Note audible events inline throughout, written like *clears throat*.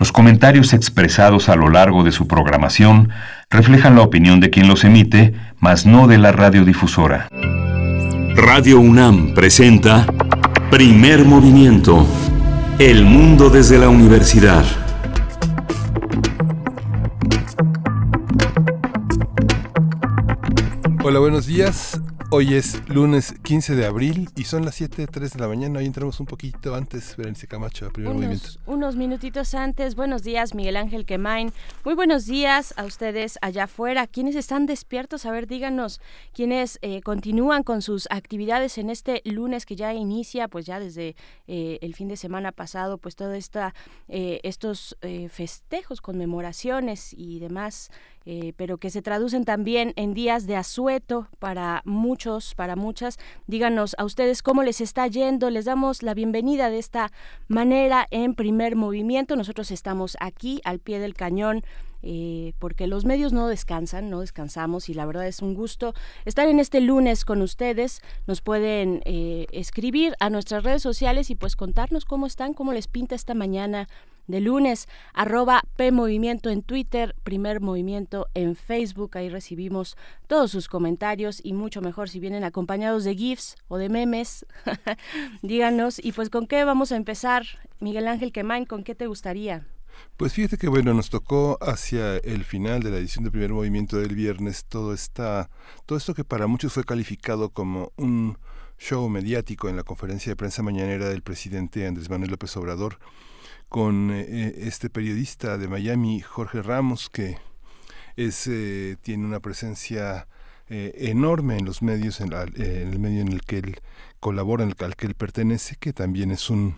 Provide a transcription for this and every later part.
Los comentarios expresados a lo largo de su programación reflejan la opinión de quien los emite, mas no de la radiodifusora. Radio UNAM presenta Primer Movimiento. El mundo desde la universidad. Hola, buenos días. Hoy es lunes 15 de abril y son las 7.03 de la mañana. Hoy entramos un poquito antes, Berenice Camacho, primer unos, movimiento. Unos minutitos antes. Buenos días, Miguel Ángel Quemain. Muy buenos días a ustedes allá afuera. ¿Quiénes están despiertos? A ver, díganos. ¿Quiénes eh, continúan con sus actividades en este lunes que ya inicia, pues ya desde eh, el fin de semana pasado, pues todos esta, eh, estos festejos, conmemoraciones y demás eh, pero que se traducen también en días de asueto para muchos, para muchas. Díganos a ustedes cómo les está yendo. Les damos la bienvenida de esta manera en primer movimiento. Nosotros estamos aquí al pie del cañón. Eh, porque los medios no descansan, no descansamos y la verdad es un gusto estar en este lunes con ustedes. Nos pueden eh, escribir a nuestras redes sociales y pues contarnos cómo están, cómo les pinta esta mañana de lunes, arroba P Movimiento en Twitter, Primer Movimiento en Facebook, ahí recibimos todos sus comentarios y mucho mejor si vienen acompañados de GIFs o de memes, *laughs* díganos. Y pues con qué vamos a empezar, Miguel Ángel Quemain, ¿con qué te gustaría? Pues fíjate que bueno, nos tocó hacia el final de la edición del primer movimiento del viernes todo esta, todo esto que para muchos fue calificado como un show mediático en la conferencia de prensa mañanera del presidente Andrés Manuel López Obrador con eh, eh, este periodista de Miami, Jorge Ramos, que es, eh, tiene una presencia enorme en los medios, en, en, el medio en el que él colabora, en el al que él pertenece, que también es un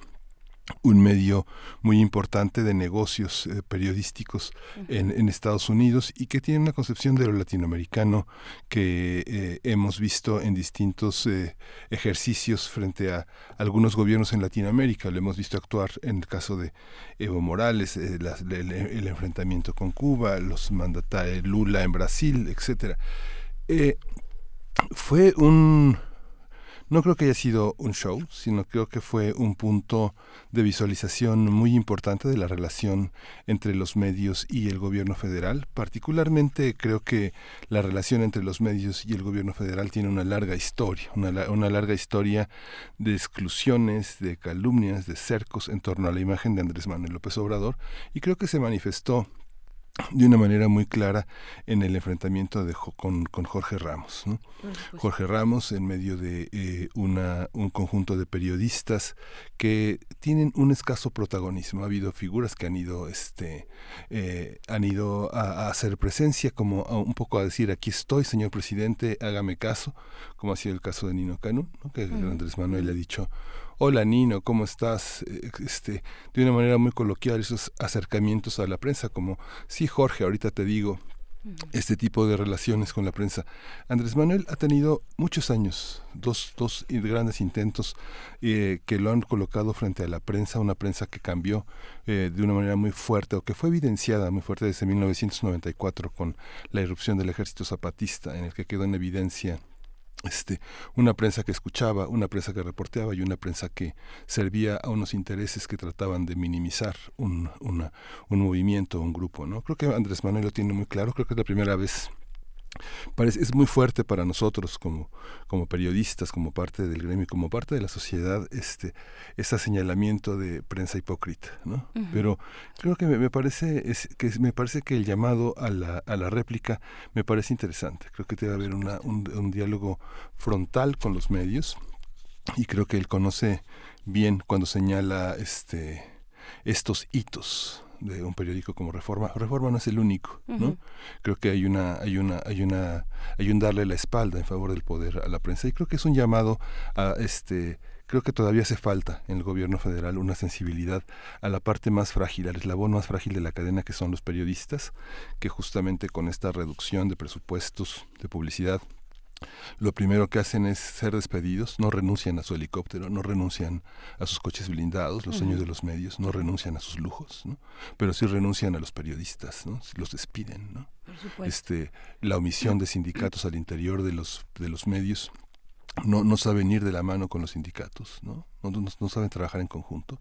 un medio muy importante de negocios eh, periodísticos en, Estados Unidos y que tiene una concepción de lo latinoamericano que eh, hemos visto en distintos eh, ejercicios frente a algunos gobiernos en Latinoamérica. Lo hemos visto actuar en el caso de Evo Morales, el, el, enfrentamiento con Cuba, los mandatarios Lula en Brasil, etcétera. fue un no creo que haya sido un show, sino creo que fue un punto de visualización muy importante de la relación entre los medios y el gobierno federal. Particularmente creo que la relación entre los medios y el gobierno federal tiene una larga historia, una, una larga historia de exclusiones, de calumnias, de cercos en torno a la imagen de Andrés Manuel López Obrador y creo que se manifestó de una manera muy clara en el enfrentamiento de, con, con, Jorge Ramos. Jorge Ramos en medio de eh, una, un conjunto de periodistas que tienen un escaso protagonismo. Ha habido figuras que han ido, este, eh, han ido a, hacer presencia, como un poco a decir, aquí estoy, señor presidente, hágame caso, como ha sido el caso de Nino Cano, que Andrés Manuel le ha dicho, hola Nino, ¿cómo estás? Eh, este, de una manera muy coloquial esos acercamientos a la prensa, como, sí Jorge, ahorita te digo, este tipo de relaciones con la prensa. Andrés Manuel ha tenido muchos años, dos, dos grandes intentos eh, que lo han colocado frente a la prensa, una prensa que cambió eh, de una manera muy fuerte o que fue evidenciada muy fuerte desde 1994 con la irrupción del ejército zapatista, en el que quedó en evidencia este, una prensa que escuchaba, una prensa que reporteaba y una prensa que servía a unos intereses que trataban de minimizar un, una, un movimiento, un grupo. ¿no? Creo que Andrés Manuel lo tiene muy claro, creo que es la primera vez Parece, es muy fuerte para nosotros como, como periodistas, como parte del gremio, como parte de la sociedad, este, ese señalamiento de prensa hipócrita, ¿no? Pero creo que me, parece es, que me parece que el llamado a la, a la réplica me parece interesante. Creo que debe haber una, un, un diálogo frontal con los medios y creo que él conoce bien cuando señala este estos hitos de un periódico como Reforma. Reforma no es el único, ¿no? Creo que hay una, hay una, hay una, hay un darle la espalda en favor del poder a la prensa y creo que es un llamado a este creo que todavía hace falta en el gobierno federal una sensibilidad a la parte más frágil, al eslabón más frágil de la cadena que son los periodistas, que justamente con esta reducción de presupuestos de publicidad lo primero que hacen es ser despedidos, no renuncian a su helicóptero, no renuncian a sus coches blindados, los sueños de los medios, no renuncian a sus lujos, ¿no? pero sí renuncian a los periodistas, ¿no? los despiden. ¿no? Este, la omisión de sindicatos al interior de los, de los medios no, no saben ir de la mano con los sindicatos, ¿no? no, saben trabajar en conjunto.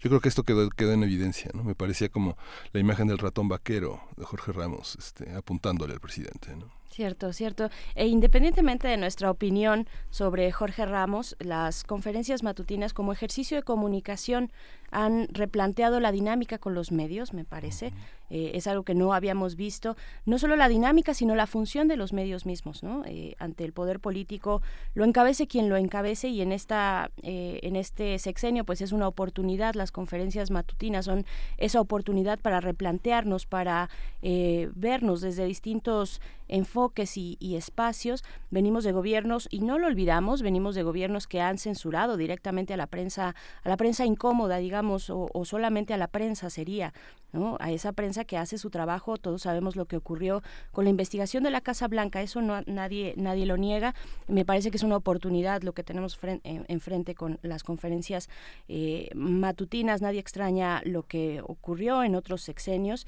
Yo creo que esto quedó, quedó en evidencia, ¿no? Me parecía como la imagen del ratón vaquero de Jorge Ramos este, apuntándole al presidente, ¿no? Cierto, cierto. E independientemente de nuestra opinión sobre Jorge Ramos, las conferencias matutinas como ejercicio de comunicación han replanteado la dinámica con los medios, me parece. Eh, es algo que no habíamos visto. No solo la dinámica, sino la función de los medios mismos, ¿no? Eh, ante el poder político, lo encabece quien lo encabece y en esta, eh, en este sexenio, pues es una oportunidad. Las conferencias matutinas son esa oportunidad para replantearnos, para vernos desde distintos enfoques y, espacios. Venimos de gobiernos y no lo olvidamos, venimos de gobiernos que han censurado directamente a la prensa, a la prensa incómoda, digamos, o, solamente a la prensa sería, ¿no? A esa prensa que hace su trabajo. Todos sabemos lo que ocurrió con la investigación de la Casa Blanca. Eso no nadie nadie lo niega. Me parece que es una oportunidad lo que tenemos enfrente con las conferencias eh, matutinas. Nadie extraña lo que ocurrió en otros sexenios.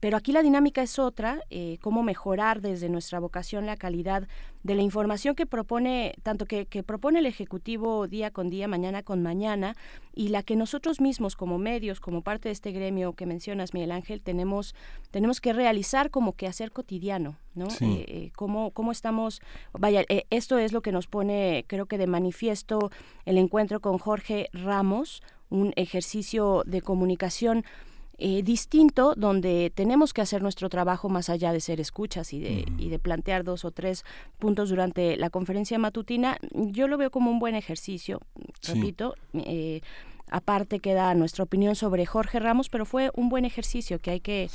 Pero aquí la dinámica es otra, eh, cómo mejorar desde nuestra vocación la calidad de la información que propone, tanto que, propone el Ejecutivo día con día, mañana con mañana, y la que nosotros mismos como medios, como parte de este gremio que mencionas, Miguel Ángel, tenemos, tenemos que realizar como que hacer cotidiano, ¿no? Eh, eh, cómo, cómo, estamos, vaya, esto es lo que nos pone, creo que de manifiesto el encuentro con Jorge Ramos, un ejercicio de comunicación eh, distinto donde tenemos que hacer nuestro trabajo más allá de ser escuchas y de, y de plantear dos o tres puntos durante la conferencia matutina, yo lo veo como un buen ejercicio, repito. Eh, aparte queda nuestra opinión sobre Jorge Ramos, pero fue un buen ejercicio que hay que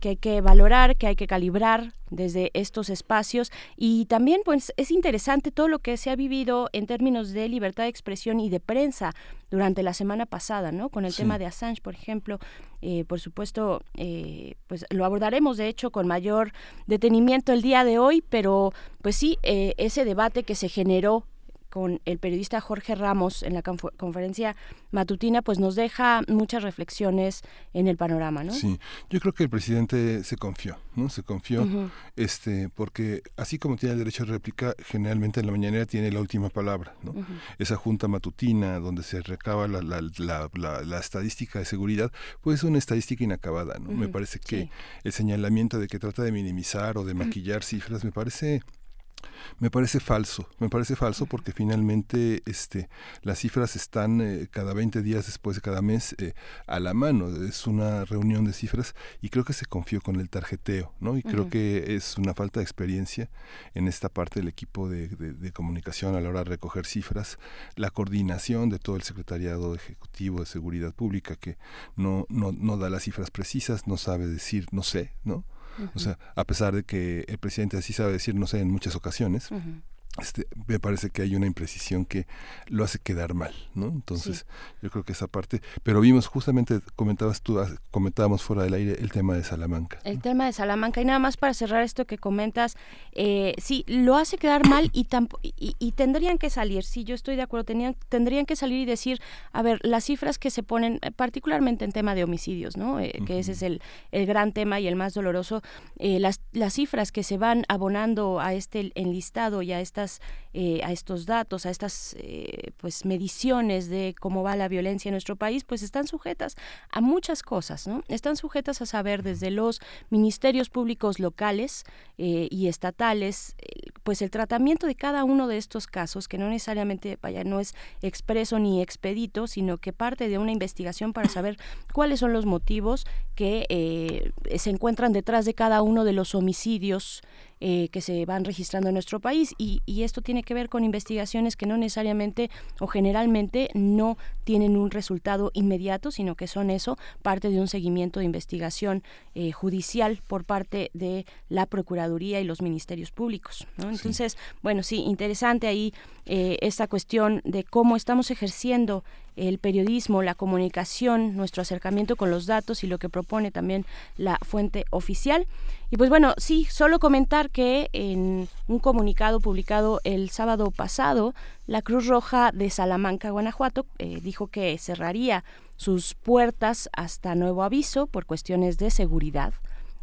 que hay que valorar, que hay que calibrar desde estos espacios. Y también pues es interesante todo lo que se ha vivido en términos de libertad de expresión y de prensa durante la semana pasada, ¿no? Con el tema de Assange, por ejemplo, eh, por supuesto, eh, pues lo abordaremos de hecho con mayor detenimiento el día de hoy, pero pues sí, eh, ese debate que se generó con el periodista Jorge Ramos en la conferencia matutina, pues nos deja muchas reflexiones en el panorama, ¿no? Sí, yo creo que el presidente se confió, ¿no? Se confió, este, porque así como tiene el derecho de réplica, generalmente en la mañanera tiene la última palabra, ¿no? Esa junta matutina donde se recaba la, la, la, estadística de seguridad, pues es una estadística inacabada, ¿no? Me parece que el señalamiento de que trata de minimizar o de maquillar cifras, me parece me parece falso, me parece falso porque finalmente este, las cifras están eh, cada 20 días después de cada mes eh, a la mano. Es una reunión de cifras y creo que se confió con el tarjeteo, ¿no? Y creo que es una falta de experiencia en esta parte del equipo de, de, comunicación a la hora de recoger cifras, la coordinación de todo el secretariado ejecutivo de seguridad pública que no, no, no da las cifras precisas, no sabe decir no sé, ¿no? O sea, a pesar de que el presidente así sabe decir no sé en muchas ocasiones, este, me parece que hay una imprecisión que lo hace quedar mal, ¿no? Entonces, yo creo que esa parte, pero vimos justamente, comentabas tú, ah, comentábamos fuera del aire el tema de Salamanca. El tema de Salamanca, y nada más para cerrar esto que comentas, eh, sí, lo hace quedar mal y, y, tendrían que salir, sí, yo estoy de acuerdo, tenían, tendrían que salir y decir, a ver, las cifras que se ponen, eh, particularmente en tema de homicidios, ¿no? Eh, que ese es el, el, gran tema y el más doloroso, las, las cifras que se van abonando a este enlistado y a esta tas eh, a estos datos, a estas eh, pues mediciones de cómo va la violencia en nuestro país, pues están sujetas a muchas cosas, ¿no? Están sujetas a saber desde los ministerios públicos locales eh, y estatales, pues el tratamiento de cada uno de estos casos, que no necesariamente, vaya, no es expreso ni expedito, sino que parte de una investigación para saber cuáles son los motivos que se encuentran detrás de cada uno de los homicidios eh, que se van registrando en nuestro país y, esto tiene que ver con investigaciones que no necesariamente o generalmente no tienen un resultado inmediato, sino que son eso, parte de un seguimiento de investigación eh, judicial por parte de la Procuraduría y los ministerios públicos. Entonces, bueno, sí, interesante ahí eh, esta cuestión de cómo estamos ejerciendo el periodismo, la comunicación, nuestro acercamiento con los datos y lo que propone también la fuente oficial. Y pues bueno, sí, solo comentar que en un comunicado publicado el sábado pasado, la Cruz Roja de Salamanca, Guanajuato, eh, dijo que cerraría sus puertas hasta nuevo aviso por cuestiones de seguridad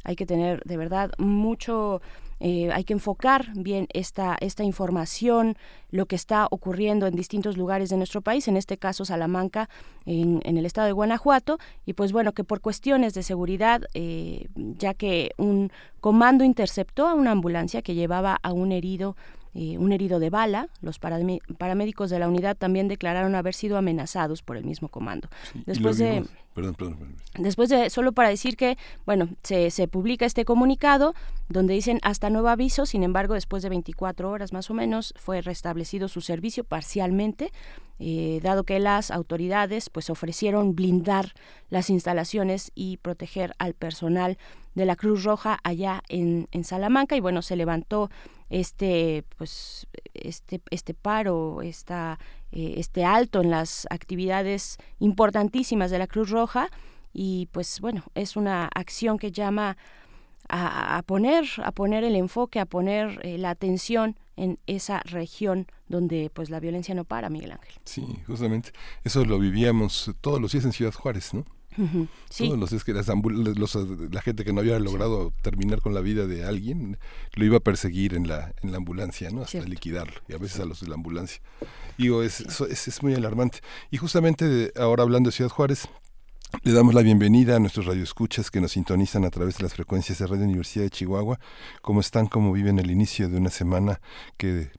hay que tener de verdad mucho eh, hay que enfocar bien esta, esta información, lo que está ocurriendo en distintos lugares de nuestro país, en este caso Salamanca, en, el estado de Guanajuato, y pues bueno, que por cuestiones de seguridad, eh, ya que un comando interceptó a una ambulancia que llevaba a un herido eh, un herido de bala. Los paramédicos de la unidad también declararon haber sido amenazados por el mismo comando. Después de Después de, solo para decir que, bueno, se, se publica este comunicado donde dicen hasta nuevo aviso, sin embargo, después de 24 horas más o menos, fue restablecido su servicio parcialmente, eh, dado que las autoridades pues ofrecieron blindar las instalaciones y proteger al personal de la Cruz Roja allá en, en Salamanca. Y bueno, se levantó este pues este este paro esta eh, este alto en las actividades importantísimas de la Cruz Roja. Y pues bueno es una acción que llama a, poner a poner el enfoque a poner eh, la atención en esa región donde pues la violencia no para Miguel Ángel. Sí justamente. Eso lo vivíamos todos los días en Ciudad Juárez no todos los días que la gente que no había logrado terminar con la vida de alguien lo iba a perseguir en la, en la ambulancia, ¿no? Hasta liquidarlo, y a veces a los de la ambulancia. Digo, es, es, es muy alarmante. Y justamente ahora hablando de Ciudad Juárez, le damos la bienvenida a nuestros radioescuchas que nos sintonizan a través de las frecuencias de Radio Universidad de Chihuahua. ¿Cómo están? ¿Cómo viven el inicio de una semana que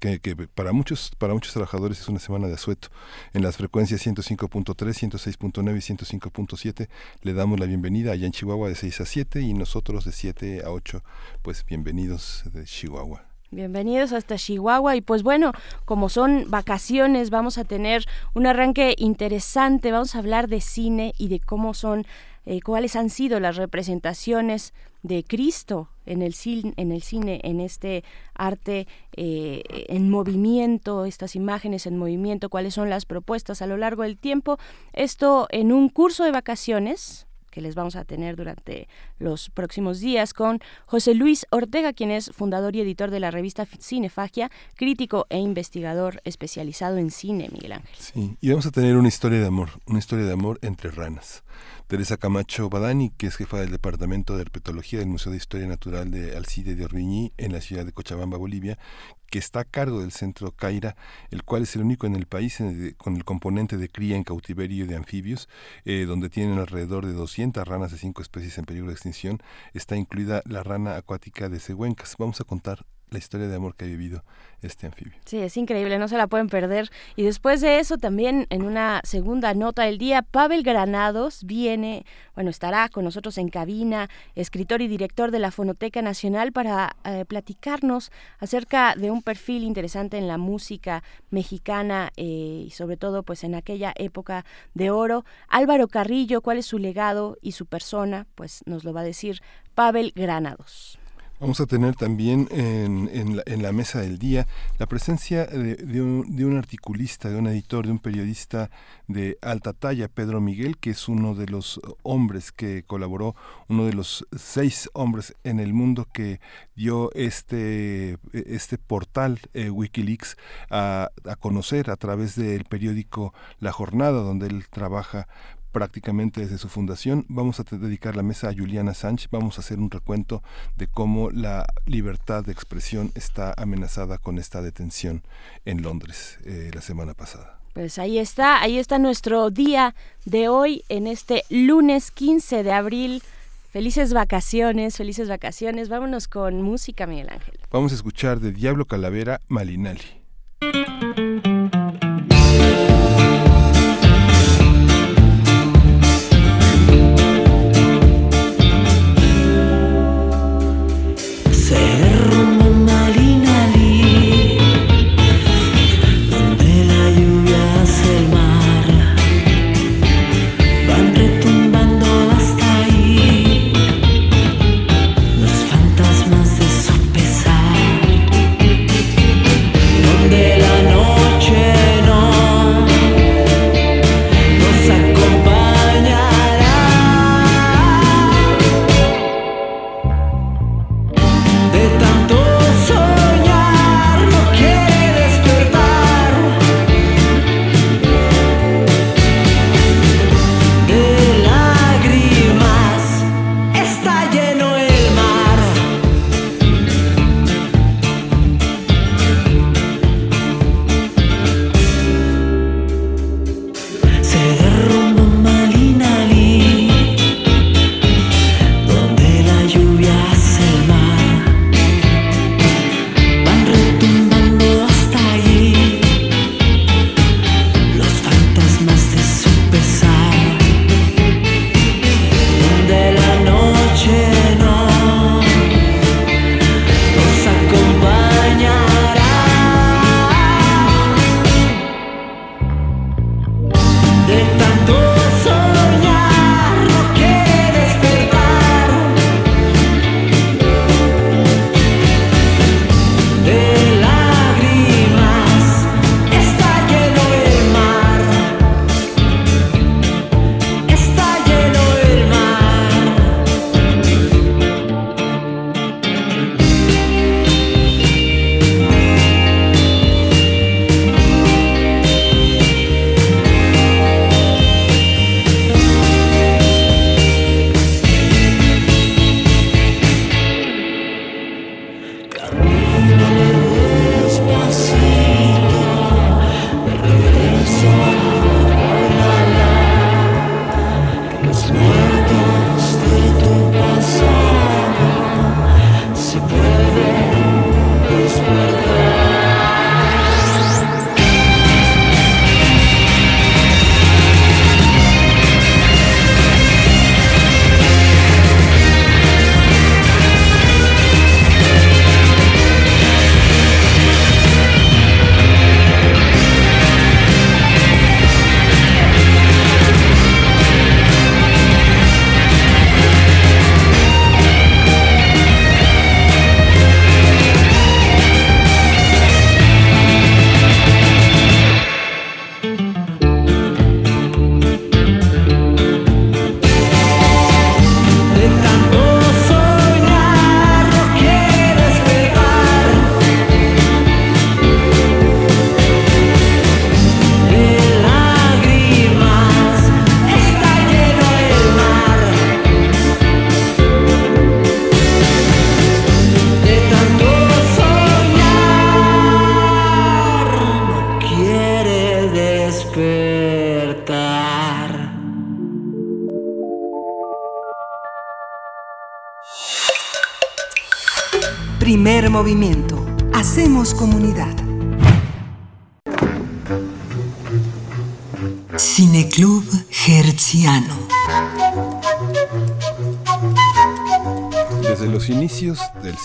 que, para muchos para muchos trabajadores es una semana de asueto. En las frecuencias 105.3, 106.9 y 105.7 le damos la bienvenida allá en Chihuahua de 6 a 7 y nosotros de 7 a 8, pues bienvenidos de Chihuahua. Bienvenidos hasta Chihuahua y pues bueno, como son vacaciones, vamos a tener un arranque interesante, vamos a hablar de cine y de cómo son, eh, cuáles han sido las representaciones de Cristo en el cine, en, el cine, en este arte eh, en movimiento, estas imágenes en movimiento, cuáles son las propuestas a lo largo del tiempo. Esto en un curso de vacaciones que les vamos a tener durante los próximos días con José Luis Ortega, quien es fundador y editor de la revista Cinefagia, crítico e investigador especializado en cine, Miguel Ángel. Sí, y vamos a tener una historia de amor, una historia de amor entre ranas. Teresa Camacho Badani, que es jefa del Departamento de Herpetología del Museo de Historia Natural de Alcide de Orbiñí en la ciudad de Cochabamba, Bolivia, que está a cargo del centro Caira, el cual es el único en el país con el componente de cría en cautiverio de anfibios, eh, donde tienen alrededor de 200 ranas de cinco especies en peligro de extinción. Está incluida la rana acuática de Cehuencas. Vamos a contar la historia de amor que ha vivido este anfibio. Sí, es increíble, no se la pueden perder. Y después de eso, también en una segunda nota del día, Pavel Granados viene, bueno, estará con nosotros en cabina, escritor y director de la Fonoteca Nacional, para eh, platicarnos acerca de un perfil interesante en la música mexicana eh, y sobre todo pues en aquella época de oro. Álvaro Carrillo, cuál es su legado y su persona, pues nos lo va a decir Pavel Granados. Vamos a tener también en, la, mesa del día la presencia de, un, articulista, de un editor, de un periodista de alta talla, Pedro Miguel, que es uno de los hombres que colaboró, uno de los seis hombres en el mundo que dio este, este portal eh, Wikileaks a, a conocer a través del periódico La Jornada, donde él trabaja prácticamente desde su fundación. Vamos a dedicar la mesa a Juliana Sánchez, vamos a hacer un recuento de cómo la libertad de expresión está amenazada con esta detención en Londres eh, la semana pasada. Pues ahí está, ahí está nuestro día de hoy en este lunes 15 de abril. Felices vacaciones, felices vacaciones. Vámonos con música, Miguel Ángel. Vamos a escuchar de Diablo Calavera Malinali.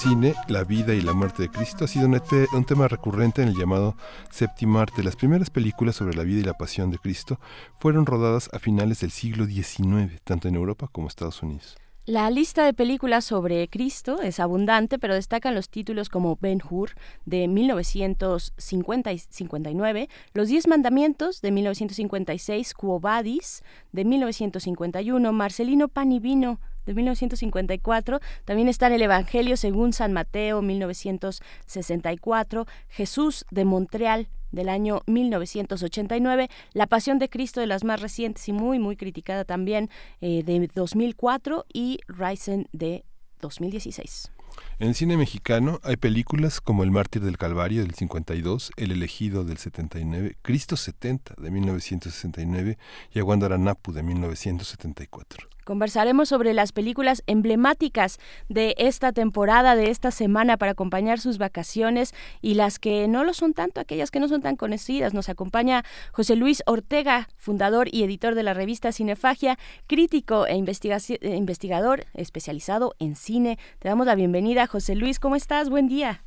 Cine, la vida y la muerte de Cristo ha sido un, tema recurrente en el llamado séptimo arte. Las primeras películas sobre la vida y la pasión de Cristo fueron rodadas a finales del siglo XIX, tanto en Europa como Estados Unidos. La lista de películas sobre Cristo es abundante, pero destacan los títulos como Ben Hur de 1959, Los Diez Mandamientos de 1956, Quo Vadis de 1951, Marcelino Panivino de 1954. También está en el Evangelio según San Mateo, 1964. Jesús de Montreal, del año 1989, La Pasión de Cristo de las más recientes y muy, muy criticada también, eh, de 2004 y Ryzen de 2016. En el cine mexicano hay películas como El mártir del Calvario del 52, El elegido del 79, Cristo 70 de 1969 y Aguandaranapu de 1974. Conversaremos sobre las películas emblemáticas de esta temporada, de esta semana, para acompañar sus vacaciones y las que no lo son tanto, aquellas que no son tan conocidas. Nos acompaña José Luis Ortega, fundador y editor de la revista Cinefagia, crítico e investigador especializado en cine. Te damos la bienvenida, José Luis. ¿Cómo estás? Buen día.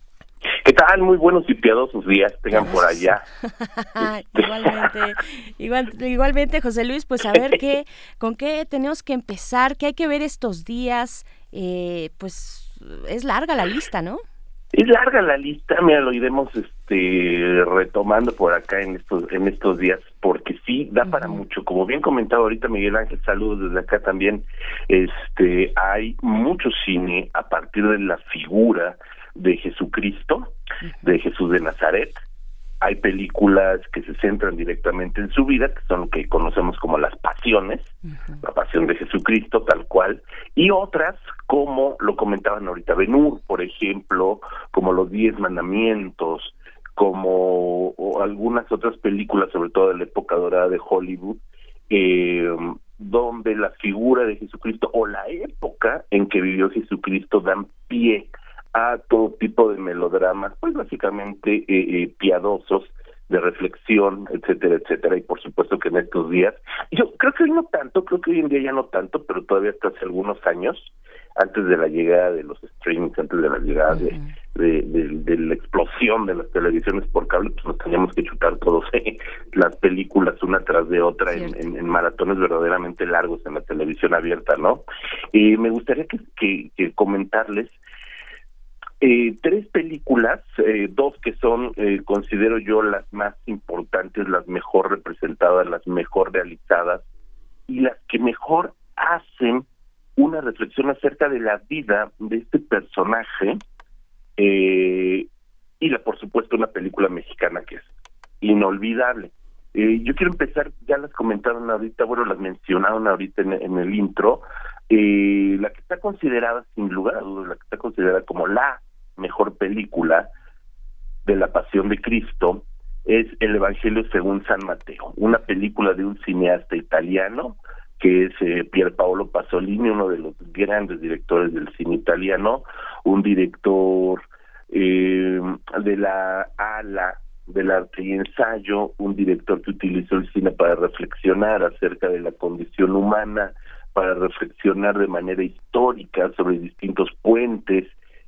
¿Qué tal? Muy buenos y piadosos días tengan por allá. *laughs* igualmente, igualmente, José Luis, pues a ver qué, *laughs* con qué tenemos que empezar, qué hay que ver estos días. Eh, pues es larga la lista, ¿no? Es larga la lista, mira, lo iremos este, retomando por acá en estos en estos días, porque sí da para mucho. Como bien comentaba ahorita Miguel Ángel, saludos desde acá también. Este, hay mucho cine a partir de la figura de Jesucristo, de Jesús de Nazaret. Hay películas que se centran directamente en su vida, que son lo que conocemos como las pasiones, la pasión de Jesucristo tal cual, y otras como lo comentaban ahorita Benur, por ejemplo, como los diez mandamientos, como algunas otras películas, sobre todo de la época dorada de Hollywood, eh, donde la figura de Jesucristo o la época en que vivió Jesucristo dan pie a todo tipo de melodramas, pues básicamente eh, eh, piadosos, de reflexión, etcétera, etcétera, y por supuesto que en estos días, yo creo que hoy no tanto, creo que hoy en día ya no tanto, pero todavía hasta hace algunos años, antes de la llegada de los streamings, antes de la llegada de, de, la explosión de las televisiones por cable, pues nos teníamos que chutar todos *laughs* eh, las películas una tras de otra en, en, maratones verdaderamente largos en la televisión abierta, ¿no? Y me gustaría que, que comentarles eh, tres películas, eh, dos que son, eh, considero yo, las más importantes, las mejor representadas, las mejor realizadas y las que mejor hacen una reflexión acerca de la vida de este personaje y la, por supuesto, una película mexicana que es inolvidable. yo quiero empezar, ya las comentaron ahorita, bueno, las mencionaron ahorita en, en el intro, la que está considerada, sin lugar a dudas, la que está considerada como la mejor película de la Pasión de Cristo es El Evangelio según San Mateo, una película de un cineasta italiano que es eh, Pier Paolo Pasolini, uno de los grandes directores del cine italiano, un director eh, de la ala del arte y ensayo, un director que utilizó el cine para reflexionar acerca de la condición humana, para reflexionar de manera histórica sobre distintos puentes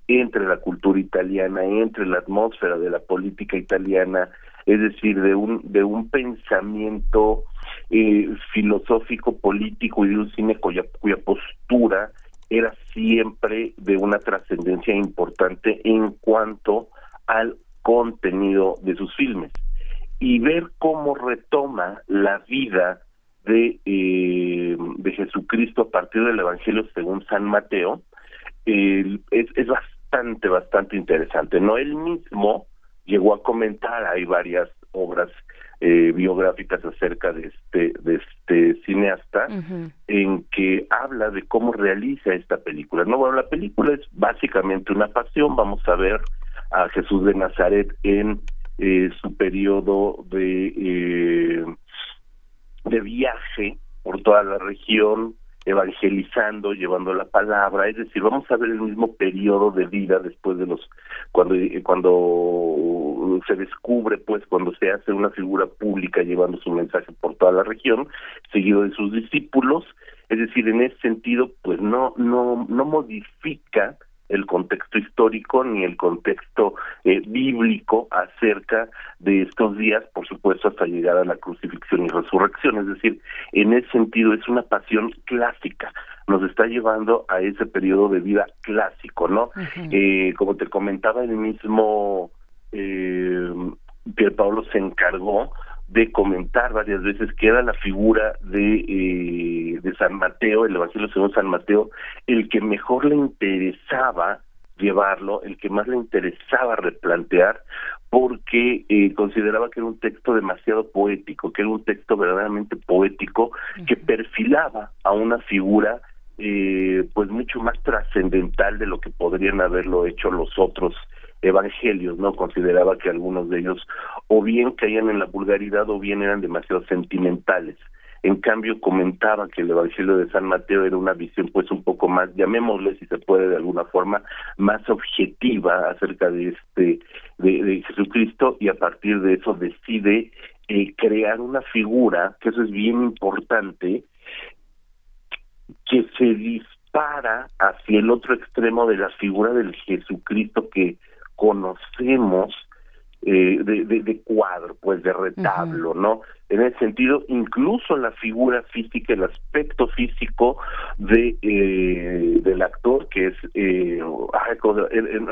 entre la cultura italiana, entre la atmósfera de la política italiana, es decir, de un de un pensamiento eh, filosófico, político y de un cine cuya, postura era siempre de una trascendencia importante en cuanto al contenido de sus filmes. Y ver cómo retoma la vida de, eh, de Jesucristo a partir del Evangelio según San Mateo eh, es, es bastante bastante, bastante interesante. No él mismo llegó a comentar, hay varias obras eh, biográficas acerca de este de este cineasta en que habla de cómo realiza esta película. No, bueno, la película es básicamente una pasión. Vamos a ver a Jesús de Nazaret en eh, su periodo de eh, de viaje por toda la región evangelizando, llevando la palabra, es decir, vamos a ver el mismo periodo de vida después de los cuando cuando se descubre pues cuando se hace una figura pública llevando su mensaje por toda la región, seguido de sus discípulos, es decir, en ese sentido pues no no no modifica el contexto histórico ni el contexto eh, bíblico acerca de estos días, por supuesto, hasta llegar a la crucifixión y resurrección. Es decir, en ese sentido es una pasión clásica, nos está llevando a ese periodo de vida clásico, ¿no? eh, como te comentaba, el mismo eh, Pablo se encargó de comentar varias veces que era la figura de, eh, de San Mateo, el Evangelio según San Mateo, el que mejor le interesaba llevarlo, el que más le interesaba replantear, porque eh, consideraba que era un texto demasiado poético, que era un texto verdaderamente poético, que perfilaba a una figura eh, pues mucho más trascendental de lo que podrían haberlo hecho los otros evangelios, ¿no? Consideraba que algunos de ellos o bien caían en la vulgaridad o bien eran demasiado sentimentales. En cambio, comentaba que el Evangelio de San Mateo era una visión, pues, un poco más, llamémosle, si se puede, de alguna forma, más objetiva acerca de este, de, Jesucristo, y a partir de eso decide eh, crear una figura, que eso es bien importante, que se dispara hacia el otro extremo de la figura del Jesucristo que conocemos eh, de, de, cuadro, pues de retablo, ¿no? En ese sentido, incluso la figura física, el aspecto físico de eh, del actor, que es eh,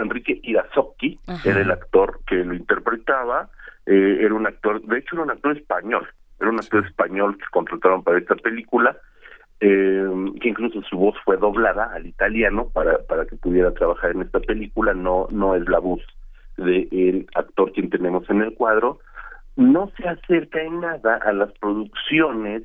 Enrique Irazoki, era el actor que lo interpretaba, eh, era un actor, de hecho era un actor español, era un actor español que contrataron para esta película, eh, que incluso su voz fue doblada al italiano para, para que pudiera trabajar en esta película, no, no es la voz del actor quien tenemos en el cuadro, no se acerca en nada a las producciones,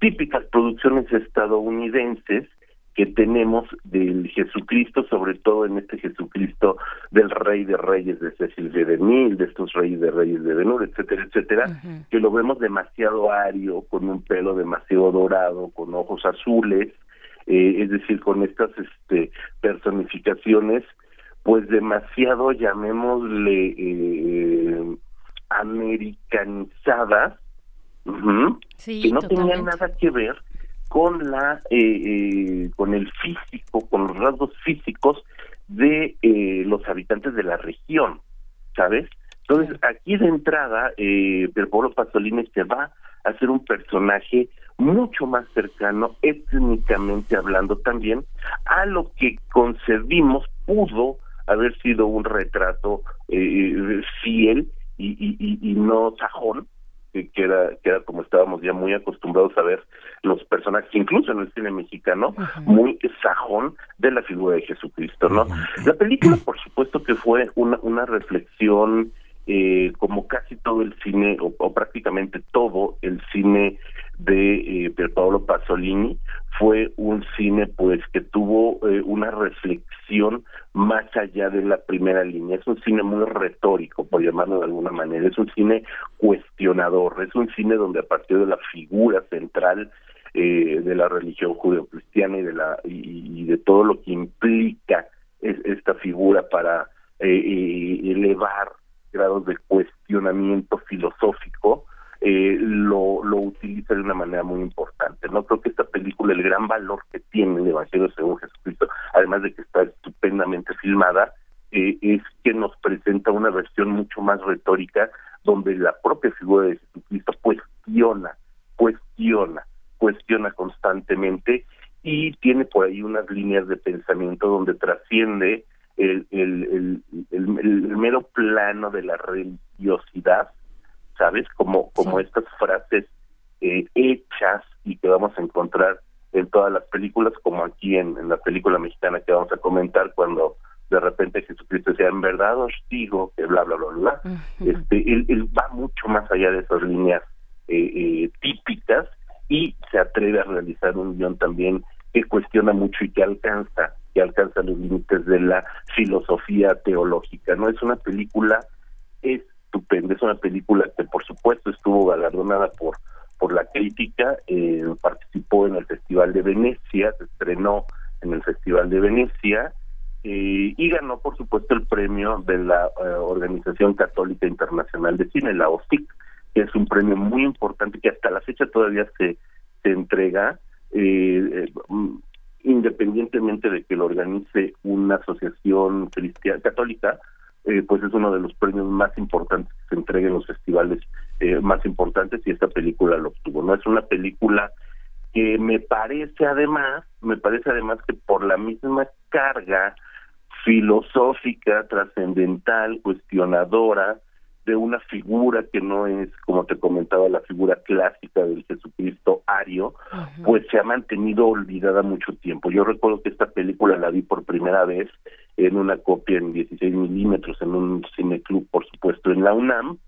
típicas producciones estadounidenses, que tenemos del Jesucristo, sobre todo en este Jesucristo del Rey de Reyes de Cecil de Mil, de estos Reyes de Reyes de Benur, etcétera, etcétera, que lo vemos demasiado ario, con un pelo demasiado dorado, con ojos azules, eh, es decir, con estas este, personificaciones, pues demasiado, llamémosle, eh, americanizadas, que no tenían nada que ver con la eh, eh, con el físico, con los rasgos físicos de eh, los habitantes de la región, ¿sabes? Entonces aquí de entrada, eh, Pablo Pasolini se va a ser un personaje mucho más cercano, étnicamente hablando también, a lo que concebimos pudo haber sido un retrato eh, fiel y, y, y no sajón que, era que era como estábamos ya muy acostumbrados a ver los personajes incluso en el cine mexicano muy sajón de la figura de Jesucristo no la película por supuesto que fue una una reflexión eh, como casi todo el cine o, prácticamente todo el cine de eh, Paolo Pasolini fue un cine pues que tuvo eh, una reflexión más allá de la primera línea. Es un cine muy retórico por llamarlo de alguna manera. Es un cine cuestionador. Es un cine donde a partir de la figura central eh, de la religión judeocristiana y de la y, de todo lo que implica esta figura para eh, elevar grados de cuestionamiento filosófico eh, lo, lo utiliza de una manera muy importante. No creo que esta película, el gran valor que tiene el Evangelio según Jesucristo, además de que está estupendamente filmada, eh, es que nos presenta una versión mucho más retórica donde la propia figura de Jesucristo cuestiona, cuestiona, cuestiona constantemente y tiene por ahí unas líneas de pensamiento donde trasciende el, el, el, el, mero plano de la religiosidad, ¿sabes? Como, como estas frases eh, hechas y que vamos a encontrar en todas las películas, como aquí en, en, la película mexicana que vamos a comentar, cuando de repente Jesucristo decía, en verdad os digo, que bla, bla, bla, bla. este, él, él, va mucho más allá de esas líneas eh, eh, típicas y se atreve a realizar un guion también que cuestiona mucho y que alcanza que alcanza los límites de la filosofía teológica. No es una película estupenda, es una película que por supuesto estuvo galardonada por por la crítica, eh, participó en el Festival de Venecia, se estrenó en el Festival de Venecia eh, y ganó, por supuesto, el premio de la eh, Organización Católica Internacional de Cine, la OSIC, que es un premio muy importante que hasta la fecha todavía se, se entrega, eh, mm, independientemente de que lo organice una asociación cristiana católica, pues es uno de los premios más importantes que se entrega en los festivales más importantes y esta película lo obtuvo. No es una película que me parece además, me parece además que por la misma carga filosófica, trascendental, cuestionadora de una figura que no es, como te comentaba, la figura clásica del Jesucristo ario, pues se ha mantenido olvidada mucho tiempo. Yo recuerdo que esta película la vi por primera vez en una copia en 16 milímetros en un cineclub, por supuesto, en la UNAM,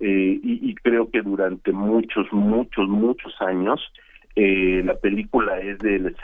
eh, y, y creo que durante muchos, muchos, muchos años eh, la película es del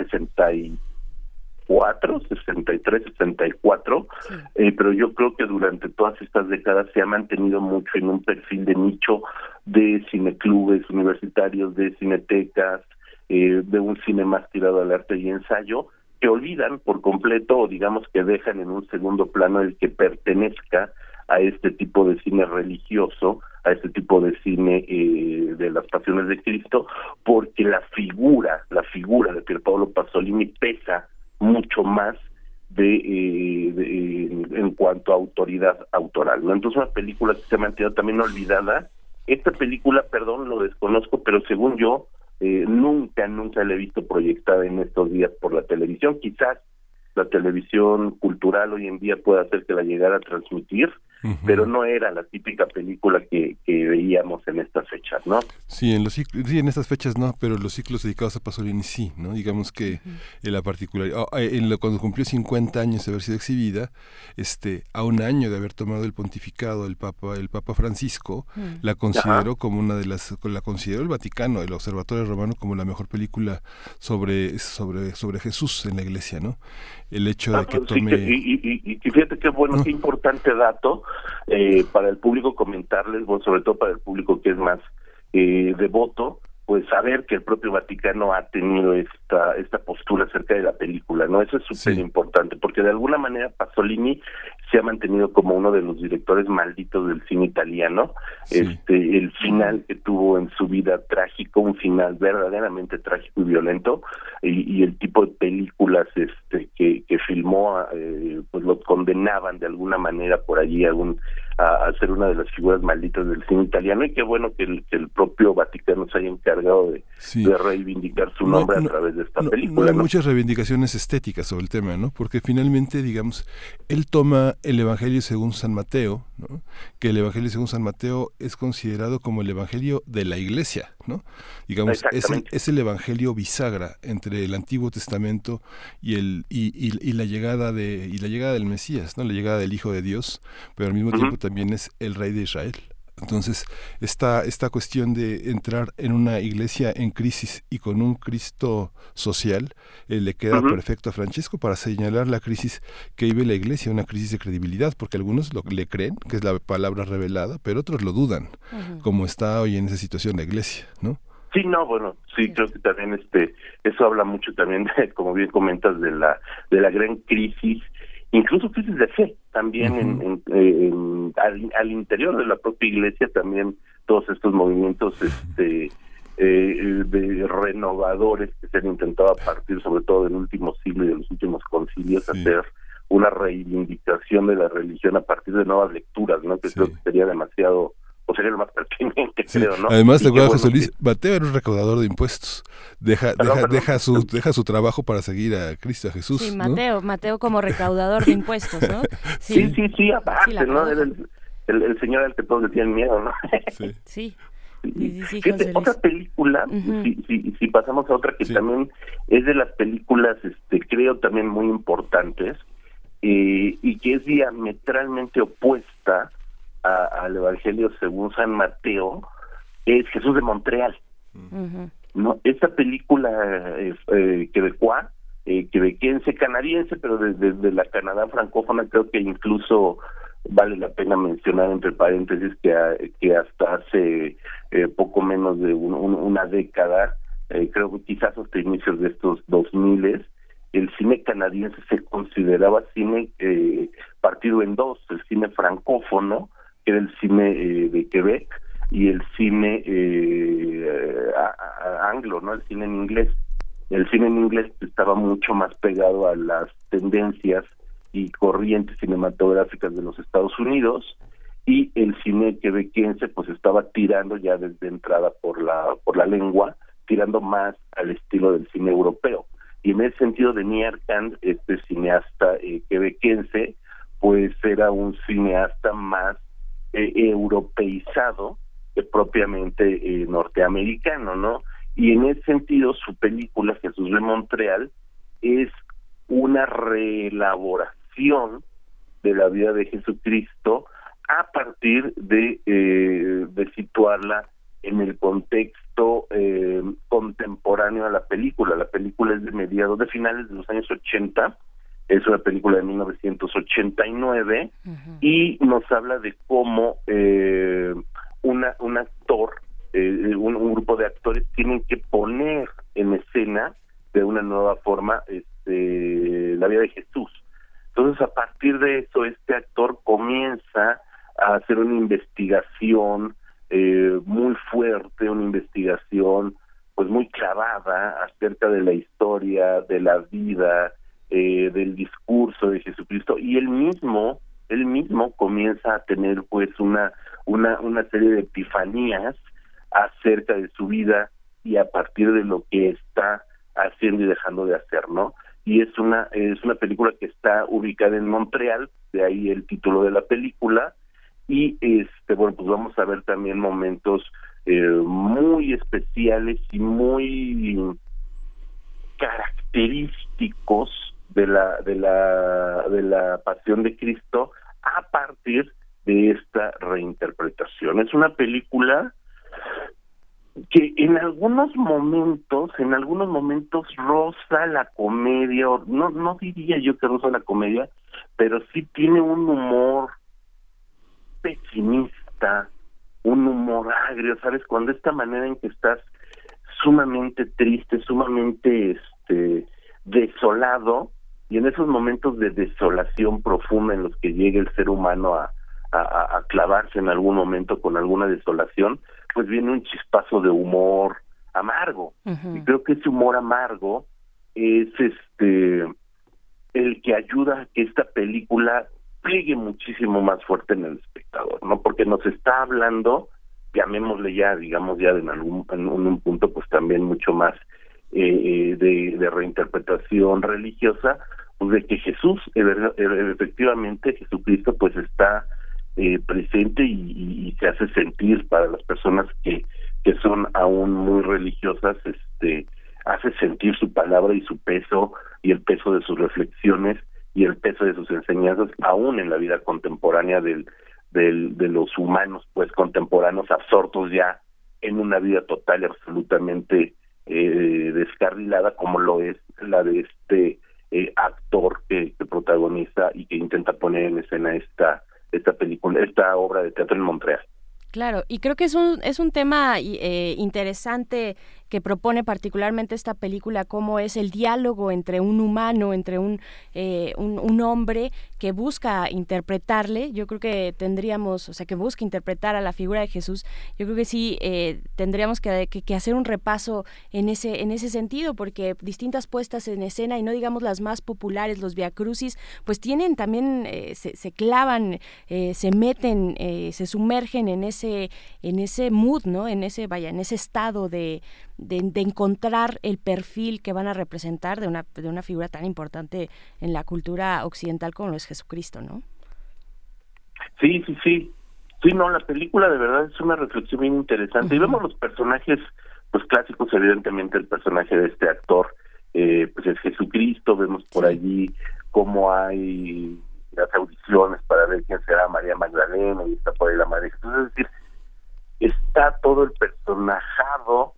64, 63, 64, eh, pero yo creo que durante todas estas décadas se ha mantenido mucho en un perfil de nicho de cineclubes universitarios, de cinetecas, eh, de un cine más tirado al arte y ensayo, que olvidan por completo o digamos que dejan en un segundo plano el que pertenezca a este tipo de cine religioso, a este tipo de cine eh, de las pasiones de Cristo, porque la figura, la figura de Pier Paolo Pasolini pesa mucho más de, eh, en cuanto a autoridad autoral. Entonces una película que se ha mantenido también olvidada. Esta película, perdón, lo desconozco, pero según yo, eh, nunca, nunca la he visto proyectada en estos días por la televisión. Quizás la televisión cultural hoy en día puede hacer que la llegara a transmitir, pero no era la típica película que, que, veíamos en estas fechas, ¿no? Sí, en los sí, en estas fechas no, pero los ciclos dedicados a Pasolini sí, ¿no? Digamos que en la particularidad, ah, en lo, cuando cumplió 50 años de haber sido exhibida, este, a un año de haber tomado el pontificado el Papa, el Papa Francisco, la consideró como una de las, la consideró el Vaticano, el Observatorio Romano como la mejor película sobre, sobre, sobre Jesús en la iglesia, ¿no? El hecho de ah, que tome... y, fíjate qué bueno, qué importante dato, eh, para el público comentarles, bueno, sobre todo para el público que es más eh, devoto, pues saber que el propio Vaticano ha tenido esta esta postura acerca de la película, ¿no? Eso es súper importante, porque de alguna manera Pasolini se ha mantenido como uno de los directores malditos del cine italiano. Este, el final que tuvo en su vida trágico, un final verdaderamente trágico y violento, y, el tipo de películas este que, que filmó, eh, pues lo condenaban de alguna manera por allí algún a, ser una de las figuras malditas del cine italiano y qué bueno que el, que el propio Vaticano se haya encargado de, de reivindicar su nombre a través de esta película. No hay muchas reivindicaciones estéticas sobre el tema, ¿no? Porque finalmente, digamos, él toma el Evangelio según San Mateo, ¿no? que el Evangelio según San Mateo es considerado como el Evangelio de la Iglesia, ¿no? Digamos, es el, es el Evangelio bisagra entre el Antiguo Testamento y el y, y, la llegada de y la llegada del Mesías, ¿no? La llegada del Hijo de Dios, pero al mismo tiempo también es el Rey de Israel. Entonces, esta, esta cuestión de entrar en una iglesia en crisis y con un Cristo social eh, le queda perfecto a Francesco para señalar la crisis que vive la iglesia, una crisis de credibilidad, porque algunos lo, le creen, que es la palabra revelada, pero otros lo dudan, como está hoy en esa situación la iglesia, ¿no? Sí, no, bueno, sí, creo que también este eso habla mucho también, *laughs* como bien comentas, de la de la gran crisis incluso crisis de fe también en, al, interior de la propia iglesia también todos estos movimientos este eh, de renovadores que se han intentado a partir sobre todo del último siglo y de los últimos concilios hacer una reivindicación de la religión a partir de nuevas lecturas no que creo que sería demasiado o sería lo más pertinente, creo, ¿no? Además, te acuerdas, José Luis, Mateo era un recaudador de impuestos. Deja, deja, deja, su, deja su trabajo para seguir a Cristo, a Jesús. Sí, Mateo, Mateo como recaudador de impuestos, ¿no? *laughs* Sí, sí, sí, aparte, ¿no? Era el, el, señor al que todos le tienen miedo, ¿no? *laughs* Sí. sí. otra película, si, si, si, pasamos a otra que también es de las películas, este, creo también muy importantes, eh, y que es diametralmente opuesta al Evangelio según San Mateo es Jesús de Montreal. ¿no? Esta película eh, eh, quebecoa, eh, quebequense, canadiense, pero desde, la Canadá francófona creo que incluso vale la pena mencionar entre paréntesis que, que hasta hace eh, poco menos de una década, eh, creo que quizás hasta inicios de estos 2000, el cine canadiense se consideraba cine eh, partido en dos, el cine francófono, que era el cine eh, de Quebec, y el cine eh, anglo, ¿no? El cine en inglés. El cine en inglés estaba mucho más pegado a las tendencias y corrientes cinematográficas de los Estados Unidos y el cine quebequense pues estaba tirando ya desde entrada por la por la lengua, tirando más al estilo del cine europeo. Y en ese sentido de Kant, este cineasta eh, quebequense, pues era un cineasta más eh, europeizado que propiamente eh, norteamericano, ¿no? Y en ese sentido su película Jesús de Montreal es una reelaboración de la vida de Jesucristo a partir de, eh, de situarla en el contexto eh, contemporáneo a la película. La película es de mediados, de finales de los años 80, es una película de 1989 y nos habla de cómo eh, una, un actor, eh, un, un, grupo de actores tienen que poner en escena de una nueva forma este, la vida de Jesús. Entonces, a partir de eso, este actor comienza a hacer una investigación eh, muy fuerte, una investigación pues muy clavada acerca de la historia, de la vida, eh, del discurso de Jesucristo y él mismo, él mismo comienza a tener pues una una una serie de epifanías acerca de su vida y a partir de lo que está haciendo y dejando de hacer, ¿no? Y es una es una película que está ubicada en Montreal, de ahí el título de la película y este bueno pues vamos a ver también momentos eh, muy especiales y muy característicos de la de la de la pasión de Cristo a partir de esta reinterpretación es una película que en algunos momentos en algunos momentos roza la comedia no no diría yo que roza la comedia pero sí tiene un humor pesimista, un humor agrio, ¿sabes? Cuando esta manera en que estás sumamente triste, sumamente este desolado, y en esos momentos de desolación profunda en los que llega el ser humano a, a, clavarse en algún momento con alguna desolación, pues viene un chispazo de humor amargo. Y creo que ese humor amargo es este el que ayuda a que esta película pliegue muchísimo más fuerte en el espectador, ¿no? Porque nos está hablando, llamémosle ya, digamos ya en algún en un punto, pues también mucho más eh, eh de, de, reinterpretación religiosa, pues de que Jesús, efectivamente, Jesucristo, pues está eh, presente y, se hace sentir para las personas que que son aún muy religiosas, este, hace sentir su palabra y su peso y el peso de sus reflexiones y el peso de sus enseñanzas aún en la vida contemporánea del, del, de los humanos pues contemporáneos absortos ya en una vida total y absolutamente eh, descarrilada como lo es la de este eh, actor que, protagoniza y que intenta poner en escena esta esta película esta obra de teatro en Montreal. Claro, y creo que es un, es un tema eh, interesante que propone particularmente esta película, cómo es el diálogo entre un humano, entre un, eh, un, hombre que busca interpretarle. Yo creo que tendríamos, o sea, que busca interpretar a la figura de Jesús. Yo creo que sí eh, tendríamos que, hacer un repaso en ese, en ese sentido, porque distintas puestas en escena, y no digamos las más populares, los Via Crucis, pues tienen también, eh, se, se, clavan, se meten, se sumergen en ese, en ese mood, ¿no? En ese, vaya, en ese estado de de, encontrar el perfil que van a representar de una, de una figura tan importante en la cultura occidental como lo es Jesucristo, ¿no? Sí, sí, sí. Sí, no, la película de verdad es una reflexión bien interesante. Y vemos los personajes, pues clásicos, evidentemente el personaje de este actor, eh, pues es Jesucristo, vemos por allí cómo hay las audiciones para ver quién será María Magdalena y está por ahí la Madre Jesús. Es decir, está todo el personajado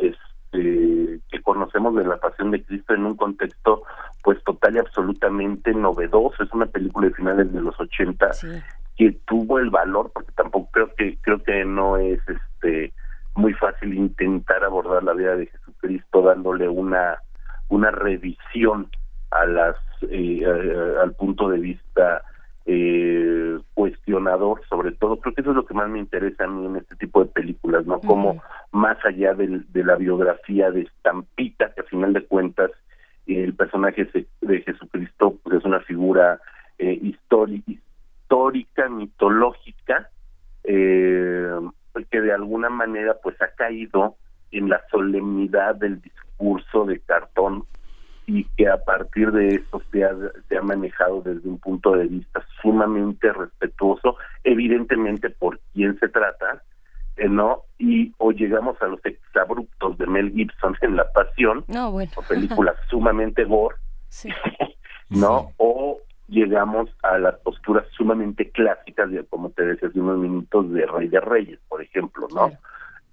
este, que conocemos de la Pasión de Cristo en un contexto pues total y absolutamente novedoso. Es una película de finales de los 80 que tuvo el valor, porque tampoco creo que creo que no es este muy fácil intentar abordar la vida de Jesucristo dándole una una revisión a las eh, al punto de vista eh, cuestionador sobre todo. Creo que eso es lo que más me interesa a mí en este tipo de películas no como más allá de la biografía de estampita que a final de cuentas el personaje de Jesucristo pues, es una figura eh, histórica mitológica eh, que de alguna manera pues ha caído en la solemnidad del discurso de cartón y que a partir de eso se ha, se ha manejado desde un punto de vista sumamente respetuoso, evidentemente por quién se trata, eh, ¿no? Y o llegamos a los exabruptos de Mel Gibson en La Pasión, no, bueno. o películas *laughs* sumamente gore, sí. *laughs* ¿no? O llegamos a las posturas sumamente clásicas, de, como te decía hace unos minutos, de Rey de Reyes, por ejemplo, ¿no?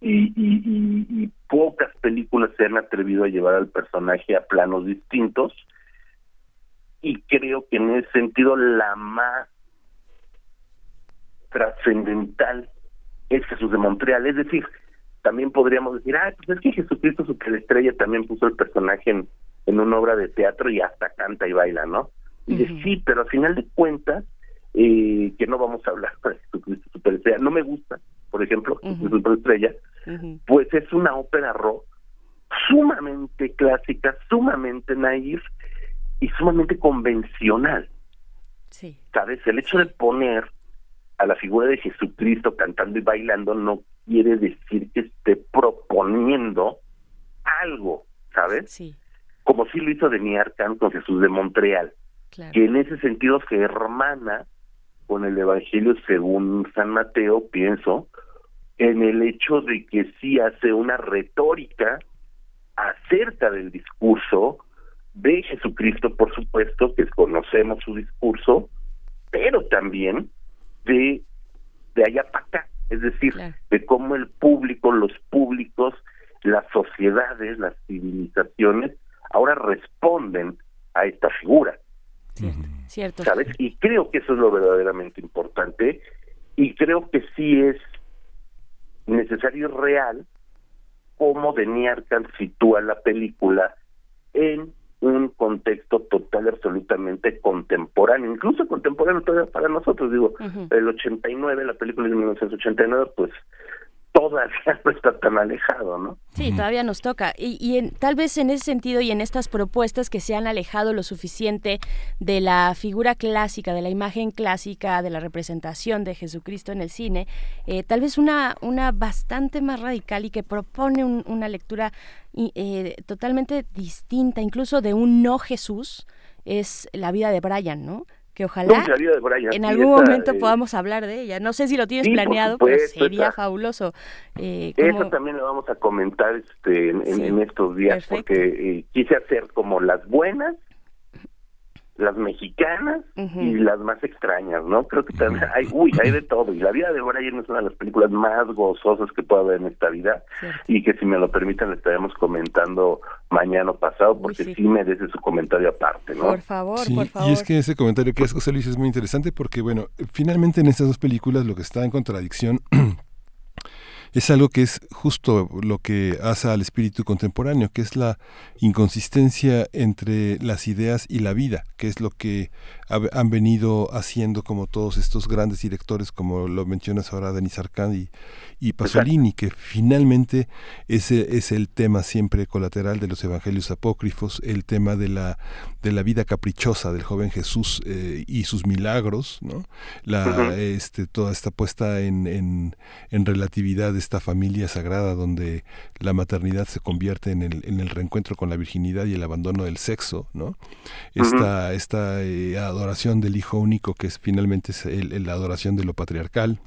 Y, y, y, pocas películas se han atrevido a llevar al personaje a planos distintos. Y creo que en ese sentido la más trascendental es Jesús de Montreal, es decir, también podríamos decir, ah, pues es que Jesucristo Superestrella también puso el personaje en, en una obra de teatro y hasta canta y baila, ¿no? Y de, sí, pero al final de cuentas, eh, que no vamos a hablar de Jesucristo Superestrella, no me gusta, por ejemplo, uh Superestrella, pues es una ópera rock sumamente clásica, sumamente naif y sumamente convencional. Sí. ¿Sabes? El hecho de poner a la figura de Jesucristo cantando y bailando no quiere decir que esté proponiendo algo, ¿sabes? Sí. Como si lo hizo de Arcán con Jesús de Montreal, claro. que en ese sentido se hermana con el Evangelio según San Mateo, pienso, en el hecho de que sí hace una retórica acerca del discurso de Jesucristo, por supuesto, que conocemos su discurso, pero también de, de allá para acá, es decir, Claro. de cómo el público, los públicos, las sociedades, las civilizaciones, ahora responden a esta figura, Cierto. ¿sabes? Y creo que eso es lo verdaderamente importante y creo que sí es necesario y real cómo Deniarcan sitúa la película en un contexto total absolutamente contemporáneo, incluso contemporáneo todavía para nosotros, digo, Ujú. el 89, la película de 1989, pues todavía *laughs* no está tan alejado, ¿no? Sí, todavía nos toca. Y, y en- tal vez en ese sentido y en estas propuestas que se han alejado lo suficiente de la figura clásica, de la imagen clásica, de la representación de Jesucristo en el cine, eh, tal vez una, una bastante más radical y que propone un- una lectura eh, totalmente distinta, incluso de un no Jesús, es la vida de Brian, ¿no? Que ojalá No, en algún momento eh, podamos hablar de ella. No sé si lo tienes sí, planeado, pero sería esa- fabuloso. Eh, Eso también lo vamos a comentar este, en, en- Sí, en estos días, perfecto. porque eh, quise hacer como las buenas, las mexicanas y las más extrañas, ¿no? Creo que también hay, uy, hay de todo. Y La vida de Brian es una de las películas más gozosas que puedo ver en esta vida Cierto. y que si me lo permiten le estaremos comentando mañana o pasado porque sí. sí. merece su comentario aparte, ¿no? Por favor, Sí, por favor. y es que ese comentario que hace José Luis es muy interesante porque, bueno, finalmente en estas dos películas lo que está en contradicción *clears throat* es algo que es justo lo que hace al espíritu contemporáneo, que es la inconsistencia entre las ideas y la vida, que es lo que han venido haciendo como todos estos grandes directores, como lo mencionas ahora Denis Arcand y, y Pasolini, que finalmente ese es el tema siempre colateral de los evangelios apócrifos, el tema de la, de la vida caprichosa del joven Jesús eh, y sus milagros, ¿no? La, este, toda esta puesta en, en, en relatividad de esta familia sagrada donde la maternidad se convierte en el, en el reencuentro con la virginidad y el abandono del sexo, ¿no? Esta, esta eh, adoración del hijo único que es finalmente es el- la adoración de lo patriarcal.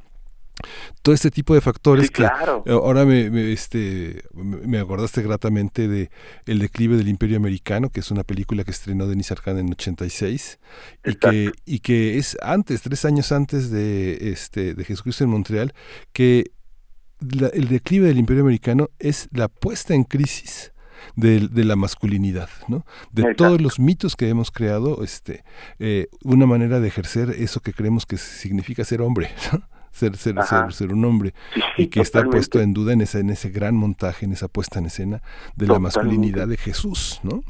Todo este tipo de factores Sí, que claro. ahora me, me, este, me me acordaste gratamente de El declive del imperio americano, que es una película que estrenó Denis Arcand en 86 y que, y que es antes, tres años antes de, este, de Jesucristo en Montreal, que la- el declive del imperio americano es la puesta en crisis de, de la masculinidad, ¿no? De todos los mitos que hemos creado, este, eh, una manera de ejercer eso que creemos que significa ser hombre, *laughs* Ser, ser, ser, ser, un hombre y que está puesto en duda en ese, en ese gran montaje, en esa puesta en escena de la masculinidad de Jesús, ¿no?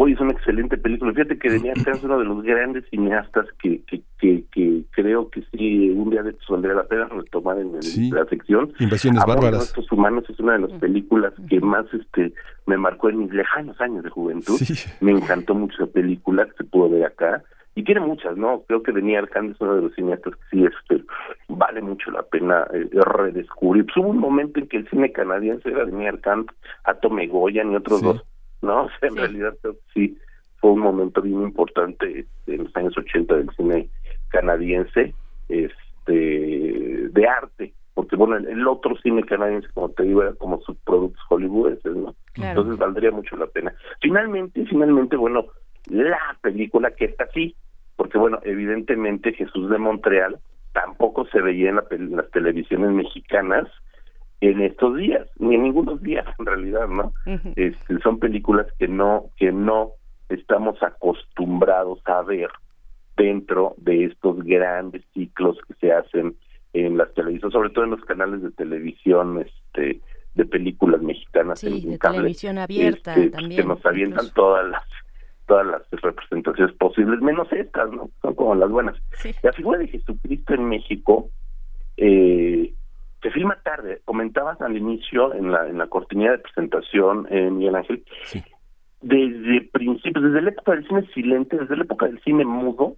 Hoy es una excelente película. Fíjate que Denis *clears throat* es uno de los grandes cineastas que, que, que, creo que sí, un día de estos valdría la pena retomar en, la sección. Invasiones bárbaras. Humanos es una de las películas que más este me marcó en mis lejanos años de juventud. Me encantó mucho la película que se pudo ver acá. Y tiene muchas, ¿no? Creo que Denis Arcand es uno de los cineastas que sí este, vale mucho la pena eh, redescubrir. Pues hubo un momento en que el cine canadiense era Denis Arcand, Atome Goyan y otros dos ¿no? *laughs* en realidad sí fue un momento bien importante en los años 80 del cine canadiense, este, de arte, porque bueno, el, otro cine canadiense, como te digo, era como subproductos hollywoodenses, ¿no? Entonces valdría mucho la pena. Finalmente, finalmente, bueno, la película que está así, porque bueno, evidentemente Jesús de Montreal tampoco se veía en las televisiones mexicanas, en estos días, ni en ningunos días en realidad, ¿no? este, son películas que no, que no estamos acostumbrados a ver dentro de estos grandes ciclos que se hacen en las televisiones, sobre todo en los canales de televisión, este, de películas mexicanas en, de televisión abierta este, también, que nos avientan todas las todas las representaciones posibles, menos estas, ¿no? Son como las buenas. La figura de Jesucristo en México eh, se filma tarde. Comentabas al inicio, en la, en la cortinilla de presentación, eh, Miguel Ángel, desde principios, desde la época del cine silente, desde la época del cine mudo,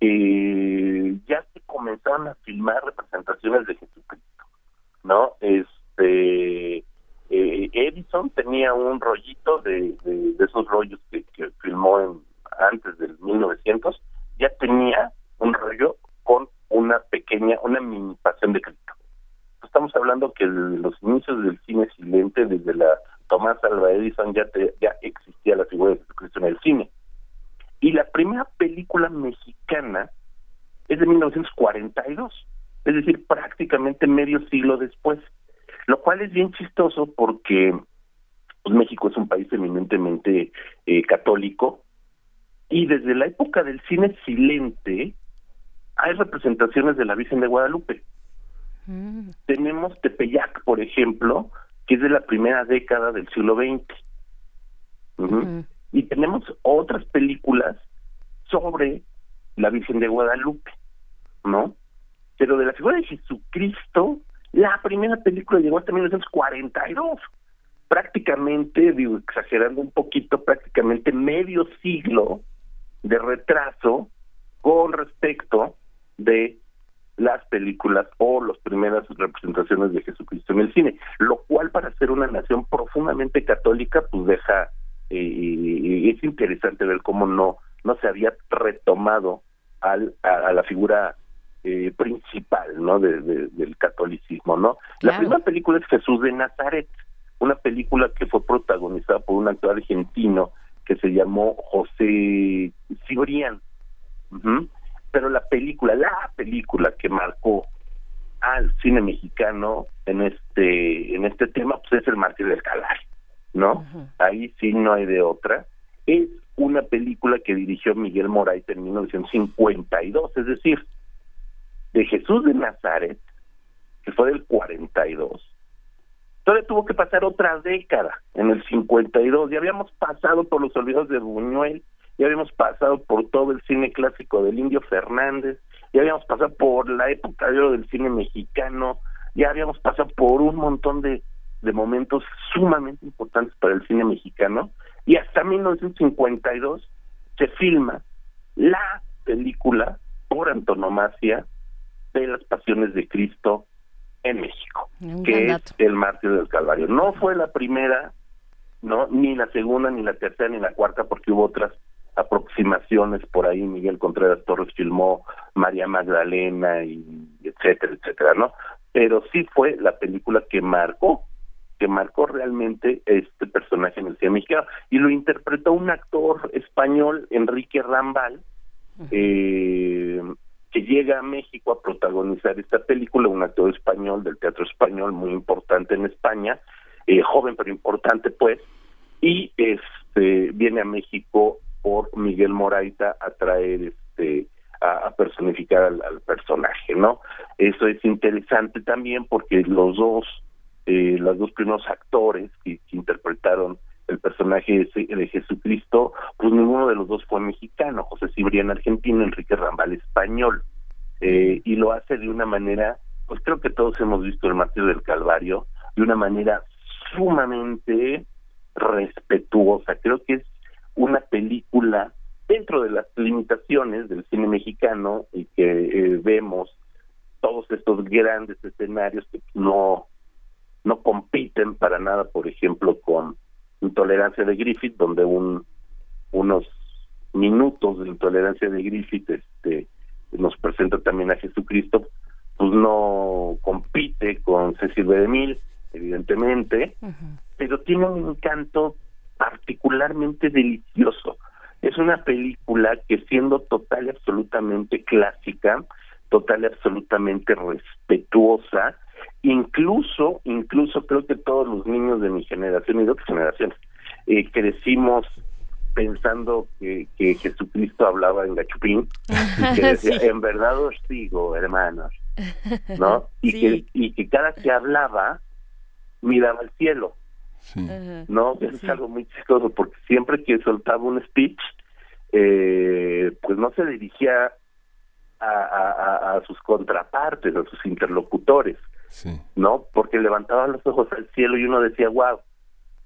eh, ya se comenzaron a filmar representaciones de Jesucristo, ¿no? Este eh, Edison tenía un rollito de, de, esos rollos que, que filmó en, antes del 1900, ya tenía un rollo con una pequeña, una mini pasión de Cristo estamos hablando que desde los inicios del cine silente, desde la Tomás Alva Edison, ya, ya existía la figura de Jesucristo en el cine. Y la primera película mexicana es de 1942, es decir, prácticamente medio siglo después, lo cual es bien chistoso porque pues, México es un país eminentemente eh, católico y desde la época del cine silente hay representaciones de la Virgen de Guadalupe. Mm. Tenemos Tepeyac, por ejemplo, que es de la primera década del siglo XX. Y tenemos otras películas sobre la Virgen de Guadalupe, ¿no? Pero de la figura de Jesucristo, la primera película llegó hasta 1942. Prácticamente, digo, exagerando un poquito, prácticamente medio siglo de retraso con respecto de las películas o las primeras representaciones de Jesucristo en el cine, lo cual para ser una nación profundamente católica pues deja eh, es interesante ver cómo no no se había retomado al, a, la figura eh, principal no de, del catolicismo no la primera película es Jesús de Nazaret una película que fue protagonizada por un actor argentino que se llamó José Cibrián pero la película, la película que marcó al cine mexicano en este en este tema pues es el Mártir del Calvario, ¿no? Ahí sí no hay de otra. Es una película que dirigió Miguel Moray en 1952, es decir, de Jesús de Nazaret, que fue del 42. Todavía tuvo que pasar otra década, en el 52, ya habíamos pasado por los olvidos de Buñuel, ya habíamos pasado por todo el cine clásico del Indio Fernández, ya habíamos pasado por la época de oro del cine mexicano, ya habíamos pasado por un montón de, de momentos sumamente importantes para el cine mexicano, y hasta 1952 se filma la película por antonomasia de las pasiones de Cristo en México, que es El Mártir del Calvario. No fue la primera, no, ni la segunda, ni la tercera, ni la cuarta, porque hubo otras aproximaciones por ahí Miguel Contreras Torres filmó María Magdalena y etcétera etcétera no pero sí fue la película que marcó que marcó realmente este personaje en el cine mexicano. Y lo interpretó un actor español Enrique Rambal eh, que llega a México a protagonizar esta película un actor español del teatro español muy importante en España eh, joven pero importante pues y este viene a México por Miguel Moraita a traer este a, personificar al, personaje, ¿no? Eso es interesante también porque los dos, eh, los dos primeros actores que, interpretaron el personaje de, Jesucristo, pues ninguno de los dos fue mexicano, José Cibrián argentino, Enrique Rambal español, eh, y lo hace de una manera, pues creo que todos hemos visto el Martirio del Calvario, de una manera sumamente respetuosa, creo que es una película dentro de las limitaciones del cine mexicano y que eh, vemos todos estos grandes escenarios que no no compiten para nada, por ejemplo, con Intolerancia de Griffith, donde un unos minutos de Intolerancia de Griffith este nos presenta también a Jesucristo, pues no compite con Cecil B. DeMille, evidentemente, pero tiene un encanto particularmente delicioso. Es una película que siendo total y absolutamente clásica, total y absolutamente respetuosa, incluso, incluso creo que todos los niños de mi generación y de otras generaciones, eh, crecimos pensando que, que, Jesucristo hablaba en gachupín y *laughs* que decía, en verdad os digo, hermanos, ¿no? *laughs* Y, que, y que cada que hablaba miraba al cielo ¿no? Es algo muy chistoso porque siempre que soltaba un speech, eh, pues no se dirigía a, a, sus contrapartes, a sus interlocutores, ¿no? Porque levantaba los ojos al cielo y uno decía, wow,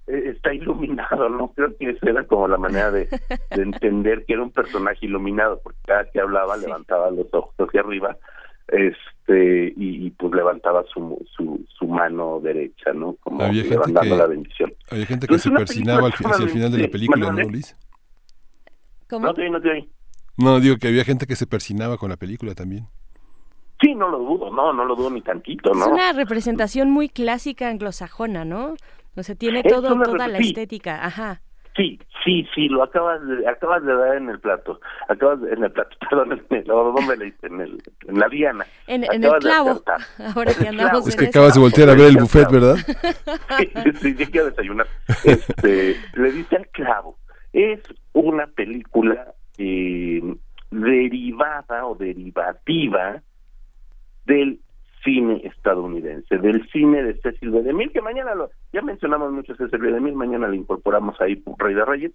e, está iluminado, ¿no? Creo que esa era como la manera de, entender que era un personaje iluminado, porque cada que hablaba levantaba los ojos hacia arriba este y, pues levantaba su, su, su mano derecha, ¿no? Como había gente que, la bendición. Había gente que se persinaba al, hacia el final de la película, ¿no, Luis? ¿Cómo? No te no te No, digo que había gente que se persinaba con la película también. Sí, no lo dudo, no, no lo dudo ni tantito, ¿no? Es una representación muy clásica anglosajona, ¿no? O sea, tiene todo, toda la estética, ajá. Sí, sí, sí, lo acabas de, acabas de dar en el plato. Acabas de, en el plato, *laughs* perdón, en el, ¿dónde le En, el, en la diana. En, en el clavo. *laughs* Ahora que andamos Es que acabas de voltear a ver el buffet, ¿verdad? sí, *laughs* sí, sí, quiero desayunar. Este, le dice al clavo. Es una película eh, derivada o derivativa del cine estadounidense, del cine de Cecil B. DeMille, que mañana lo, ya mencionamos mucho Cecil B. DeMille, mañana le incorporamos ahí Rey de Reyes,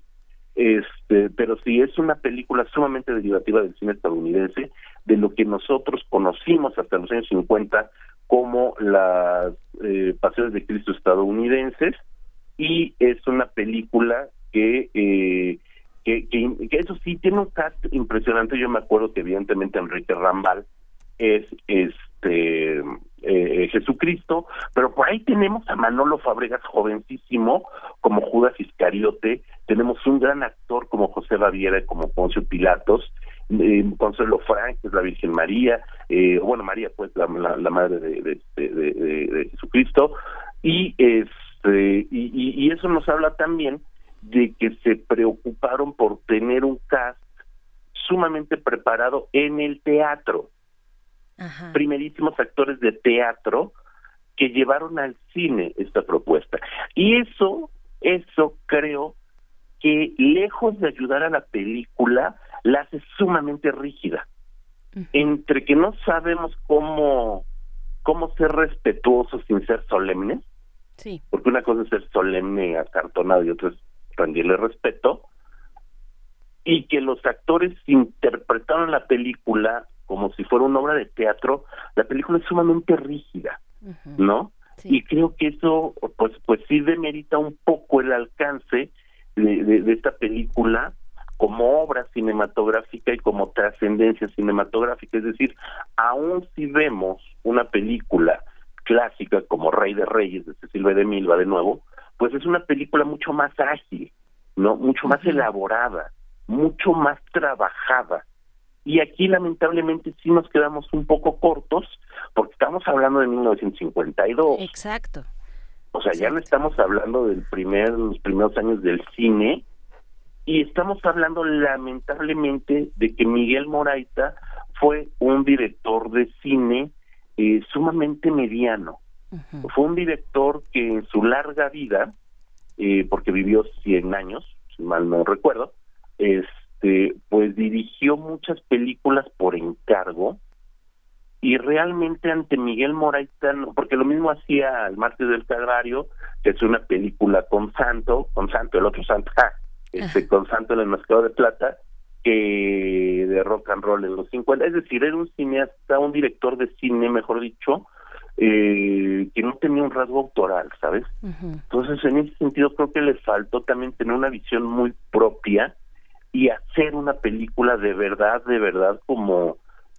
este, pero sí es una película sumamente derivativa del cine estadounidense, de lo que nosotros conocimos hasta los años 50 como las eh, pasiones de Cristo estadounidenses, y es una película que, eh, que, que, eso sí tiene un cast impresionante. Yo me acuerdo que evidentemente Enrique Rambal es este eh, Jesucristo, pero por ahí tenemos a Manolo Fabregas jovencísimo como Judas Iscariote, tenemos un gran actor como José Baviera como Poncio Pilatos, eh, Consuelo Frank, es la Virgen María, eh, bueno, María pues la, madre de, Jesucristo, y este y eso nos habla también de que se preocuparon por tener un cast sumamente preparado en el teatro primerísimos actores de teatro que llevaron al cine esta propuesta. Y eso, eso creo que lejos de ayudar a la película, la hace sumamente rígida. Entre que no sabemos cómo, cómo ser respetuosos sin ser solemnes, sí. porque una cosa es ser solemne, acartonado y otra es rendirle respeto, y que los actores interpretaron la película como si fuera una obra de teatro, la película es sumamente rígida, ¿no? Y creo que eso, pues, pues sí demerita un poco el alcance de, de, esta película como obra cinematográfica y como trascendencia cinematográfica. Es decir, aún si vemos una película clásica como Rey de Reyes de Cecil de Milva de nuevo, pues es una película mucho más ágil, ¿no? Mucho más elaborada, mucho más trabajada y aquí lamentablemente sí nos quedamos un poco cortos porque estamos hablando de 1952. Exacto. O sea, ya no estamos hablando del primer los primeros años del cine y estamos hablando lamentablemente de que Miguel Moraita fue un director de cine eh, sumamente mediano. Fue un director que en su larga vida eh, porque vivió 100 años, si mal no recuerdo, este, pues dirigió muchas películas por encargo y realmente ante Miguel Moraitán, porque lo mismo hacía El Martes del Sagrario, que es una película con Santo, con Santo, el otro Santo, *laughs* este, con Santo en el Mercado de Plata, que de rock and roll en los 50, es decir, era un cineasta, un director de cine, mejor dicho, eh, que no tenía un rasgo autoral, ¿sabes? Entonces, en ese sentido, creo que le faltó también tener una visión muy propia y hacer una película de verdad, de verdad, como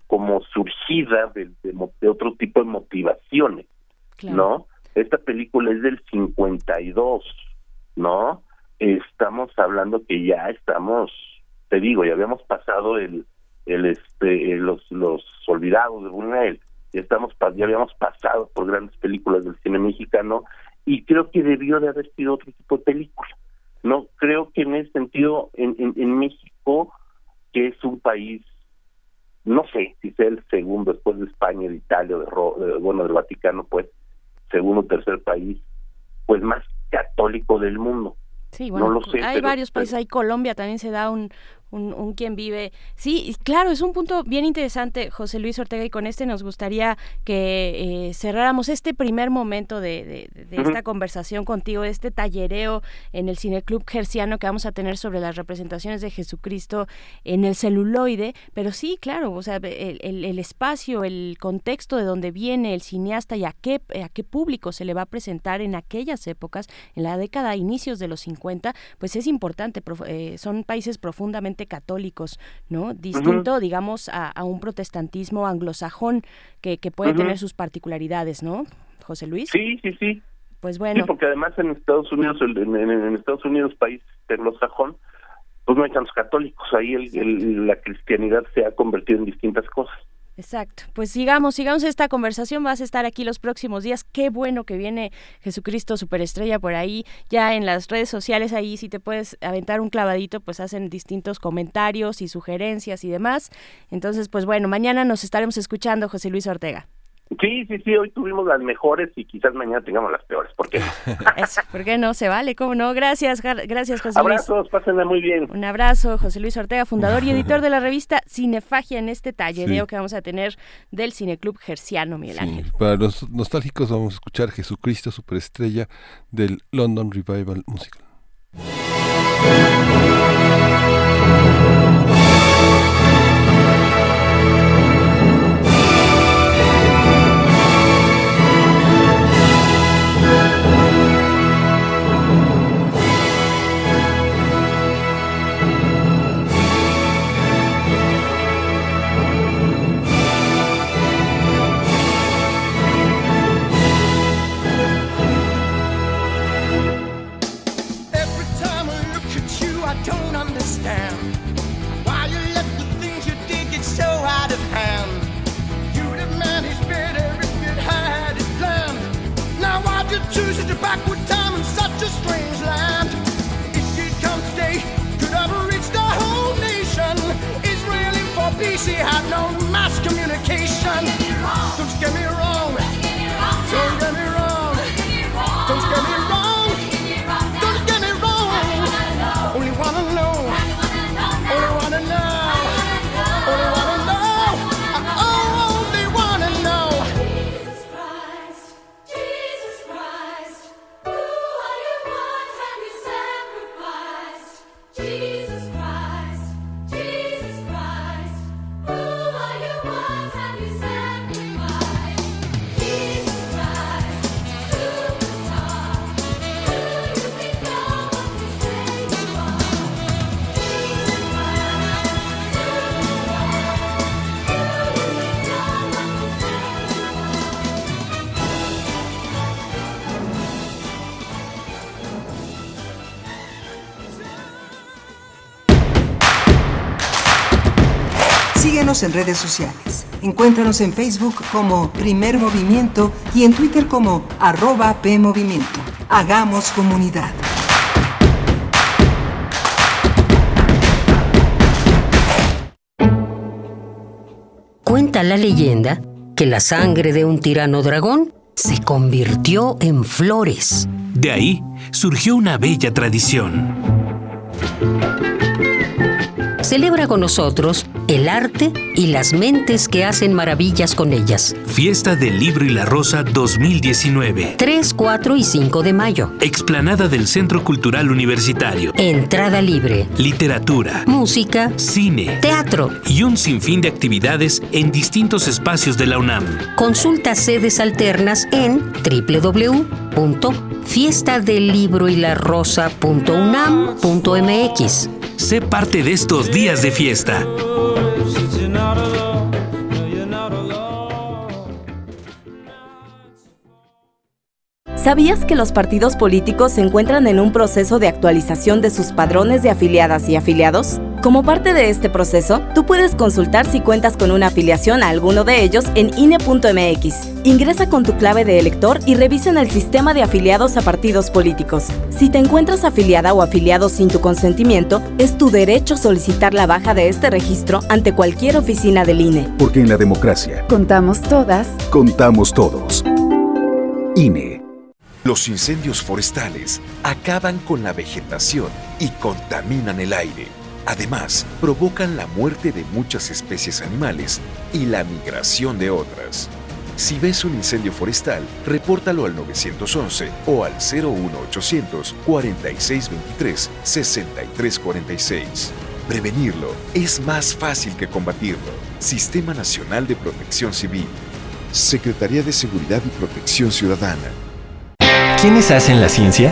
como surgida de, de, otro tipo de motivaciones, ¿no? Esta película es del 52, ¿no? Estamos hablando que ya estamos, te digo, ya habíamos pasado el, el este, los, los olvidados de Buñuel, ya estamos, ya habíamos pasado por grandes películas del cine mexicano y creo que debió de haber sido otro tipo de película, ¿no? Creo que en ese sentido, en, en, en México, que es un país no sé si sea el segundo después de España, de Italia, de, bueno, del Vaticano, pues, segundo o tercer país, pues más católico del mundo. Sí, bueno, no lo sé, hay varios países, hay Colombia también se da un, un, quien vive. Sí, claro, es un punto bien interesante, José Luis Ortega, y con este nos gustaría que eh, cerráramos este primer momento de, esta conversación contigo, este tallereo en el Cineclub Gerciano que vamos a tener sobre las representaciones de Jesucristo en el celuloide. Pero sí, claro, o sea, el, espacio, el contexto de donde viene el cineasta y a qué, a qué público se le va a presentar en aquellas épocas, en la década, inicios de los 50, pues es importante. Eh, son países profundamente católicos, ¿no? Distinto, digamos, a, un protestantismo anglosajón que, que puede tener sus particularidades, ¿no? José Luis. Sí, sí, sí. Pues bueno. Sí, porque además en Estados Unidos, en, Estados Unidos, país anglosajón, pues no hay tantos católicos. Ahí la cristianidad se ha convertido en distintas cosas. Exacto. Pues sigamos, sigamos esta conversación. Vas a estar aquí los próximos días. Qué bueno que viene Jesucristo Superestrella por ahí. Ya en las redes sociales ahí si te puedes aventar un clavadito, pues hacen distintos comentarios y sugerencias y demás. Entonces, pues bueno, mañana nos estaremos escuchando, José Luis Ortega. Sí, sí, sí, hoy tuvimos las mejores y quizás mañana tengamos las peores. ¿Por qué? *laughs* Eso, ¿Por qué no? Se vale, ¿cómo no? Gracias, gracias José Luis. Abrazos, pásenla muy bien. Un abrazo, José Luis Ortega, fundador y editor *laughs* de la revista Cinefagia en este tallereo que vamos a tener del Cineclub Gerciano, Miguel Ángel. Para los nostálgicos vamos a escuchar Jesucristo Superestrella del London Revival Musical. backward time in such a strange land. If she'd come today, could have reached the whole nation. Israel for peace, he had no mass communication. Don't get me wrong. Síguenos en redes sociales. Encuéntranos en Facebook como Primer Movimiento y en Twitter como arroba PMovimiento. Hagamos comunidad. Cuenta la leyenda que la sangre de un tirano dragón se convirtió en flores, De ahí surgió una bella tradición. Celebra con nosotros el arte y las mentes que hacen maravillas con ellas. Fiesta del Libro y la Rosa 2019. 3, 4 y 5 de mayo. Explanada del Centro Cultural Universitario. Entrada libre. Literatura. Música. Cine. Teatro. Y un sinfín de actividades en distintos espacios de la UNAM. Consulta sedes alternas en www.fiestadelibroylarosa.unam.mx. Sé parte de estos días de fiesta. ¿Sabías que los partidos políticos se encuentran en un proceso de actualización de sus padrones de afiliadas y afiliados? Como parte de este proceso, tú puedes consultar si cuentas con una afiliación a alguno de ellos en INE.mx. Ingresa con tu clave de elector y revisa en el sistema de afiliados a partidos políticos. Si te encuentras afiliada o afiliado sin tu consentimiento, es tu derecho solicitar la baja de este registro ante cualquier oficina del INE. Porque en la democracia Contamos todas. contamos todos. INE. Los incendios forestales acaban con la vegetación y contaminan el aire. Además, provocan la muerte de muchas especies animales y la migración de otras. Si ves un incendio forestal, repórtalo al 911 o al 01800 4623 6346. Prevenirlo es más fácil que combatirlo. Sistema Nacional de Protección Civil. Secretaría de Seguridad y Protección Ciudadana. ¿Quiénes hacen la ciencia?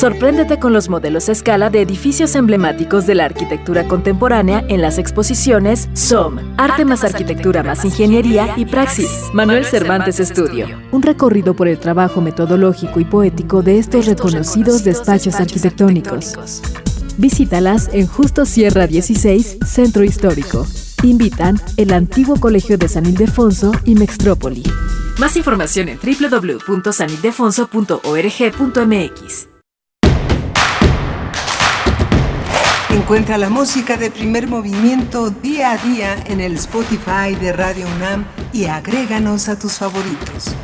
Sorpréndete con los modelos a escala de edificios emblemáticos de la arquitectura contemporánea en las exposiciones SOM, Arte más Arquitectura más Ingeniería y Praxis, Manuel Cervantes Estudio. Un recorrido por el trabajo metodológico y poético de estos reconocidos despachos arquitectónicos. Visítalas en Justo Sierra 16, Centro Histórico. Invitan el antiguo Colegio de San Ildefonso y Mextrópoli. Más información en www.sanildefonso.org.mx. Encuentra la música de primer movimiento día a día en el Spotify de Radio UNAM y agréganos a tus favoritos.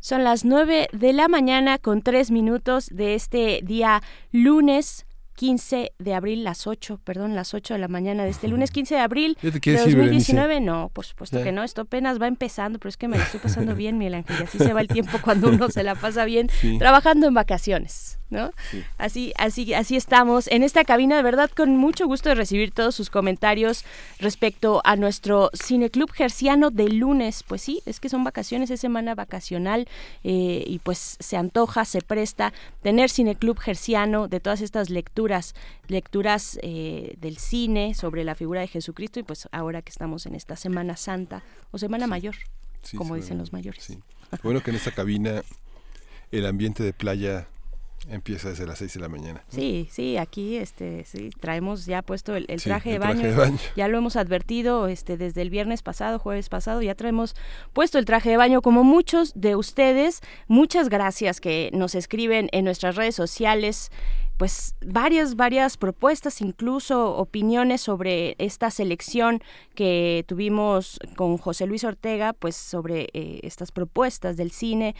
Son las 9 de la mañana con 3 minutos de este día lunes 15 de abril, las 8, perdón, las 8 de la mañana de este lunes 15 de abril ¿Ya te de quieres ir, 2019. No, por supuesto Ya. que no, esto apenas va empezando, pero es que me lo estoy pasando bien, Miguel Ángel, y así se va el tiempo cuando uno se la pasa bien Sí. trabajando en vacaciones, ¿no? Así, así, así estamos en esta cabina, de verdad, con mucho gusto de recibir todos sus comentarios respecto a nuestro cineclub gerciano de lunes. Pues sí, es que son vacaciones, es semana vacacional eh, y pues se antoja, se presta tener cineclub gerciano de todas estas lecturas, lecturas eh, del cine sobre la figura de Jesucristo y pues ahora que estamos en esta Semana Santa o Semana Mayor, Sí, como dicen los mayores. Bueno que en esta cabina el ambiente de playa empieza desde las 6 de la mañana. Sí, sí, aquí este, sí, traemos ya puesto el, el Sí, traje, el de, baño. traje de baño. Ya lo hemos advertido este, desde el viernes pasado, jueves pasado, ya traemos puesto el traje de baño como muchos de ustedes. Muchas gracias que nos escriben en nuestras redes sociales pues varias, varias propuestas, incluso opiniones sobre esta selección que tuvimos con José Luis Ortega, pues sobre eh, estas propuestas del cine.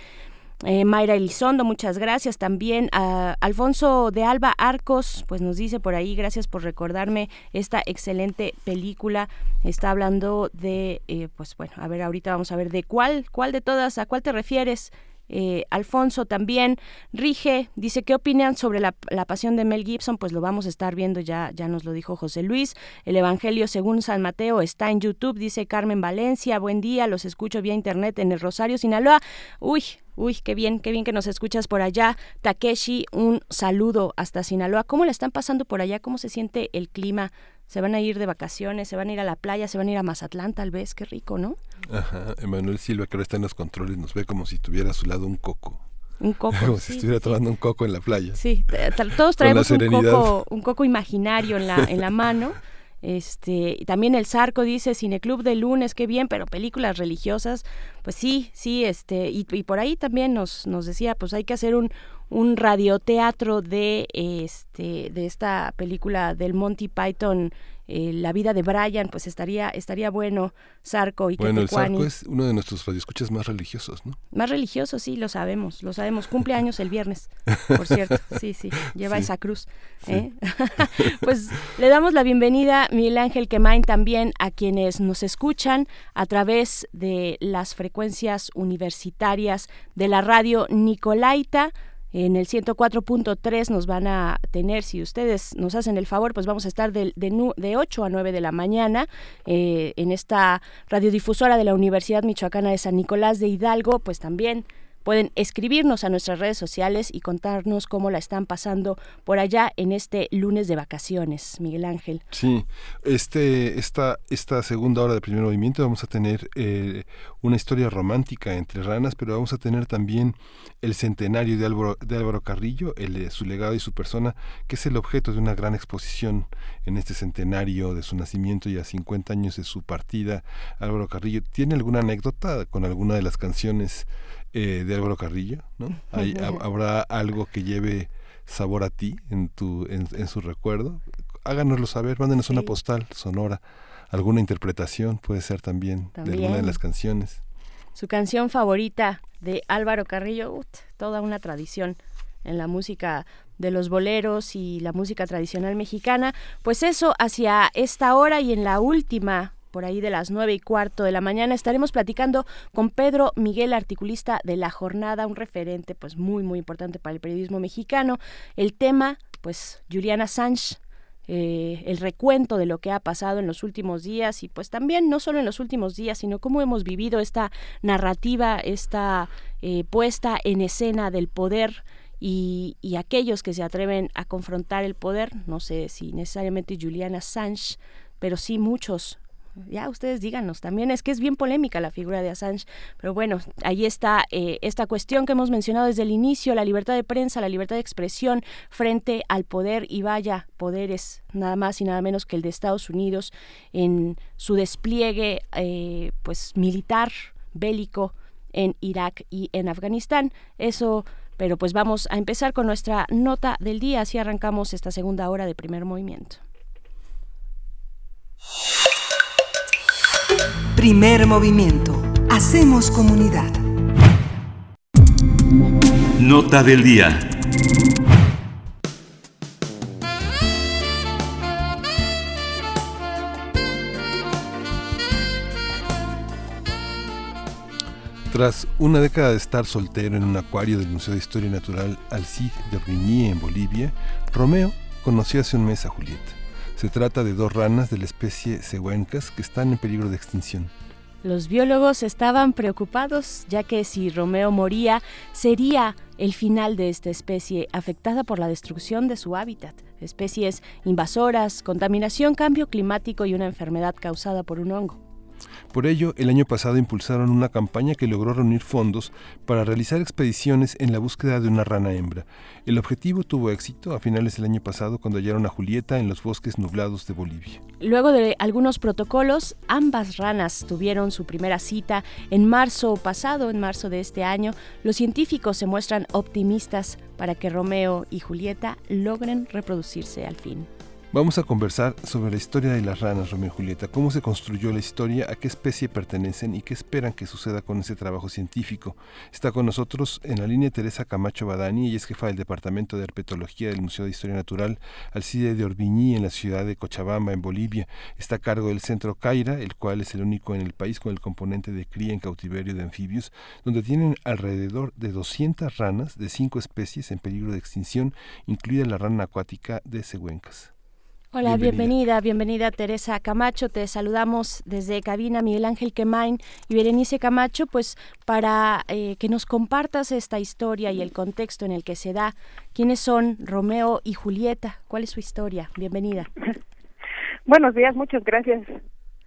Eh, Mayra Elizondo, muchas gracias. También a Alfonso de Alba Arcos, pues nos dice por ahí, gracias por recordarme esta excelente película. Está hablando de, eh, pues bueno, a ver, ahorita vamos a ver de cuál, cuál de todas, a cuál te refieres. Eh, Alfonso también, Rige, dice, ¿qué opinan sobre la, la pasión de Mel Gibson? Pues lo vamos a estar viendo, ya, ya nos lo dijo José Luis. El Evangelio según San Mateo está en YouTube, dice Carmen Valencia, buen día, los escucho vía internet en el Rosario, Sinaloa. Uy, Uy, qué bien, qué bien que nos escuchas por allá. Takeshi, un saludo hasta Sinaloa. ¿Cómo le están pasando por allá? ¿Cómo se siente el clima se van a ir de vacaciones, se van a ir a la playa, se van a ir a Mazatlán tal vez, qué rico, ¿no? Ajá, Emanuel Silva, que ahora está en los controles, nos ve como si tuviera a su lado un coco. Un coco. *laughs* Como sí, si estuviera tomando un coco en la playa. Sí, todos *laughs* traemos un coco, un coco imaginario en la, en la mano. Este, y también el Zarco dice Cineclub de lunes, qué bien, pero películas religiosas, pues sí, sí, este, y, y por ahí también nos, nos decía, pues hay que hacer un, un radioteatro de este, de esta película del Monty Python, eh, La vida de Brian, pues estaría, estaría bueno, Zarco y Bueno, el. Zarco es uno de nuestros radioescuchas más religiosos, ¿no? Más religioso, sí, lo sabemos, lo sabemos. Cumple años el viernes, por cierto. *laughs* Sí, sí, lleva Sí. esa cruz. Sí. ¿eh? *laughs* pues le damos la bienvenida, Miguel Ángel Quemain, también a quienes nos escuchan a través de las frecuencias universitarias de la radio Nicolaita. En el 104.3 nos van a tener, si ustedes nos hacen el favor, pues vamos a estar de, nu- de 8 a 9 de la mañana eh, en esta radiodifusora de la Universidad Michoacana de San Nicolás de Hidalgo, pues también pueden escribirnos a nuestras redes sociales y contarnos cómo la están pasando por allá en este lunes de vacaciones, Miguel Ángel. Sí, este, esta, esta segunda hora de primer movimiento vamos a tener eh, una historia romántica entre ranas, pero vamos a tener también el centenario de Álvaro, de Álvaro Carrillo, el, su legado y su persona, que es el objeto de una gran exposición en este centenario de su nacimiento y a 50 años de su partida. Álvaro Carrillo, ¿tiene alguna anécdota con alguna de las canciones eh, de Álvaro Carrillo? ¿no? Hay- ha- ¿Habrá algo que lleve sabor a ti en, tu, en, en su recuerdo? Háganoslo saber, mándenos una postal sonora, alguna interpretación puede ser también, de alguna de las canciones. Su canción favorita de Álvaro Carrillo, toda una tradición en la música de los boleros y la música tradicional mexicana. Pues eso, hacia esta hora y en la última, por ahí de las nueve y cuarto de la mañana, estaremos platicando con Pedro Miguel, articulista de La Jornada, un referente pues muy, muy importante para el periodismo mexicano. El tema, pues Julian Assange, eh, el recuento de lo que ha pasado en los últimos días y pues también no solo en los últimos días, sino cómo hemos vivido esta narrativa, esta eh, puesta en escena del poder y, y aquellos que se atreven a confrontar el poder, no sé si necesariamente Julian Assange, pero sí muchos, ya ustedes díganos también es que es bien polémica la figura de Assange pero bueno ahí está eh, esta cuestión que hemos mencionado desde el inicio la libertad de prensa la libertad de expresión frente al poder y vaya poderes nada más y nada menos que el de Estados Unidos en su despliegue eh, pues militar bélico en Irak y en Afganistán. Eso pero pues vamos a empezar con nuestra nota del día así arrancamos esta segunda hora de primer movimiento Primer movimiento. Hacemos comunidad. Nota del día. Tras una década de estar soltero en un acuario del Museo de Historia Natural Alcide de Origny en Bolivia, Romeo conoció hace un mes a Julieta. Se trata de dos ranas de la especie cehuencas que están en peligro de extinción. Los biólogos estaban preocupados ya que si Romeo moría sería el final de esta especie afectada por la destrucción de su hábitat, especies invasoras, contaminación, cambio climático y una enfermedad causada por un hongo. Por ello, el año pasado impulsaron una campaña que logró reunir fondos para realizar expediciones en la búsqueda de una rana hembra. El objetivo tuvo éxito a finales del año pasado cuando hallaron a Julieta en los bosques nublados de Bolivia. Luego de algunos protocolos, ambas ranas tuvieron su primera cita en marzo pasado, en marzo de este año. Los científicos se muestran optimistas para que Romeo y Julieta logren reproducirse al fin. Vamos a conversar sobre la historia de las ranas, Romeo y Julieta, cómo se construyó la historia, a qué especie pertenecen y qué esperan que suceda con ese trabajo científico. Está con nosotros en la línea Teresa Camacho Badani, ella es jefa del Departamento de Herpetología del Museo de Historia Natural Alcide de Orbiñí en la ciudad de Cochabamba, en Bolivia. Está a cargo del Centro Caira, el cual es el único en el país con el componente de cría en cautiverio de anfibios, donde tienen alrededor de 200 ranas de cinco especies en peligro de extinción, incluida la rana acuática de Cehuencas. Hola, bienvenida. bienvenida, Teresa Camacho. Te saludamos desde cabina Miguel Ángel Quemain y Berenice Camacho, pues para eh, que nos compartas esta historia y el contexto en el que se da. ¿Quiénes son Romeo y Julieta? ¿Cuál es su historia? Bienvenida. *laughs* Buenos días, muchas gracias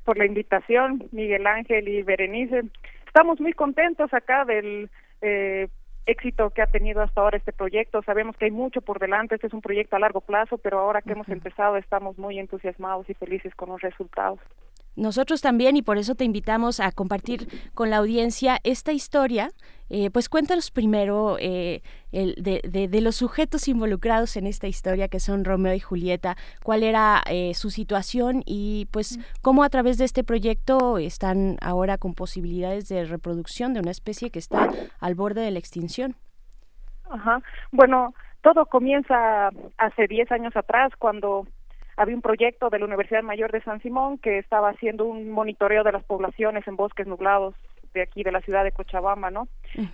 por la invitación, Miguel Ángel y Berenice. Estamos muy contentos acá del eh, éxito que ha tenido hasta ahora este proyecto. Sabemos que hay mucho por delante, este es un proyecto a largo plazo, pero ahora que hemos empezado estamos muy entusiasmados y felices con los resultados. Nosotros también y por eso te invitamos a compartir con la audiencia esta historia. Eh, pues cuéntanos primero eh, el, de, de, los sujetos involucrados en esta historia que son Romeo y Julieta, cuál era eh, su situación y pues cómo a través de este proyecto están ahora con posibilidades de reproducción de una especie que está al borde de la extinción. Ajá. Bueno, todo comienza hace 10 años atrás cuando había un proyecto de la Universidad Mayor de San Simón que estaba haciendo un monitoreo de las poblaciones en bosques nublados de aquí de la ciudad de Cochabamba, ¿no?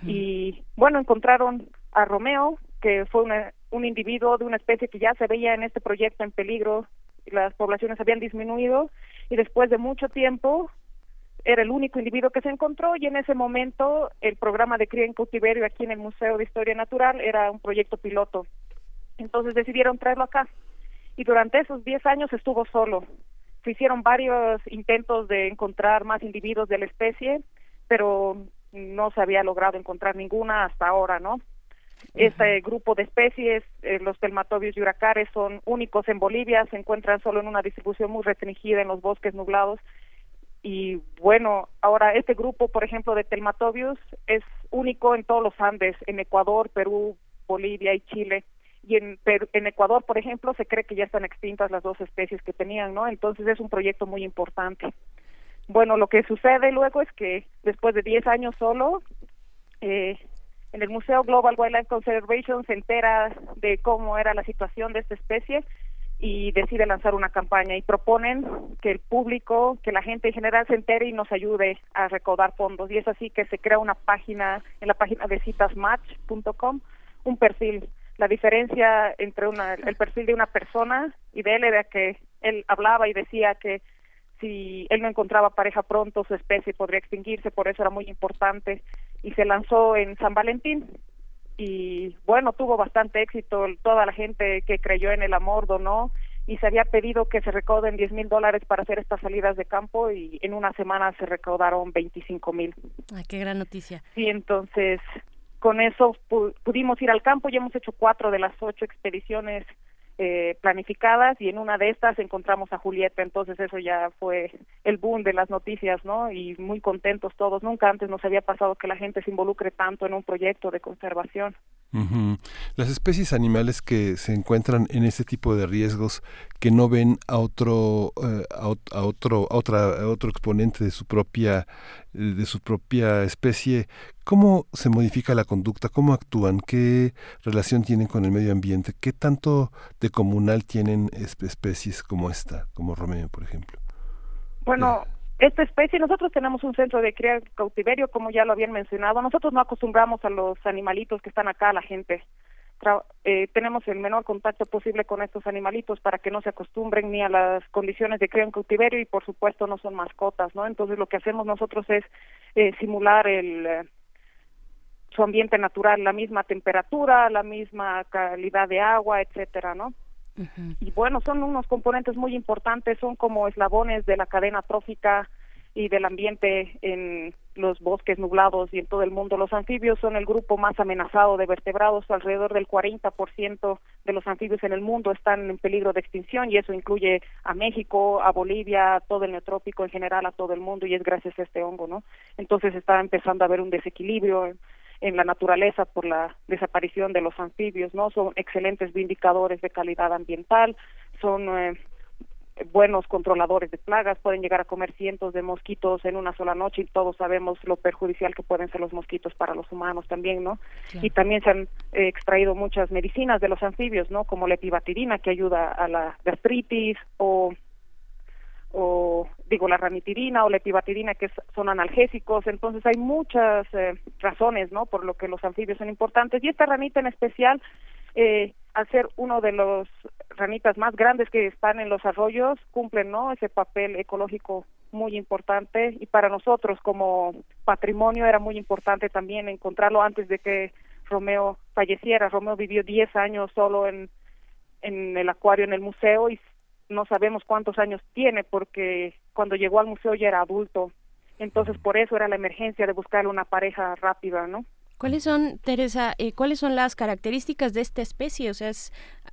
Y bueno, encontraron a Romeo, que fue un individuo de una especie que ya se veía en este proyecto en peligro, las poblaciones habían disminuido y después de mucho tiempo era el único individuo que se encontró y en ese momento el programa de cría en cautiverio aquí en el Museo de Historia Natural era un proyecto piloto. Entonces decidieron traerlo acá y durante esos 10 años estuvo solo. Se hicieron varios intentos de encontrar más individuos de la especie, pero no se había logrado encontrar ninguna hasta ahora, ¿no? Este grupo de especies, eh, los telmatobios yuracares, son únicos en Bolivia, se encuentran solo en una distribución muy restringida en los bosques nublados. Y bueno, ahora este grupo, por ejemplo, de telmatobios es único en todos los Andes, en Ecuador, Perú, Bolivia y Chile y en, en Ecuador, por ejemplo, se cree que ya están extintas las dos especies que tenían, ¿no? Entonces es un proyecto muy importante. Bueno, lo que sucede luego es que después de 10 años solo, eh, en el Museo Global Wildlife Conservation se entera de cómo era la situación de esta especie y decide lanzar una campaña y proponen que el público, que la gente en general se entere y nos ayude a recaudar fondos. Y es así que se crea una página, en la página de citasmatch.com, un perfil la diferencia entre una, el perfil de una persona y de él era que él hablaba y decía que si él no encontraba pareja pronto su especie podría extinguirse, por eso era muy importante y se lanzó en San Valentín y bueno, tuvo bastante éxito, toda la gente que creyó en el amor donó y se había pedido que se recauden 10 mil dólares para hacer estas salidas de campo y en una semana se recaudaron 25 mil. qué gran noticia. Sí, entonces con eso pudimos ir al campo y hemos hecho cuatro de las ocho expediciones eh, planificadas y en una de estas encontramos a Julieta, entonces eso ya fue el boom de las noticias, ¿no? Y muy contentos todos. Nunca antes nos había pasado que la gente se involucre tanto en un proyecto de conservación. Las especies animales que se encuentran en este tipo de riesgos que no ven a otro eh, a, otro a otra otro exponente de su propia de su propia especie. Cómo se modifica la conducta cómo actúan qué relación tienen con el medio ambiente qué tanto de comunal tienen especies como esta como Romeo por ejemplo bueno esta especie, nosotros tenemos un centro de cría cautiverio, como ya lo habían mencionado. Nosotros no acostumbramos a los animalitos que están acá, a la gente. Eh, tenemos el menor contacto posible con estos animalitos para que no se acostumbren ni a las condiciones de cría en cautiverio y, por supuesto, no son mascotas, ¿no? Entonces, lo que hacemos nosotros es eh, simular el eh, su ambiente natural, la misma temperatura, la misma calidad de agua, etcétera, ¿no? Y bueno, son unos componentes muy importantes, son como eslabones de la cadena trófica y del ambiente en los bosques nublados y en todo el mundo. Los anfibios son el grupo más amenazado de vertebrados, alrededor del 40% de los anfibios en el mundo están en peligro de extinción y eso incluye a México, a Bolivia, a todo el neotrópico en general, a todo el mundo y es gracias a este hongo, ¿no? Entonces está empezando a haber un desequilibrio en la naturaleza por la desaparición de los anfibios, ¿no? Son excelentes indicadores de calidad ambiental, son eh, buenos controladores de plagas, pueden llegar a comer cientos de mosquitos en una sola noche y todos sabemos lo perjudicial que pueden ser los mosquitos para los humanos también, ¿no? Y también se han eh, extraído muchas medicinas de los anfibios, ¿no? Como la epibatirina que ayuda a la gastritis o o digo la ramitirina o la epibatirina que son analgésicos entonces hay muchas eh, razones no por lo que los anfibios son importantes y esta ranita en especial eh, al ser uno de los ranitas más grandes que están en los arroyos cumplen no ese papel ecológico muy importante y para nosotros como patrimonio era muy importante también encontrarlo antes de que Romeo falleciera Romeo vivió 10 años solo en en el acuario en el museo y no sabemos cuántos años tiene porque cuando llegó al museo ya era adulto. Entonces por eso era la emergencia de buscarle una pareja rápida, ¿no? ¿Cuáles son, Teresa, eh, cuáles son las características de esta especie? O sea,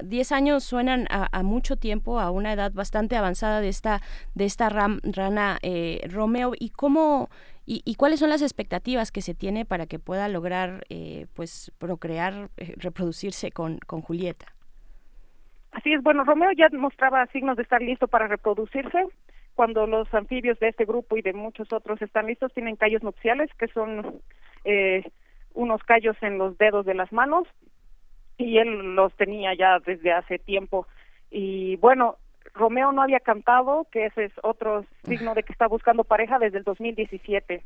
10 años suenan a, mucho tiempo, a una edad bastante avanzada de esta, de esta rana eh, Romeo. ¿Y cómo, y, cuáles son las expectativas que se tiene para que pueda lograr, eh, pues, procrear, reproducirse con, con Julieta? Así es, bueno, Romeo ya mostraba signos de estar listo para reproducirse. Cuando los anfibios de este grupo y de muchos otros están listos, tienen callos nupciales, que son eh, unos callos en los dedos de las manos, y él los tenía ya desde hace tiempo. Y bueno, Romeo no había cantado, que ese es otro signo de que está buscando pareja desde el 2017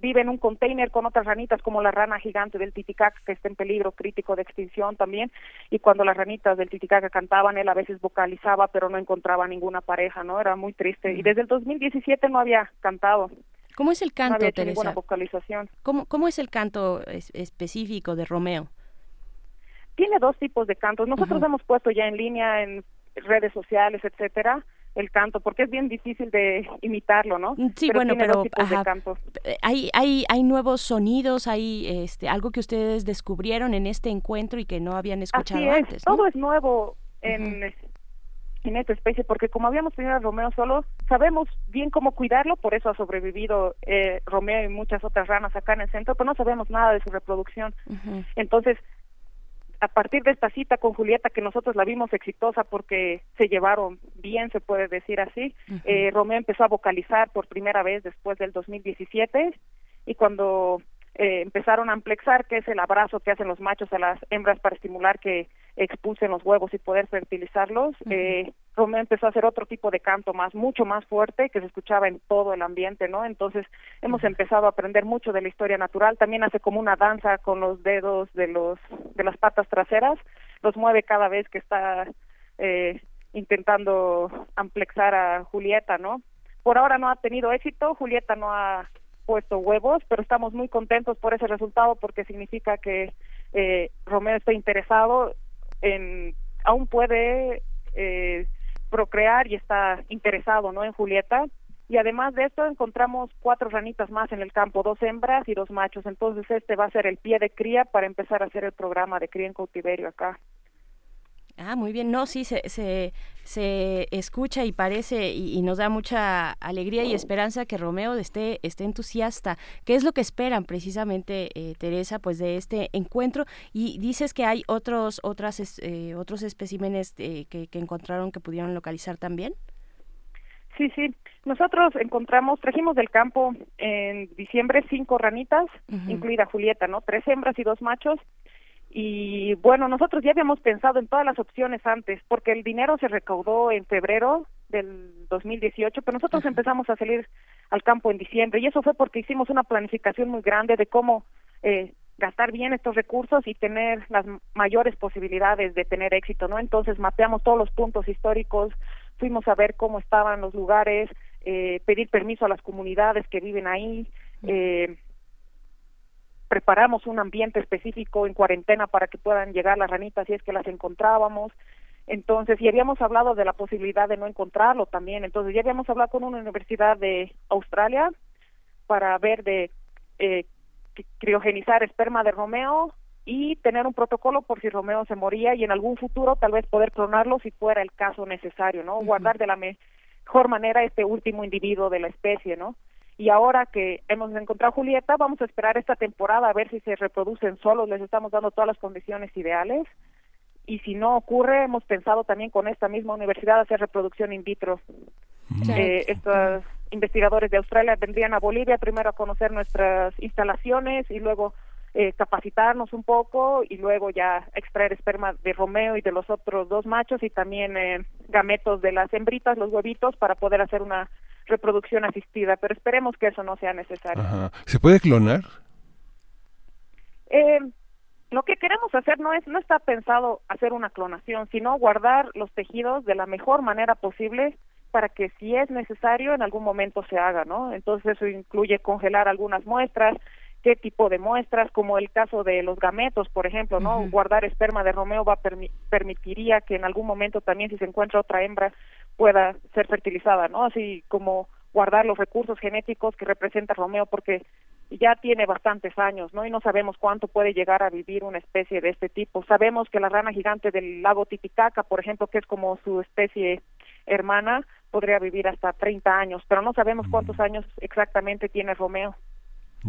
vive en un container con otras ranitas como la rana gigante del Titicaca que está en peligro crítico de extinción también y cuando las ranitas del Titicaca cantaban él a veces vocalizaba pero no encontraba ninguna pareja, ¿no? Era muy triste y desde el 2017 no había cantado. ¿Cómo es el canto, Teresa? ninguna vocalización. ¿Cómo, ¿Cómo es el canto específico de Romeo? Tiene dos tipos de cantos. Nosotros hemos puesto ya en línea en redes sociales, etcétera, el canto, porque es bien difícil de imitarlo, ¿no? Mm, sí, bueno, pero eh, hay hay hay nuevos sonidos, hay este algo que ustedes descubrieron en este encuentro y que no habían escuchado antes. Todo es nuevo en en esta especie, porque como habíamos tenido a Romeo solo, sabemos bien cómo cuidarlo, por eso ha sobrevivido eh, Romeo y muchas otras ranas acá en el centro, pero no sabemos nada de su reproducción. Entonces, a partir de esta cita con Julieta, que nosotros la vimos exitosa porque se llevaron bien, se puede decir así, eh, Romeo empezó a vocalizar por primera vez después del 2017 y cuando eh, empezaron a amplexar, que es el abrazo que hacen los machos a las hembras para estimular que expulsen los huevos y poder fertilizarlos. eh, Romeo empezó a hacer otro tipo de canto más, mucho más fuerte, que se escuchaba en todo el ambiente, ¿no? Entonces hemos empezado a aprender mucho de la historia natural. También hace como una danza con los dedos de los de las patas traseras, los mueve cada vez que está eh, intentando amplexar a Julieta, ¿no? Por ahora no ha tenido éxito, Julieta no ha puesto huevos, pero estamos muy contentos por ese resultado porque significa que eh, Romeo está interesado en, aún puede eh, procrear y está interesado, ¿no? En Julieta. Y además de esto encontramos cuatro ranitas más en el campo, dos hembras y dos machos. Entonces este va a ser el pie de cría para empezar a hacer el programa de cría en cautiverio acá. Ah, muy bien. No, sí, se, se, se escucha y parece y, nos da mucha alegría y esperanza que Romeo esté, esté entusiasta. ¿Qué es lo que esperan precisamente, eh, Teresa, pues de este encuentro? Y dices que hay otros, otras, eh, otros especímenes eh, que, que encontraron que pudieron localizar también. Sí, sí. Nosotros encontramos, trajimos del campo en diciembre cinco ranitas, incluida Julieta, ¿no? Tres hembras y dos machos y bueno, nosotros ya habíamos pensado en todas las opciones antes, porque el dinero se recaudó en febrero del 2018, pero nosotros empezamos a salir al campo en diciembre y eso fue porque hicimos una planificación muy grande de cómo eh, gastar bien estos recursos y tener las mayores posibilidades de tener éxito, ¿no? Entonces mapeamos todos los puntos históricos, fuimos a ver cómo estaban los lugares, eh, pedir permiso a las comunidades que viven ahí, eh, preparamos un ambiente específico en cuarentena para que puedan llegar las ranitas si es que las encontrábamos. Entonces, y habíamos hablado de la posibilidad de no encontrarlo también. Entonces, ya habíamos hablado con una universidad de Australia para ver de eh, criogenizar esperma de Romeo y tener un protocolo por si Romeo se moría y en algún futuro tal vez poder clonarlo si fuera el caso necesario, ¿no? Guardar de la mejor manera este último individuo de la especie, ¿no? Y ahora que hemos encontrado Julieta, vamos a esperar esta temporada a ver si se reproducen solos, les estamos dando todas las condiciones ideales. Y si no ocurre, hemos pensado también con esta misma universidad hacer reproducción in vitro. Eh, estos investigadores de Australia vendrían a Bolivia primero a conocer nuestras instalaciones y luego eh, capacitarnos un poco y luego ya extraer esperma de Romeo y de los otros dos machos y también eh, gametos de las hembritas, los huevitos, para poder hacer una reproducción asistida, pero esperemos que eso no sea necesario. ¿Se puede clonar? Eh, lo que queremos hacer no es no está pensado hacer una clonación, sino guardar los tejidos de la mejor manera posible para que si es necesario en algún momento se haga, ¿no? Entonces eso incluye congelar algunas muestras, qué tipo de muestras, como el caso de los gametos, por ejemplo, ¿no? Guardar esperma de Romeo va permitiría que en algún momento también si se encuentra otra hembra pueda ser fertilizada, ¿no? Así como guardar los recursos genéticos que representa Romeo, porque ya tiene bastantes años, ¿no? Y no sabemos cuánto puede llegar a vivir una especie de este tipo. Sabemos que la rana gigante del lago Titicaca, por ejemplo, que es como su especie hermana, podría vivir hasta 30 años, pero no sabemos cuántos años exactamente tiene Romeo.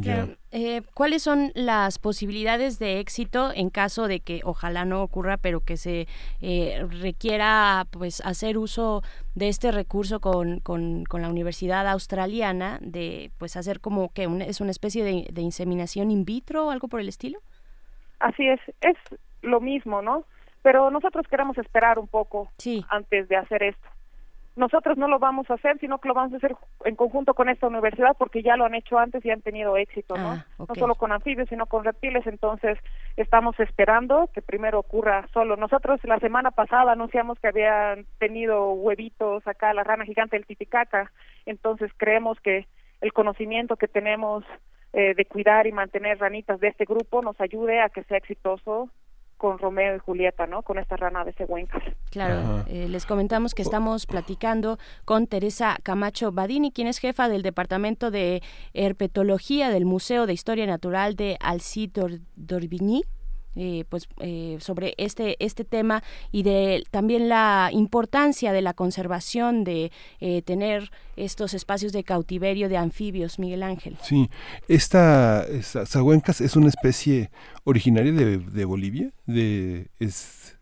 Claro. Eh, ¿Cuáles son las posibilidades de éxito en caso de que ojalá no ocurra, pero que se eh, requiera pues hacer uso de este recurso con, con, con, la Universidad Australiana de pues hacer como que un, es una especie de, de inseminación in vitro o algo por el estilo? Así es, es lo mismo, ¿no? Pero nosotros queremos esperar un poco antes de hacer esto nosotros no lo vamos a hacer, sino que lo vamos a hacer en conjunto con esta universidad porque ya lo han hecho antes y han tenido éxito, ¿no? No solo con anfibios, sino con reptiles, entonces estamos esperando que primero ocurra solo. Nosotros la semana pasada anunciamos que habían tenido huevitos acá la rana gigante del Titicaca, entonces creemos que el conocimiento que tenemos eh, de cuidar y mantener ranitas de este grupo nos ayude a que sea exitoso con Romeo y Julieta, ¿no? Con esta rana de Cehuencas. Claro, eh, les comentamos que estamos platicando con Teresa Camacho Badini, quien es jefa del Departamento de Herpetología del Museo de Historia Natural de Alcide d'Orbigny. Eh, pues eh, sobre este este tema y de también la importancia de la conservación de eh, tener estos espacios de cautiverio de anfibios Miguel Ángel sí esta, Sahuencas es una especie originaria de, de Bolivia de es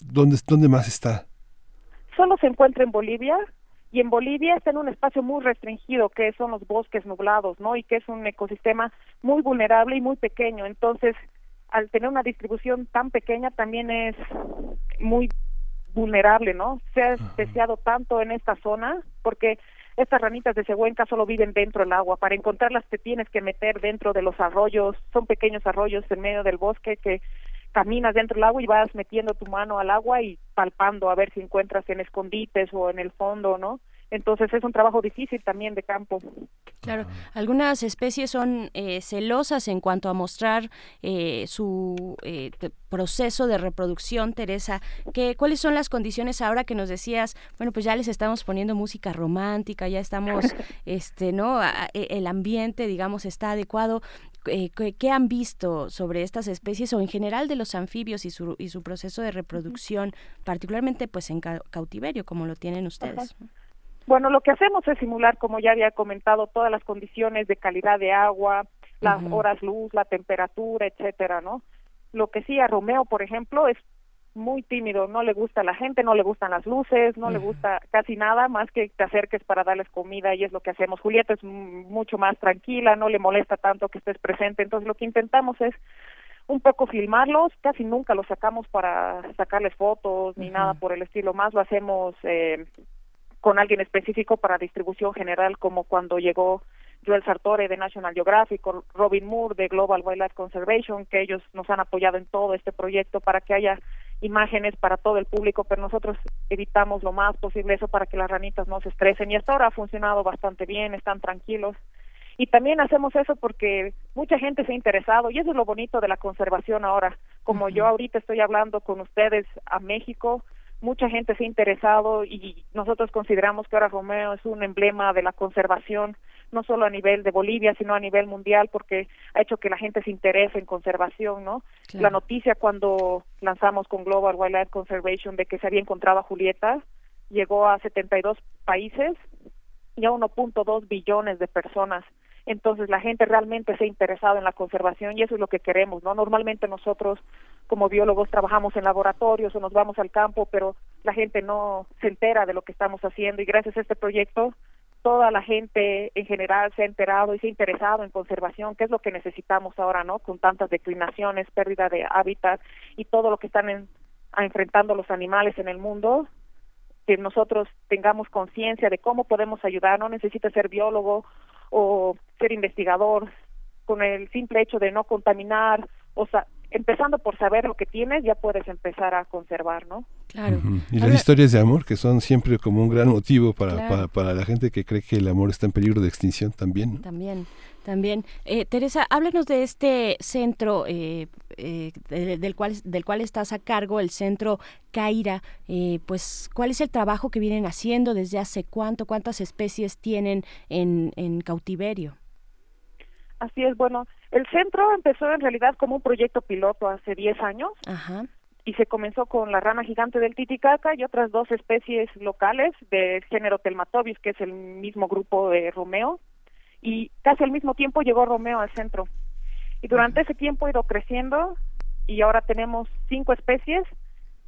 dónde dónde más está solo se encuentra en Bolivia y en Bolivia está en un espacio muy restringido que son los bosques nublados, ¿no? Y que es un ecosistema muy vulnerable y muy pequeño. Entonces, al tener una distribución tan pequeña también es muy vulnerable, ¿no? Se ha especiado tanto en esta zona porque estas ranitas de cehuenca solo viven dentro del agua. Para encontrarlas te tienes que meter dentro de los arroyos, son pequeños arroyos en medio del bosque que caminas dentro del agua y vas metiendo tu mano al agua y palpando a ver si encuentras en escondites o en el fondo, ¿no? Entonces es un trabajo difícil también de campo. Claro, algunas especies son eh, celosas en cuanto a mostrar eh, su eh, proceso de reproducción, Teresa. ¿Qué, ¿Cuáles son las condiciones ahora que nos decías? Bueno, pues ya les estamos poniendo música romántica, ya estamos, *laughs* este, ¿no? E, el ambiente, digamos, está adecuado. ¿qué, han visto sobre estas especies o en general de los anfibios y su, y su proceso de reproducción, particularmente pues en cautiverio, como lo tienen ustedes? Bueno, lo que hacemos es simular, como ya había comentado, todas las condiciones de calidad de agua, las horas luz, la temperatura, etcétera, ¿no? Lo que sí a Romeo, por ejemplo, es muy tímido, no le gusta la gente, no le gustan las luces, no le gusta casi nada más que te acerques para darles comida y es lo que hacemos. Julieta es mucho más tranquila, no le molesta tanto que estés presente, entonces lo que intentamos es un poco filmarlos, casi nunca los sacamos para sacarles fotos ni nada por el estilo, más lo hacemos eh, con alguien específico para distribución general, como cuando llegó Joel Sartore de National Geographic, Robin Moore de Global Wildlife Conservation, que ellos nos han apoyado en todo este proyecto para que haya imágenes para todo el público, pero nosotros evitamos lo más posible eso para que las ranitas no se estresen y hasta ahora ha funcionado bastante bien, están tranquilos. Y también hacemos eso porque mucha gente se ha interesado y eso es lo bonito de la conservación ahora. Como yo ahorita estoy hablando con ustedes a México, mucha gente se ha interesado y nosotros consideramos que ahora Romeo es un emblema de la conservación, no solo a nivel de Bolivia, sino a nivel mundial, porque ha hecho que la gente se interese en conservación, ¿no? La noticia cuando lanzamos con Global Wildlife Conservation de que se había encontrado a Julieta llegó a 72 países y a 1.2 billones de personas entonces la gente realmente se ha interesado en la conservación y eso es lo que queremos, ¿no? Normalmente nosotros como biólogos trabajamos en laboratorios o nos vamos al campo, pero la gente no se entera de lo que estamos haciendo y gracias a este proyecto toda la gente en general se ha enterado y se ha interesado en conservación, que es lo que necesitamos ahora, ¿no? Con tantas declinaciones, pérdida de hábitat y todo lo que están enfrentando los animales en el mundo, que nosotros tengamos conciencia de cómo podemos ayudar, no necesita ser biólogo o ser investigador con el simple hecho de no contaminar, o sea, empezando por saber lo que tienes, ya puedes empezar a conservar, ¿no? Claro. Y las historias de amor, que son siempre como un gran motivo para, para, para, la gente que cree que el amor está en peligro de extinción también. También. También, eh, Teresa, háblanos de este centro eh, eh, del, cual, del cual estás a cargo, el centro Caira. pues, ¿cuál es el trabajo que vienen haciendo? ¿Desde hace cuánto? ¿Cuántas especies tienen en, en cautiverio? Así es, bueno, el centro empezó en realidad como un proyecto piloto hace 10 años. Ajá y se comenzó con la rana gigante del Titicaca y otras dos especies locales del género Telmatobius, que es el mismo grupo de Romeo, y casi al mismo tiempo llegó Romeo al centro. Y durante ese tiempo ha ido creciendo y ahora tenemos cinco especies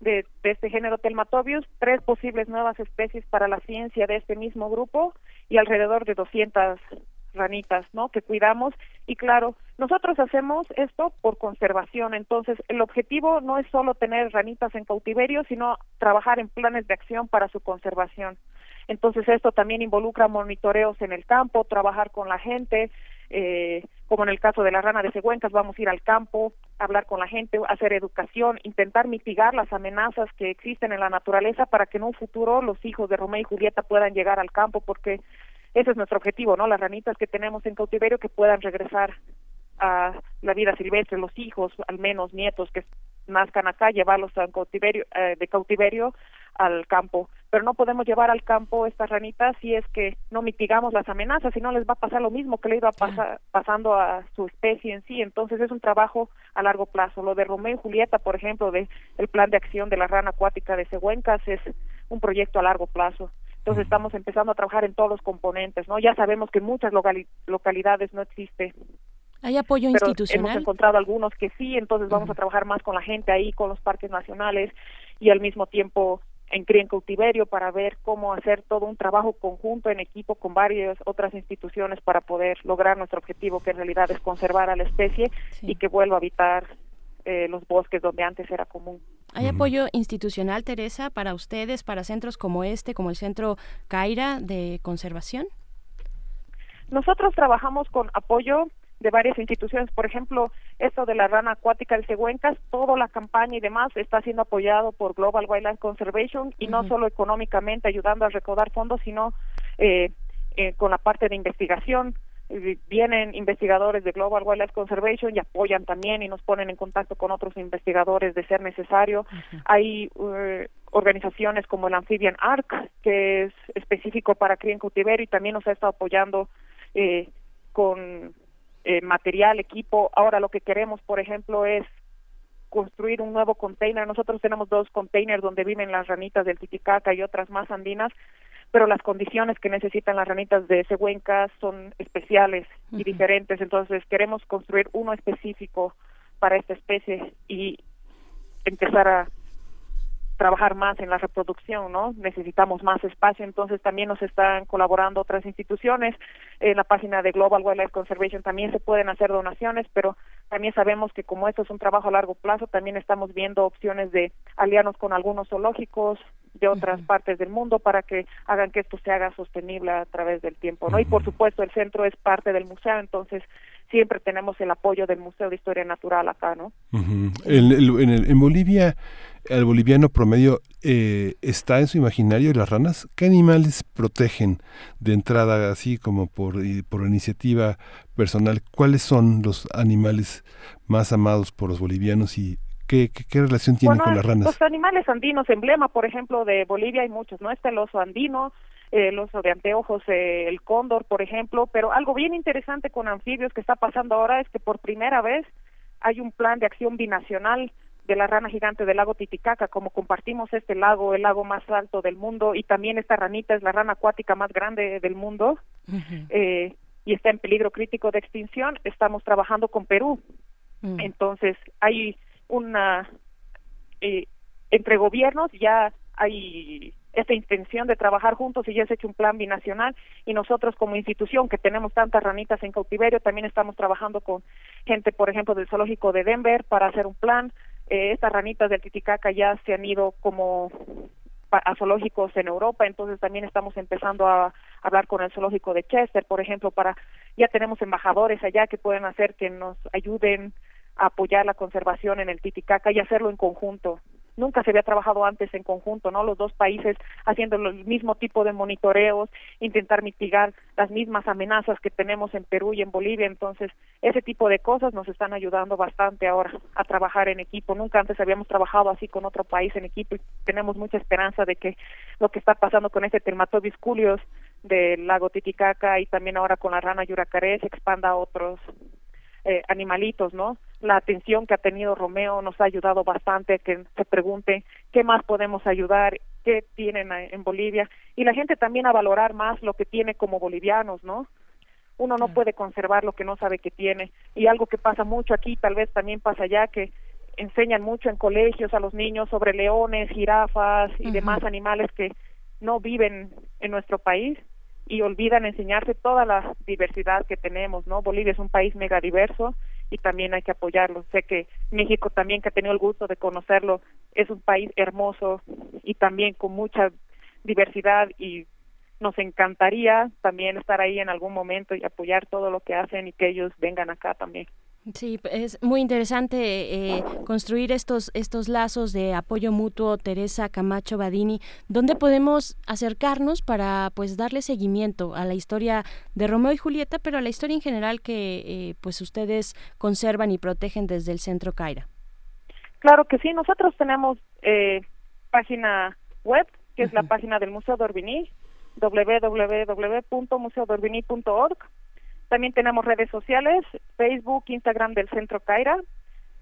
de, de este género Telmatobius, tres posibles nuevas especies para la ciencia de este mismo grupo y alrededor de 200 ranitas, ¿no? Que cuidamos y claro, nosotros hacemos esto por conservación, entonces el objetivo no es solo tener ranitas en cautiverio, sino trabajar en planes de acción para su conservación. Entonces esto también involucra monitoreos en el campo, trabajar con la gente, eh, como en el caso de la rana de Següencas, vamos a ir al campo, hablar con la gente, hacer educación, intentar mitigar las amenazas que existen en la naturaleza para que en un futuro los hijos de Romeo y Julieta puedan llegar al campo, porque ese es nuestro objetivo, ¿no? Las ranitas que tenemos en cautiverio que puedan regresar a la vida silvestre, los hijos, al menos nietos que nazcan acá, llevarlos a cautiverio, eh, de cautiverio al campo. Pero no podemos llevar al campo estas ranitas si es que no mitigamos las amenazas, si no les va a pasar lo mismo que le iba pasar, pasando a su especie en sí. Entonces es un trabajo a largo plazo. Lo de Romeo y Julieta, por ejemplo, de el plan de acción de la rana acuática de Següencas es un proyecto a largo plazo. Entonces estamos empezando a trabajar en todos los componentes, ¿no? Ya sabemos que en muchas localidades no existe. ¿Hay apoyo pero institucional? Hemos encontrado algunos que sí, entonces vamos a trabajar más con la gente ahí, con los parques nacionales y al mismo tiempo en cría en cautiverio para ver cómo hacer todo un trabajo conjunto en equipo con varias otras instituciones para poder lograr nuestro objetivo que en realidad es conservar a la especie y que vuelva a habitar eh, los bosques donde antes era común. ¿Hay apoyo institucional, Teresa, para ustedes, para centros como este, como el Centro Caira de Conservación? Nosotros trabajamos con apoyo de varias instituciones, por ejemplo, esto de la rana acuática de Següencas, toda la campaña y demás está siendo apoyado por Global Wildlife Conservation y no solo económicamente ayudando a recaudar fondos, sino eh, eh, con la parte de investigación. Vienen investigadores de Global Wildlife Conservation y apoyan también y nos ponen en contacto con otros investigadores de ser necesario. Hay uh, organizaciones como el Amphibian Arc, que es específico para cría en cautiverio y también nos ha estado apoyando eh, con eh, material, equipo. Ahora lo que queremos, por ejemplo, es construir un nuevo container. Nosotros tenemos dos containers donde viven las ranitas del Titicaca y otras más andinas pero las condiciones que necesitan las ranitas de Següenca son especiales y diferentes, entonces queremos construir uno específico para esta especie y empezar a trabajar más en la reproducción, ¿no? Necesitamos más espacio, entonces también nos están colaborando otras instituciones. En la página de Global Wildlife Conservation también se pueden hacer donaciones, pero también sabemos que como esto es un trabajo a largo plazo, también estamos viendo opciones de aliarnos con algunos zoológicos de otras partes del mundo para que hagan que esto se haga sostenible a través del tiempo, ¿no? Y por supuesto el centro es parte del museo, entonces siempre tenemos el apoyo del Museo de Historia Natural acá, ¿no? en, en, Bolivia, el boliviano promedio eh, está en su imaginario las ranas. ¿Qué animales protegen de entrada, así como por, por iniciativa personal? ¿Cuáles son los animales más amados por los bolivianos y ¿Qué, qué, relación tiene con las ranas? Los animales andinos, emblema, por ejemplo, de Bolivia hay muchos, ¿no? Está el oso andino, el oso de anteojos, eh, el cóndor, por ejemplo, pero algo bien interesante con anfibios que está pasando ahora es que por primera vez hay un plan de acción binacional de la rana gigante del lago Titicaca, como compartimos este lago, el lago más alto del mundo, y también esta ranita es la rana acuática más grande del mundo, eh, y está en peligro crítico de extinción, estamos trabajando con Perú. Mm. Entonces, hay una... Eh, entre gobiernos ya hay esta intención de trabajar juntos y ya se ha hecho un plan binacional y nosotros como institución que tenemos tantas ranitas en cautiverio también estamos trabajando con gente por ejemplo del zoológico de Denver para hacer un plan eh, estas ranitas del Titicaca ya se han ido como a zoológicos en Europa, entonces también estamos empezando a hablar con el zoológico de Chester, por ejemplo, para ya tenemos embajadores allá que pueden hacer que nos ayuden a apoyar la conservación en el Titicaca y hacerlo en conjunto nunca se había trabajado antes en conjunto, ¿no? Los dos países haciendo el mismo tipo de monitoreos, intentar mitigar las mismas amenazas que tenemos en Perú y en Bolivia, entonces ese tipo de cosas nos están ayudando bastante ahora a trabajar en equipo. Nunca antes habíamos trabajado así con otro país en equipo y tenemos mucha esperanza de que lo que está pasando con este Termatovis culios del lago Titicaca y también ahora con la rana yuracaré se expanda a otros eh, animalitos, ¿no? La atención que ha tenido Romeo nos ha ayudado bastante a que se pregunte qué más podemos ayudar, qué tienen en Bolivia. Y la gente también a valorar más lo que tiene como bolivianos, ¿no? Uno no puede conservar lo que no sabe que tiene. Y algo que pasa mucho aquí, tal vez también pasa allá que enseñan mucho en colegios a los niños sobre leones, jirafas y demás animales que no viven en nuestro país y olvidan enseñarse toda la diversidad que tenemos, ¿no? Bolivia es un país mega diverso y también hay que apoyarlo. Sé que México también, que ha tenido el gusto de conocerlo, es un país hermoso y también con mucha diversidad y nos encantaría también estar ahí en algún momento y apoyar todo lo que hacen y que ellos vengan acá también. Sí, es muy interesante eh, construir estos, estos lazos de apoyo mutuo, Teresa Camacho Badini. ¿Dónde podemos acercarnos para pues darle seguimiento a la historia de Romeo y Julieta, pero a la historia en general que eh, pues ustedes conservan y protegen desde el Centro Caira? Claro que sí, nosotros tenemos eh, página web, que es la página del Museo Dorbini, www.museodorbini.org también tenemos redes sociales, Facebook, Instagram del Centro Caira,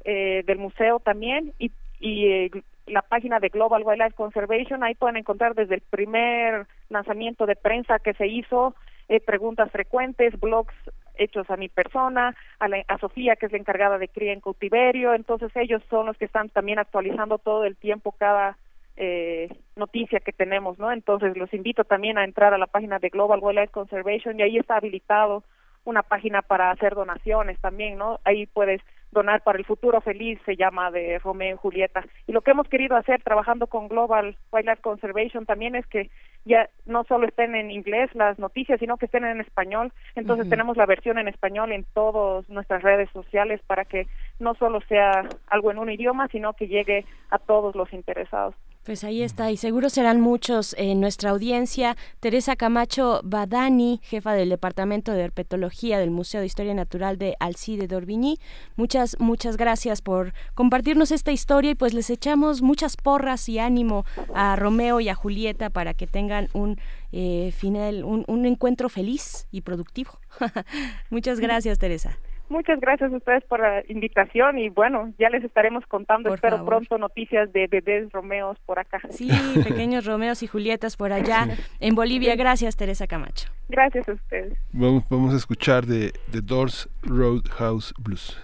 eh, del museo también, y, y eh, la página de Global Wildlife Conservation. Ahí pueden encontrar desde el primer lanzamiento de prensa que se hizo, eh, preguntas frecuentes, blogs hechos a mi persona, a, la, a Sofía, que es la encargada de cría en cautiverio. Entonces ellos son los que están también actualizando todo el tiempo cada eh, noticia que tenemos, ¿no? Entonces los invito también a entrar a la página de Global Wildlife Conservation y ahí está habilitado una página para hacer donaciones también, ¿no? Ahí puedes donar para el futuro feliz, se llama de Romeo y Julieta. Y lo que hemos querido hacer trabajando con Global Wildlife Conservation también es que ya no solo estén en inglés las noticias, sino que estén en español. Entonces tenemos la versión en español en todas nuestras redes sociales para que no solo sea algo en un idioma, sino que llegue a todos los interesados. Pues ahí está, y seguro serán muchos en nuestra audiencia. Teresa Camacho Badani, jefa del Departamento de Herpetología del Museo de Historia Natural de Alcide d'Orbigny. Muchas, muchas gracias por compartirnos esta historia y pues les echamos muchas porras y ánimo a Romeo y a Julieta para que tengan un eh, final, un, un encuentro feliz y productivo. *laughs* muchas gracias, Teresa. Muchas gracias a ustedes por la invitación y bueno, ya les estaremos contando, Por espero favor. pronto noticias de bebés Romeos por acá. Sí, pequeños Romeos y Julietas por allá en Bolivia. Gracias, Teresa Camacho. Gracias a ustedes. Vamos, vamos a escuchar de The Doors Roadhouse Blues.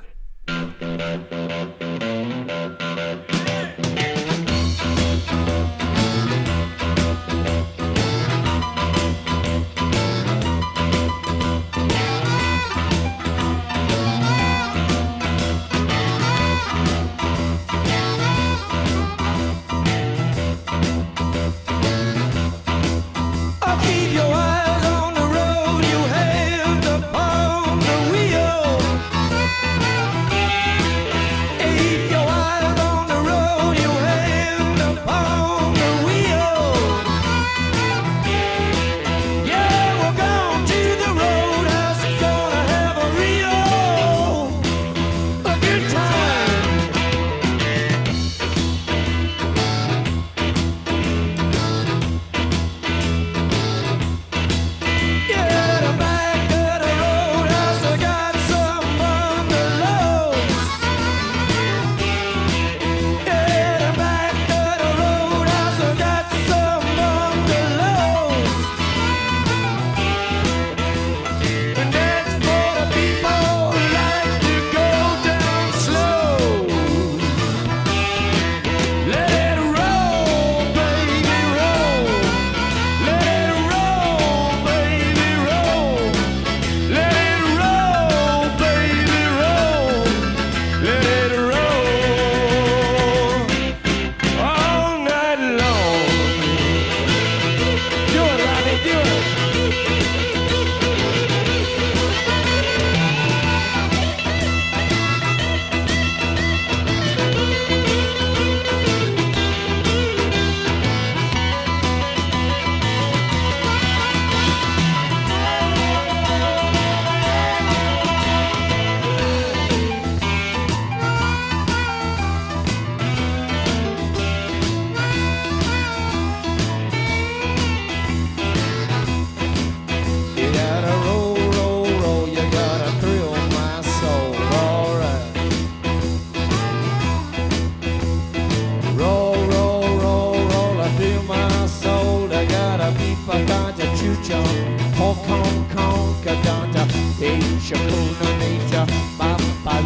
Kuna Nature, Bamba.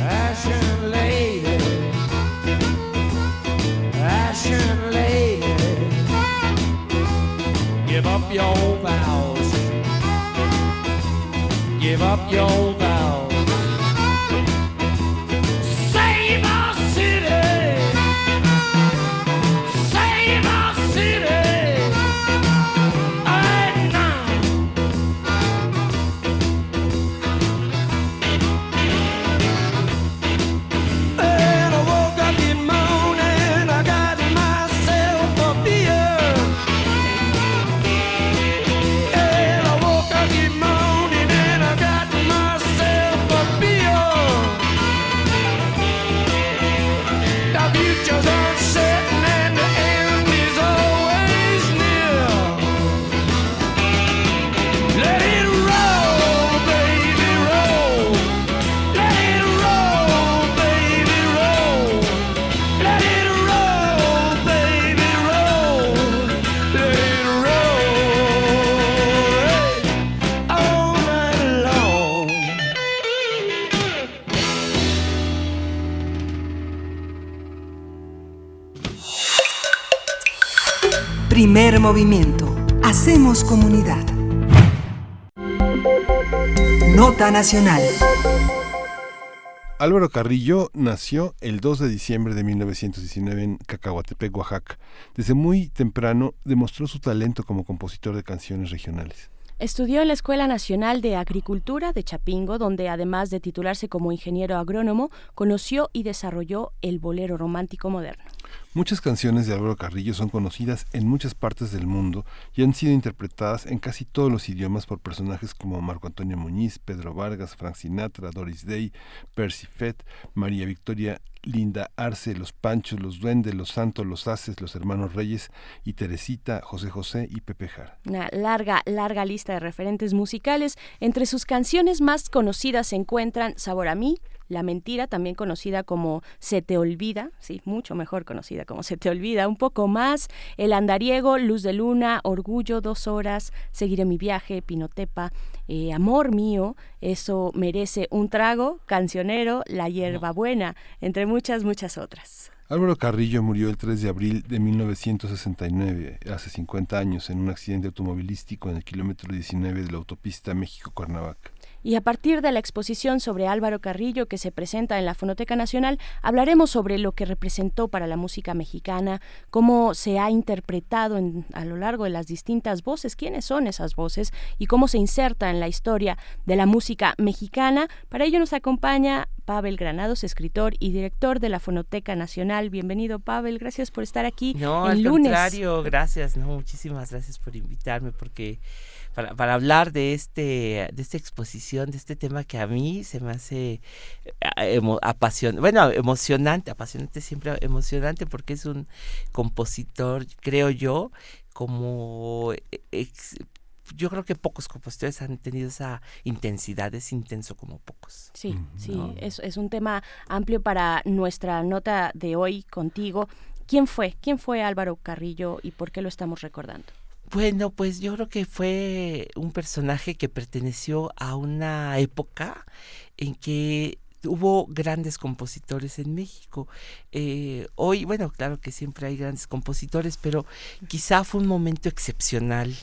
Ashen lady, ashen lady, give up your vows, give up your vows. Movimiento. Hacemos comunidad. Nota Nacional. Álvaro Carrillo nació el 2 de diciembre de 1919 en Cacahuatepec, Oaxaca. Desde muy temprano demostró su talento como compositor de canciones regionales. Estudió en la Escuela Nacional de Agricultura de Chapingo, donde además de titularse como ingeniero agrónomo, conoció y desarrolló el bolero romántico moderno. Muchas canciones de Álvaro Carrillo son conocidas en muchas partes del mundo y han sido interpretadas en casi todos los idiomas por personajes como Marco Antonio Muñiz, Pedro Vargas, Frank Sinatra, Doris Day, Percy Fett, María Victoria, Linda Arce, Los Panchos, Los Duendes, Los Santos, Los Haces, Los Hermanos Reyes y Teresita, José José y Pepe Jara. Una larga, larga lista de referentes musicales. Entre sus canciones más conocidas se encuentran Sabor a mí, La Mentira, también conocida como Se te olvida, sí, mucho mejor conocida como Se te olvida, un poco más, El Andariego, Luz de Luna, Orgullo, Dos Horas, Seguiré mi viaje, Pinotepa, eh, Amor mío, Eso merece un trago, Cancionero, La hierbabuena, entre muchas, muchas otras. Álvaro Carrillo murió el 3 de abril de 1969, hace 50 años, en un accidente automovilístico en el kilómetro 19 de la autopista México-Cuernavaca. Y a partir de la exposición sobre Álvaro Carrillo que se presenta en la Fonoteca Nacional, hablaremos sobre lo que representó para la música mexicana, cómo se ha interpretado en- a lo largo de las distintas voces, quiénes son esas voces y cómo se inserta en la historia de la música mexicana. Para ello nos acompaña Pavel Granados, escritor y director de la Fonoteca Nacional. Bienvenido, Pavel. Gracias por estar aquí No, el al lunes. contrario, gracias, no, muchísimas gracias por invitarme porque para, para hablar de este de esta exposición, de este tema que a mí se me hace eh, emo- apasion- bueno, emocionante, apasionante siempre emocionante porque es un compositor, creo yo, como ex- yo creo que pocos compositores han tenido esa intensidad, es intenso como pocos. Sí, sí, es, es un tema amplio para nuestra nota de hoy contigo. ¿Quién fue? ¿Quién fue Álvaro Carrillo y por qué lo estamos recordando? Bueno, pues yo creo que fue un personaje que perteneció a una época en que hubo grandes compositores en México. Eh, hoy, bueno, claro que siempre hay grandes compositores, pero quizá fue un momento excepcional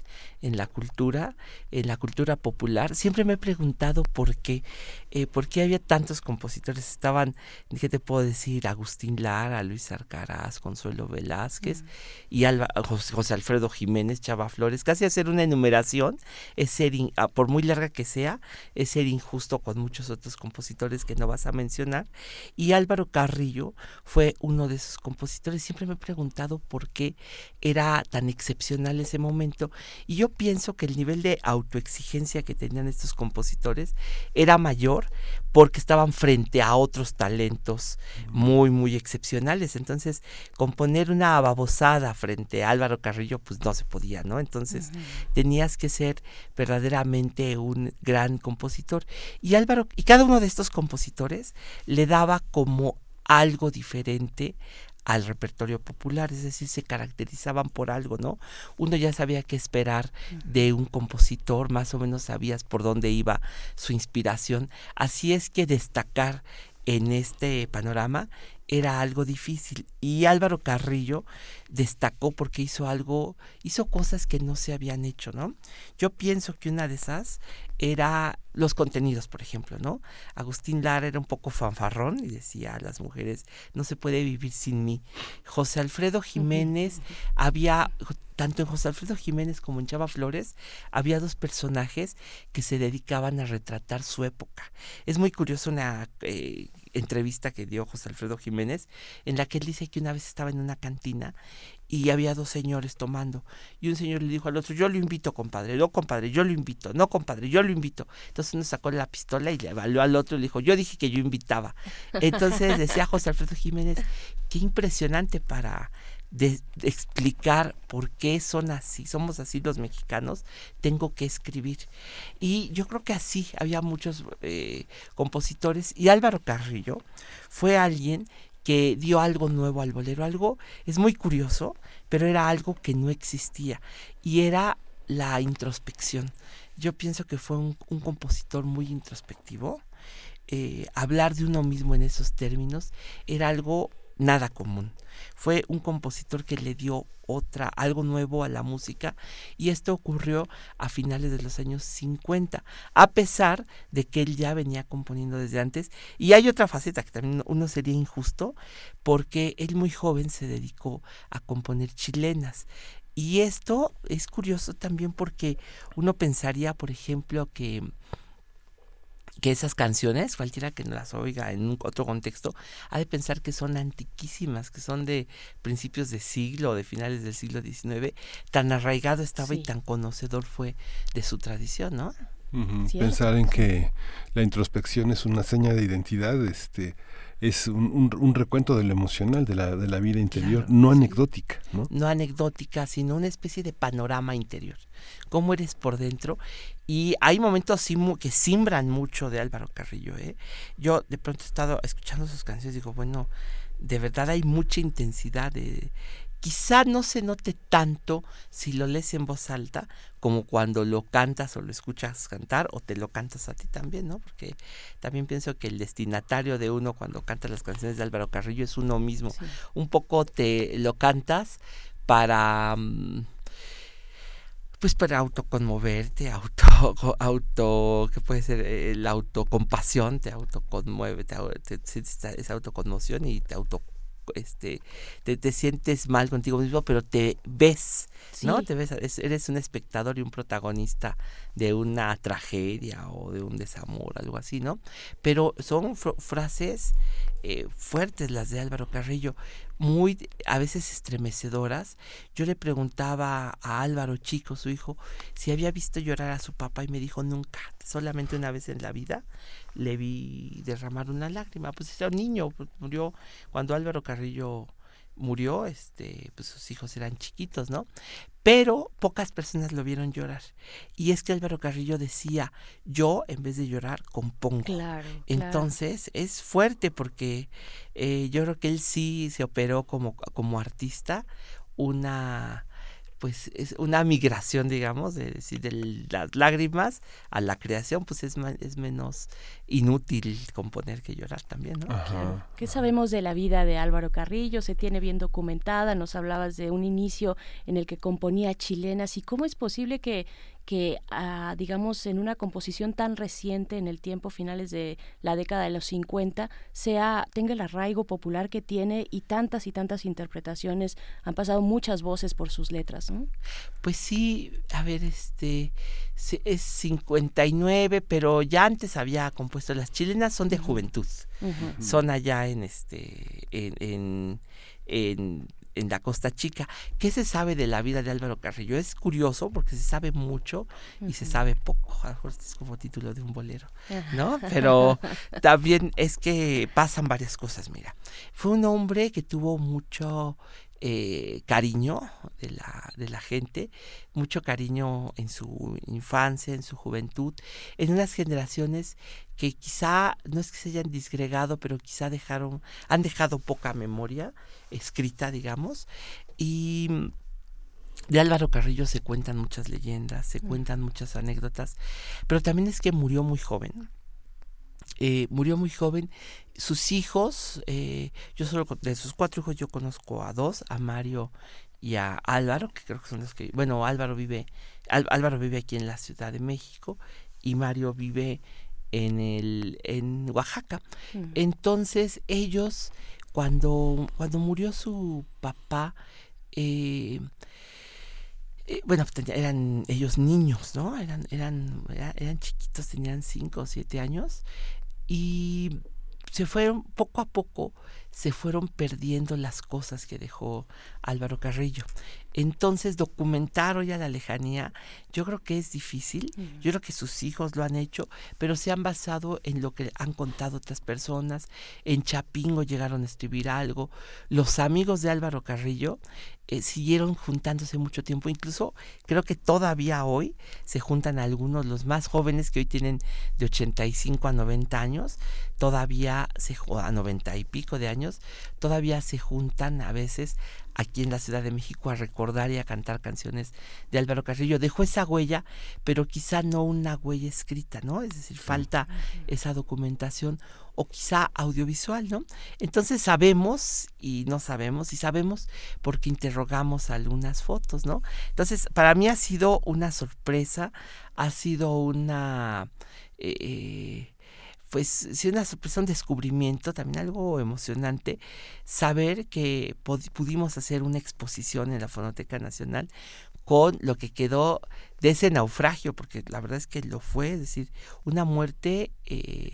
en la cultura, en la cultura popular. Siempre me he preguntado por qué, eh, por qué había tantos compositores. Estaban, ¿qué te puedo decir? Agustín Lara, Luis Arcaraz, Consuelo Velázquez y Alba- José, José Alfredo Jiménez, Chava Flores. Casi hacer una enumeración es ser, in- ah, por muy larga que sea, es ser injusto con muchos otros compositores que no vas a mencionar. Y Álvaro Carrillo fue uno de esos compositores. Siempre me he preguntado por qué era tan excepcional ese momento. Y yo pienso que el nivel de autoexigencia que tenían estos compositores era mayor porque estaban frente a otros talentos muy, muy excepcionales. Entonces, componer una babosada frente a Álvaro Carrillo, pues no se podía, ¿no? Entonces, tenías que ser verdaderamente un gran compositor. Y Álvaro, y cada uno de estos compositores le daba como algo diferente al repertorio popular, es decir, se caracterizaban por algo, ¿no? Uno ya sabía qué esperar de un compositor, más o menos sabías por dónde iba su inspiración, así es que destacar en este panorama era algo difícil y Álvaro Carrillo destacó porque hizo algo, hizo cosas que no se habían hecho, ¿no? Yo pienso que una de esas era los contenidos, por ejemplo, ¿no? Agustín Lara era un poco fanfarrón y decía a las mujeres, no se puede vivir sin mí. José Alfredo Jiménez había tanto en José Alfredo Jiménez como en Chava Flores, había dos personajes que se dedicaban a retratar su época. Es muy curioso una eh, entrevista que dio José Alfredo Jiménez, en la que él dice que una vez estaba en una cantina y había dos señores tomando. Y un señor le dijo al otro, yo lo invito, compadre, no, compadre, yo lo invito, no, compadre, yo lo invito. Entonces uno sacó la pistola y le evaluó al otro y le dijo, yo dije que yo invitaba. Entonces decía José Alfredo Jiménez, qué impresionante para de, explicar por qué son así, somos así los mexicanos, tengo que escribir. Y yo creo que así había muchos eh, compositores y Álvaro Carrillo fue alguien que dio algo nuevo al bolero, algo es muy curioso, pero era algo que no existía y era la introspección. Yo pienso que fue un, un compositor muy introspectivo. Eh, hablar de uno mismo en esos términos era algo nada común. Fue un compositor que le dio otra, algo nuevo a la música y esto ocurrió a finales de los años 50, a pesar de que él ya venía componiendo desde antes. Y hay otra faceta que también uno sería injusto, porque él muy joven se dedicó a componer chilenas. Y esto es curioso también porque uno pensaría, por ejemplo, que que esas canciones, cualquiera que las oiga en un otro contexto, ha de pensar que son antiquísimas, que son de principios de siglo, de finales del siglo XIX, tan arraigado estaba y tan conocedor fue de su tradición, ¿no? Pensar en que la introspección es una seña de identidad, este es un, un- un recuento de lo emocional, de la, de la vida interior, no anecdótica, ¿no? no anecdótica, sino una especie de panorama interior. Cómo eres por dentro. Y hay momentos que simbran mucho de Álvaro Carrillo. ¿eh? Yo de pronto he estado escuchando sus canciones y digo, bueno, de verdad hay mucha intensidad. De... Quizá no se note tanto si lo lees en voz alta como cuando lo cantas o lo escuchas cantar o te lo cantas a ti también, ¿no? Porque también pienso que el destinatario de uno cuando canta las canciones de Álvaro Carrillo es uno mismo. Un poco te lo cantas para... mm, pues para autoconmoverte, auto, *laughs* auto, ¿qué puede ser? La autocompasión te autoconmueve, te, te esa- esa autoconmoción y te auto este te, te sientes mal contigo mismo pero te ves no te ves es- eres un espectador y un protagonista de una tragedia o de un desamor algo así no pero son fr- frases eh, fuertes las de Álvaro Carrillo muy a veces estremecedoras. Yo le preguntaba a Álvaro Chico su hijo si había visto llorar a su papá y me dijo nunca solamente una vez en la vida le vi derramar una lágrima pues era un niño pues, murió cuando Álvaro Carrillo murió este pues sus hijos eran chiquitos no pero pocas personas lo vieron llorar. Y es que Álvaro Carrillo decía yo en vez de llorar compongo Claro, claro. entonces es fuerte porque eh, yo creo que él sí se operó como, como artista una pues es una migración digamos de decir de las lágrimas a la creación pues es, es menos inútil componer que llorar también ¿no? Claro. ¿Qué sabemos de la vida de Álvaro Carrillo? Se tiene bien documentada, nos hablabas de un inicio en el que componía chilenas y cómo es posible que, que ah, digamos, en una composición tan reciente en el tiempo, finales de la década de los 50, sea, tenga el arraigo popular que tiene y tantas y tantas interpretaciones, han pasado muchas voces por sus letras, ¿no? Pues sí, a ver, este es 59, pero ya antes había compuesto las chilenas son de juventud. Son allá en este en, en, en en la Costa Chica. ¿Qué se sabe de la vida de Álvaro Carrillo? Es curioso porque se sabe mucho y se sabe poco. A lo mejor este es como título de un bolero, *laughs* ¿no? Pero también es que pasan varias cosas, mira. Fue un hombre que tuvo mucho eh, cariño de la, de la gente, mucho cariño en su infancia, en su juventud, en unas generaciones que quizá, no es que se hayan disgregado, pero quizá dejaron, han dejado poca memoria escrita, digamos, y de Álvaro Carrillo se cuentan muchas leyendas, se Mm. cuentan muchas anécdotas, pero también es que murió muy joven. Eh, murió muy joven. Sus hijos, eh, yo solo de sus cuatro hijos yo conozco a dos, a Mario y a Álvaro, que creo que son los que, bueno, Álvaro vive, Al- Álvaro vive aquí en la Ciudad de México y Mario vive en el, en Oaxaca. Mm. Entonces ellos, cuando, cuando murió su papá, eh, eh, bueno, pues, eran ellos niños, ¿no? Eran, eran, era- eran chiquitos, tenían cinco o siete años y se fueron poco a poco se fueron perdiendo las cosas que dejó Álvaro Carrillo. Entonces, documentar hoy a la lejanía, yo creo que es difícil. Yo creo que sus hijos lo han hecho, pero se han basado en lo que han contado otras personas. En Chapingo llegaron a escribir algo. Los amigos de Álvaro Carrillo eh, siguieron juntándose mucho tiempo. Incluso creo que todavía hoy se juntan algunos, los más jóvenes que hoy tienen de 85 a 90 años, todavía se a 90 y pico de años, todavía se juntan a veces aquí en la Ciudad de México a recordar y a cantar canciones de Álvaro Carrillo. Dejó esa huella, pero quizá no una huella escrita, ¿no? Es decir, falta esa documentación o quizá audiovisual, ¿no? Entonces sabemos y no sabemos y sabemos porque interrogamos algunas fotos, ¿no? Entonces, para mí ha sido una sorpresa, ha sido una... eh, pues sí, una sorpresa, un descubrimiento, también algo emocionante, saber que pudimos hacer una exposición en la Fonoteca Nacional con lo que quedó de ese naufragio, porque la verdad es que lo fue, es decir, una muerte eh,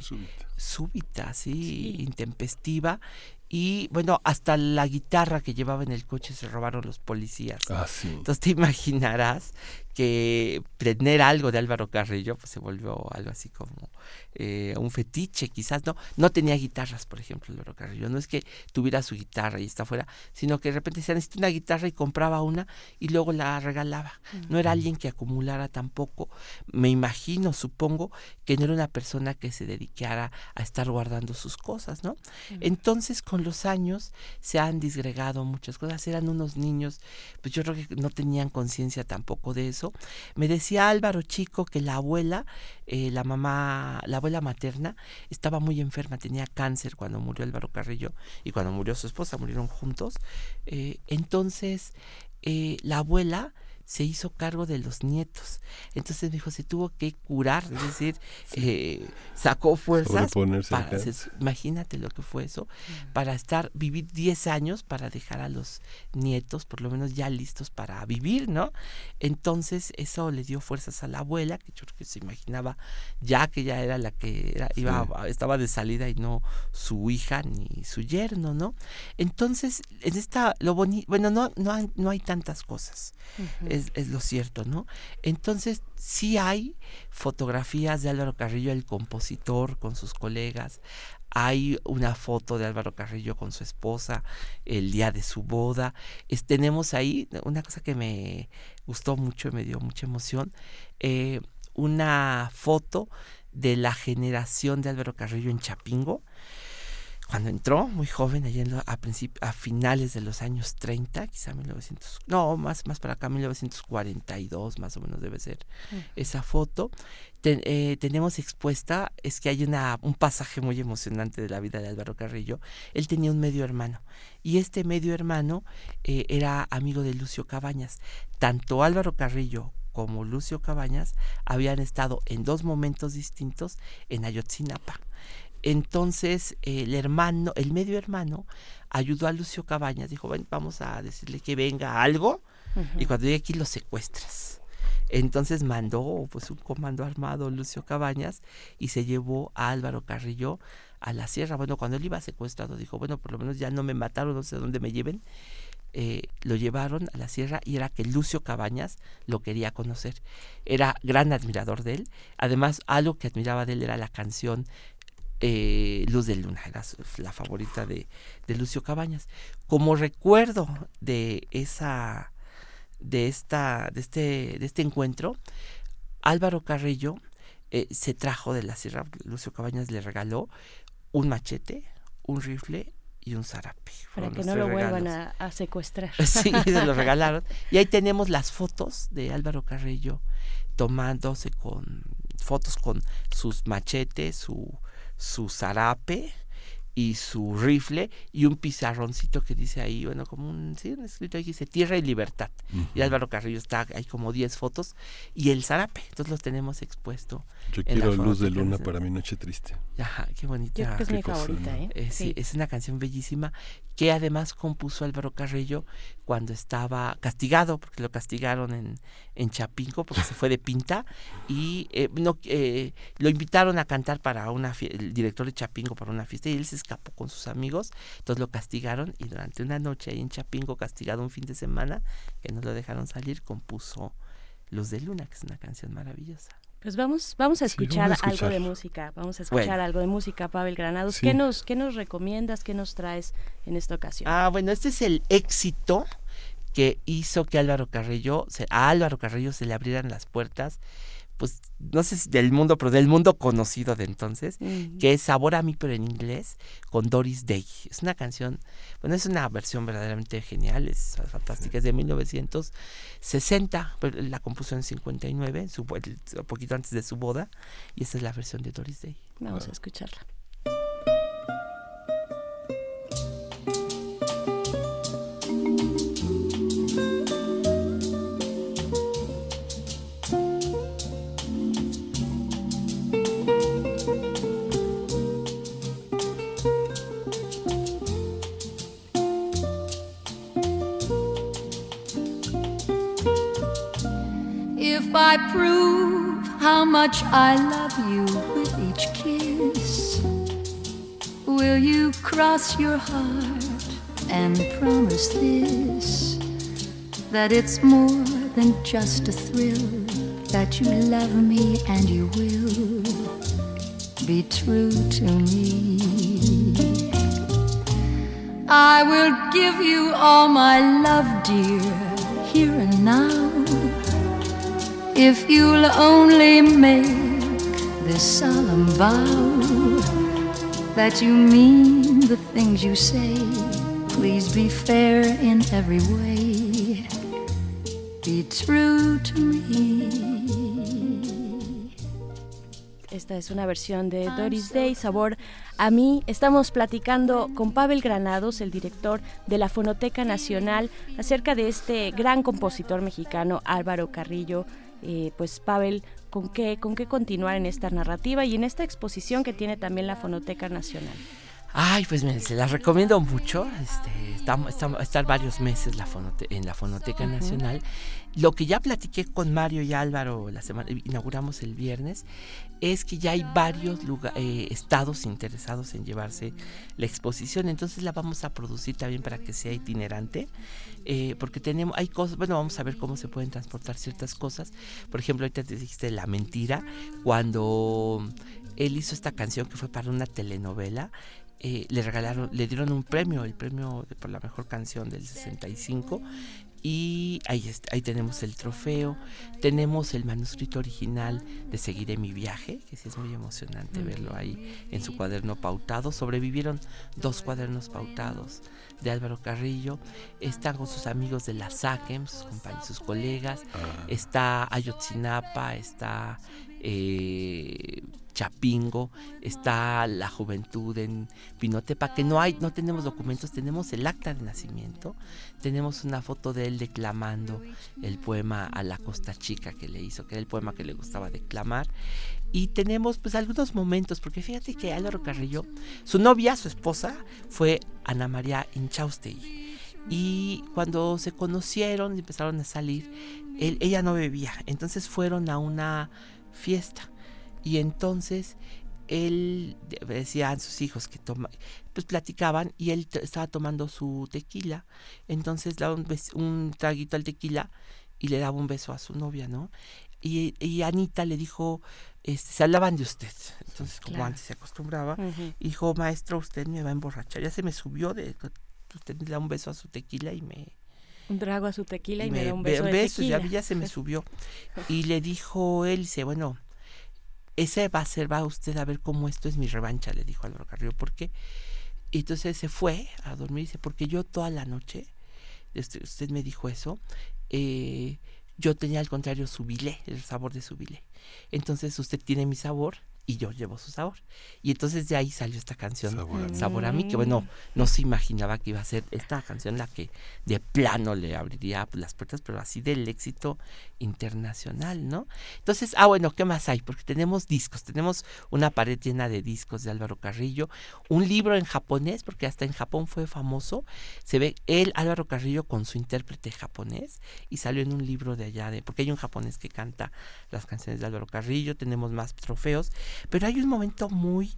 súbita, sí, intempestiva. Y bueno, hasta la guitarra que llevaba en el coche se robaron los policías. Ah, sí. Entonces te imaginarás que tener algo de Álvaro Carrillo pues se volvió algo así como eh, un fetiche, quizás no. No tenía guitarras, por ejemplo, Álvaro Carrillo. No es que tuviera su guitarra y está afuera, sino que de repente se necesita una guitarra y compraba una y luego la regalaba. No era alguien que acumulara tampoco. Me imagino, supongo, que no era una persona que se dedicara a estar guardando sus cosas, ¿no? Entonces, con los años se han disgregado muchas cosas. Eran unos niños, pues yo creo que no tenían conciencia tampoco de eso. Me decía Álvaro Chico que la abuela, eh, la mamá, la abuela materna, estaba muy enferma, tenía cáncer cuando murió Álvaro Carrillo y cuando murió su esposa, murieron juntos. Eh, entonces, eh, la abuela se hizo cargo de los nietos. Entonces me dijo, se tuvo que curar, es decir, eh, sacó fuerzas. Para, se- imagínate lo que fue eso, para estar, vivir 10 años para dejar a los nietos, por lo menos ya listos para vivir, ¿no? Entonces eso le dio fuerzas a la abuela, que yo creo que se imaginaba ya que ya era la que era, iba, estaba de salida y no su hija ni su yerno, ¿no? Entonces, en esta, lo bonito, bueno, no, no, hay, no hay tantas cosas, Ujú. Es, lo cierto, ¿no? Entonces, sí hay fotografías de Álvaro Carrillo, el compositor, con sus colegas. Hay una foto de Álvaro Carrillo con su esposa el día de su boda. Tenemos ahí una cosa que me gustó mucho y me dio mucha emoción. eh, una foto de la generación de Álvaro Carrillo en Chapingo cuando entró, muy joven, allá en lo- a, a finales de los años 30, quizá 1900, no, más, más para acá, 1942 más o menos debe ser Ujú. esa foto. Ten- eh, tenemos expuesta, es que hay una, un pasaje muy emocionante de la vida de Álvaro Carrillo. Él tenía un medio hermano y este medio hermano eh, era amigo de Lucio Cabañas. Tanto Álvaro Carrillo como Lucio Cabañas habían estado en dos momentos distintos en Ayotzinapa. Entonces el hermano, el medio hermano, ayudó a Lucio Cabañas, dijo, "Ven, vamos a decirle que venga algo y cuando llegue aquí lo secuestras. Entonces mandó pues un comando armado Lucio Cabañas y se llevó a Álvaro Carrillo a la sierra. Bueno, cuando él iba secuestrado dijo, bueno, por lo menos ya no me mataron, no sé dónde me lleven, eh, lo llevaron a la sierra y era que Lucio Cabañas lo quería conocer. Era gran admirador de él. Además, algo que admiraba de él era la canción eh, Luz de Luna, era la favorita de, de Lucio Cabañas. Como recuerdo de esa de esta de este de este encuentro, Álvaro Carrillo eh, se trajo de la sierra, Lucio Cabañas le regaló un machete, un rifle y un zarape. Para que no lo vuelvan a, a secuestrar. *laughs* Sí, se lo *laughs* regalaron. Y ahí tenemos las fotos de Álvaro Carrillo tomándose con fotos con sus machetes, su, su zarape y su rifle y un pizarroncito que dice ahí, bueno, como un, sí, un escrito ahí que dice Tierra y Libertad. Y Álvaro Carrillo está, hay como 10 fotos y el zarape, entonces los tenemos expuesto. Yo en la quiero Luz de Luna para mi noche triste. Ajá, qué bonita. Yo creo que es mi Qué cosa, favorita. ¿eh? Eh, sí, Sí. es una canción bellísima que además compuso Álvaro Carrillo cuando estaba castigado, porque lo castigaron en, en Chapinco, porque se fue de pinta, y eh, no, eh, lo invitaron a cantar para una el director de Chapinco para una fiesta, y él se escapó con sus amigos, entonces lo castigaron, y durante una noche ahí en Chapinco, castigado un fin de semana, que no lo dejaron salir, compuso Luz de Luna, que es una canción maravillosa. Pues vamos, vamos a Sí, vamos a escuchar algo de música. Vamos a escuchar Bueno. algo de música, Pavel Granados. Sí. ¿Qué nos, qué nos recomiendas? ¿Qué nos traes en esta ocasión? Ah, bueno, este es el éxito que hizo que Álvaro Carrillo, se- a Álvaro Carrillo se le abrieran las puertas, pues no sé si del mundo, pero del mundo conocido de entonces, que es Sabor a mí, pero en inglés, con Doris Day. Es una canción, bueno, es una versión verdaderamente genial, es fantástica, es de 1960, pero la compuso en 59, su, el- un poquito antes de su boda, y esta es la versión de Doris Day. Vamos a escucharla. I prove how much I love you with each kiss, will you cross your heart and promise this? That it's more than just a thrill, that you love me and you will be true to me. I will give you all my love, dear, here and now. If you'll only make this solemn vow that you mean the things you say, please be fair in every way. Be true to me. Esta es una versión de Doris Day, Sabor a mí. Estamos platicando con Pavel Granados, el director de la Fonoteca Nacional, acerca de este gran compositor mexicano Álvaro Carrillo. Eh, pues Pavel, ¿con qué, ¿con qué continuar en esta narrativa y en esta exposición que tiene también la Fonoteca Nacional? Ay, pues miren, se las recomiendo mucho. Este, estamos, estamos, estar varios meses la fonote- en la Fonoteca. Nacional. Lo que ya platiqué con Mario y Álvaro la semana, inauguramos el viernes, es que ya hay varios lugar- eh, estados interesados en llevarse la exposición. Entonces la vamos a producir también para que sea itinerante. Eh, porque tenemos, hay cosas, bueno, vamos a ver cómo se pueden transportar ciertas cosas. Por ejemplo, ahorita te dijiste la mentira, cuando él hizo esta canción que fue para una telenovela, eh, le regalaron, le dieron un premio, el premio por la mejor canción del 65. Y ahí, ahí tenemos el trofeo, tenemos el manuscrito original de Seguiré mi viaje, que sí es muy emocionante verlo ahí en su cuaderno pautado. Sobrevivieron dos cuadernos pautados de Álvaro Carrillo. Están con sus amigos de la SACEM, sus compañeros, sus colegas. Está Ayotzinapa, está eh, Chapingo, está la juventud en Pinotepa, que no hay, no tenemos documentos, tenemos el acta de nacimiento, tenemos una foto de él declamando el poema a la Costa Chica que le hizo, que era el poema que le gustaba declamar. Y tenemos pues algunos momentos, porque fíjate que Álvaro Carrillo, su novia, su esposa, fue Ana María Inchaustegui. Y cuando se conocieron y empezaron a salir, él- ella no bebía. Entonces fueron a una fiesta. Y entonces él de- decía a sus hijos que toma, pues platicaban y él estaba tomando su tequila, entonces daba un, un traguito al tequila y le daba un beso a su novia, ¿no? Y, y Anita le dijo, este, se hablaban de usted, entonces como Claro. antes se acostumbraba, dijo, maestro, usted me va a emborrachar, ya se me subió de, usted le da un beso a su tequila y me, Un trago a su tequila y, y me, da un beso de besos, ya, tequila. ya se me subió. *laughs* Y le dijo él, dice, bueno, ese va a ser, va usted a ver cómo esto es mi revancha, le dijo Álvaro Carrillo, ¿por qué? Y entonces se fue a dormir, dice, porque yo toda la noche, este, usted me dijo eso, eh, yo tenía al contrario su bilé, el sabor de su bilé. Entonces usted tiene mi sabor y yo llevo su sabor. Y entonces de ahí salió esta canción, Sabor a mí, que bueno, no se imaginaba que iba a ser esta canción la que de plano le abriría las puertas, pero así del éxito internacional, ¿no? Entonces, ah, bueno, ¿qué más hay? Porque tenemos discos, tenemos una pared llena de discos de Álvaro Carrillo, un libro en japonés, porque hasta en Japón fue famoso, se ve él, Álvaro Carrillo, con su intérprete japonés, y salió en un libro de allá, de porque hay un japonés que canta las canciones de Álvaro Carrillo, tenemos más trofeos, pero hay un momento muy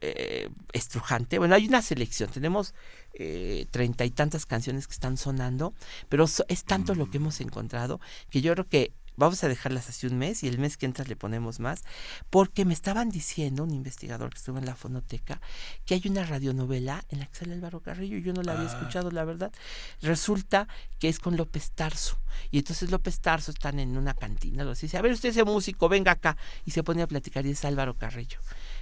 eh, estrujante. Bueno, hay una selección, tenemos eh, treinta y tantas canciones que están sonando, pero so- es tanto lo que hemos encontrado que yo creo que vamos a dejarlas así un mes y el mes que entra le ponemos más, porque me estaban diciendo, un investigador que estuvo en la fonoteca, que hay una radionovela en la que sale Álvaro Carrillo, y yo no la había Ah. escuchado, la verdad. Resulta que es con López Tarso, y entonces López Tarso están en una cantina, los dice, a ver usted ese músico, venga acá, y se pone a platicar y es Álvaro Carrillo.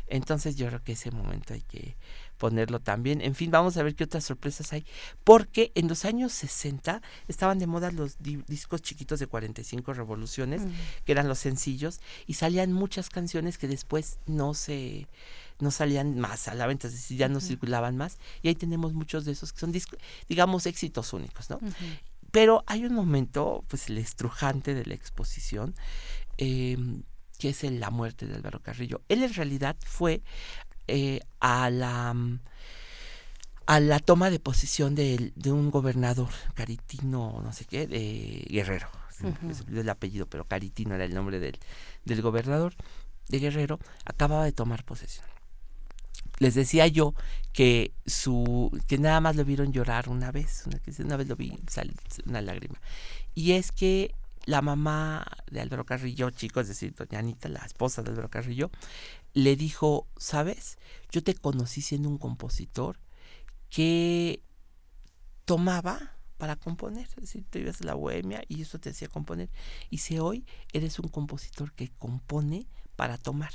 Entonces yo creo que ese momento hay que ponerlo también. En fin, vamos a ver qué otras sorpresas hay. Porque en los años 60 estaban de moda los di- discos chiquitos de 45 revoluciones, Mm. que eran los sencillos, y salían muchas canciones que después no se no salían más a la venta, es decir, ya no circulaban más. Y ahí tenemos muchos de esos que son, discos, digamos, éxitos únicos, ¿no? Pero hay un momento, pues el estrujante de la exposición, eh, que es la muerte de Álvaro Carrillo. Él en realidad fue eh, a la a la toma de posición de, de un gobernador caritino, no sé qué, de Guerrero. se me olvidó el apellido, pero Caritino era el nombre del, del gobernador de Guerrero, acababa de tomar posesión. Les decía yo que su que nada más lo vieron llorar una vez, una, una vez lo vi salir una lágrima. Y es que la mamá de Álvaro Carrillo, chico, es decir, doña Anita, la esposa de Álvaro Carrillo, le dijo, ¿sabes? Yo te conocí siendo un compositor que tomaba para componer, es decir, te ibas a la bohemia y eso te hacía componer. Y si hoy eres un compositor que compone para tomar.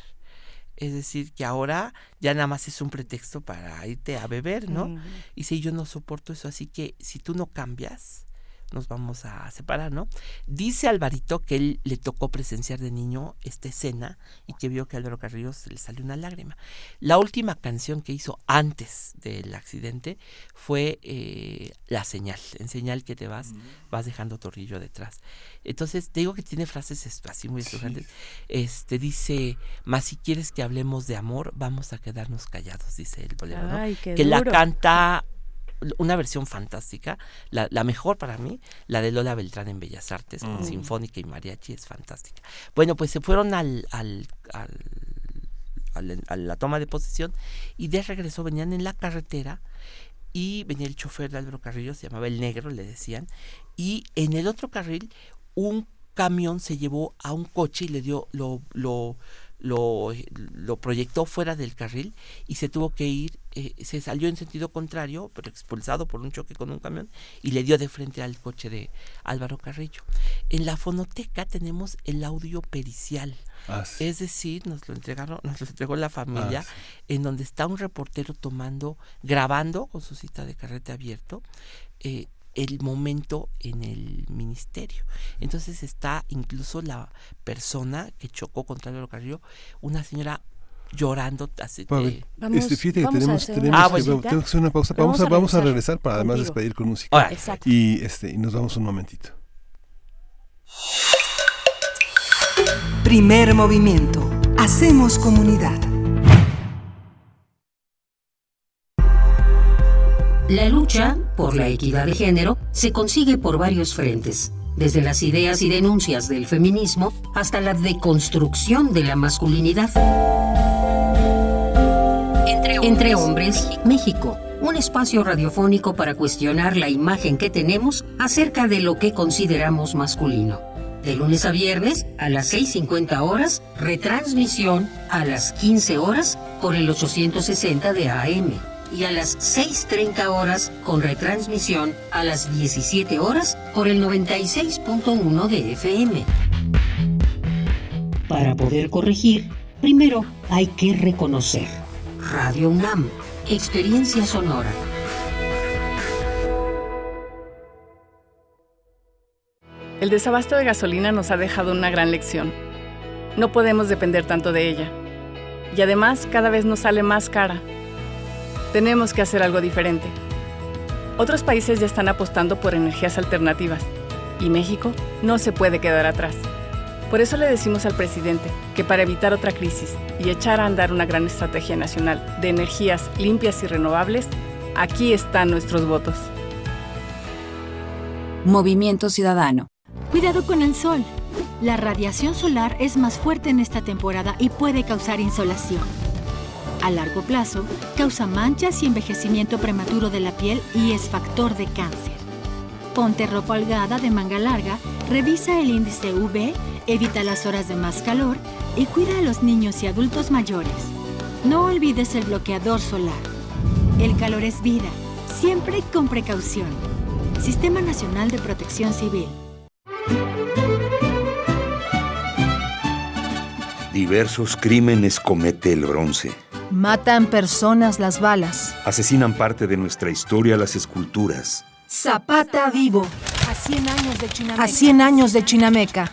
Es decir, que ahora ya nada más es un pretexto para irte a beber, ¿no? Y si yo no soporto eso, así que si tú no cambias, nos vamos a separar, ¿no? Dice Alvarito que él le tocó presenciar de niño esta escena y que vio que a Álvaro Carrillo se le salió una lágrima. La última canción que hizo antes del accidente fue eh, La Señal. En señal que te vas, vas dejando torrillo detrás. Entonces, te digo que tiene frases así muy estrujantes. Este dice, más si quieres que hablemos de amor, vamos a quedarnos callados, dice el bolero, ¿no? Ay, que la canta una versión fantástica, la, la mejor para mí, la de Lola Beltrán en Bellas Artes, con Mm. sinfónica y mariachi, es fantástica. Bueno, pues se fueron al, al, al- al- a la toma de posesión y de regreso venían en la carretera y venía el chofer de Álvaro Carrillo, se llamaba el negro, le decían, y en el otro carril un camión se llevó a un coche y le dio, lo, lo, lo, lo proyectó fuera del carril y se tuvo que ir, eh, se salió en sentido contrario, pero expulsado por un choque con un camión y le dio de frente al coche de Álvaro Carrillo. En la fonoteca tenemos el audio pericial. Ah, sí. Es decir, nos lo entregaron, *laughs* nos lo entregó la familia, Ah, sí. en donde está un reportero tomando, grabando con su cita de carrete abierto, eh, el momento en el ministerio. Entonces está incluso la persona que chocó contra Álvaro Carrillo, una señora llorando. Ver, eh, este, fíjate vamos tenemos, tenemos, una que, tenemos que hacer una pausa. Vamos Vamos, a, a vamos a regresar regresar para además contigo. despedir con música. Exacto. Y, este, y nos vamos un momentito. Primer movimiento. Hacemos comunidad. La lucha por la equidad de género se consigue por varios frentes, desde las ideas y denuncias del feminismo hasta la deconstrucción de la masculinidad. Entre Hombres, México. Un espacio radiofónico para cuestionar la imagen que tenemos acerca de lo que consideramos masculino. De lunes a viernes a las 6.50 horas, retransmisión a las 15 horas por el 860 de AM y a las 6.30 horas con retransmisión a las 17 horas por el 96.1 de FM. Para poder corregir, primero hay que reconocer. Radio UNAM, experiencia sonora. El desabasto de gasolina nos ha dejado una gran lección. No podemos depender tanto de ella. Y además cada vez nos sale más cara. Tenemos que hacer algo diferente. Otros países ya están apostando por energías alternativas. Y México no se puede quedar atrás. Por eso le decimos al presidente que para evitar otra crisis y echar a andar una gran estrategia nacional de energías limpias y renovables, aquí están nuestros votos. Movimiento Ciudadano. Cuidado con el sol. La radiación solar es más fuerte en esta temporada y puede causar insolación. A largo plazo, causa manchas y envejecimiento prematuro de la piel y es factor de cáncer. Ponte ropa holgada de manga larga, revisa el índice UV, evita las horas de más calor y cuida a los niños y adultos mayores. No olvides el bloqueador solar. El calor es vida, siempre con precaución. Sistema Nacional de Protección Civil. Diversos crímenes comete el bronce. Matan personas las balas. Asesinan parte de nuestra historia las esculturas. Zapata vivo. A 100 años de Chinameca. A 100 años de Chinameca.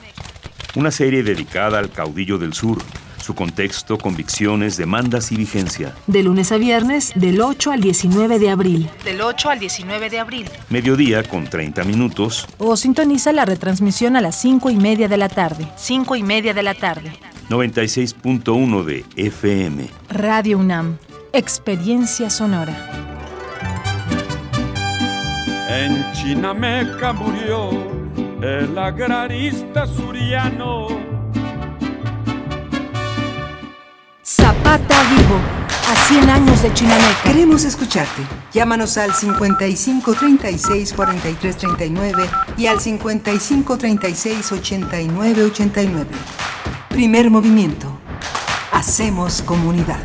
Una serie dedicada al caudillo del sur, su contexto, convicciones, demandas y vigencia. De lunes a viernes, del 8 al 19 de abril. Del 8 al 19 de abril. Mediodía con 30 minutos. O sintoniza la retransmisión a las 5 y media de la tarde. 5 y media de la tarde. 96.1 de FM. Radio UNAM. Experiencia sonora. En Chinameca murió el agrarista suriano. Zapata vivo. A 100 años de Chinameca. Queremos escucharte. Llámanos al 55 36 43 39 y al 55 36 89 89. Primer movimiento. Hacemos comunidad.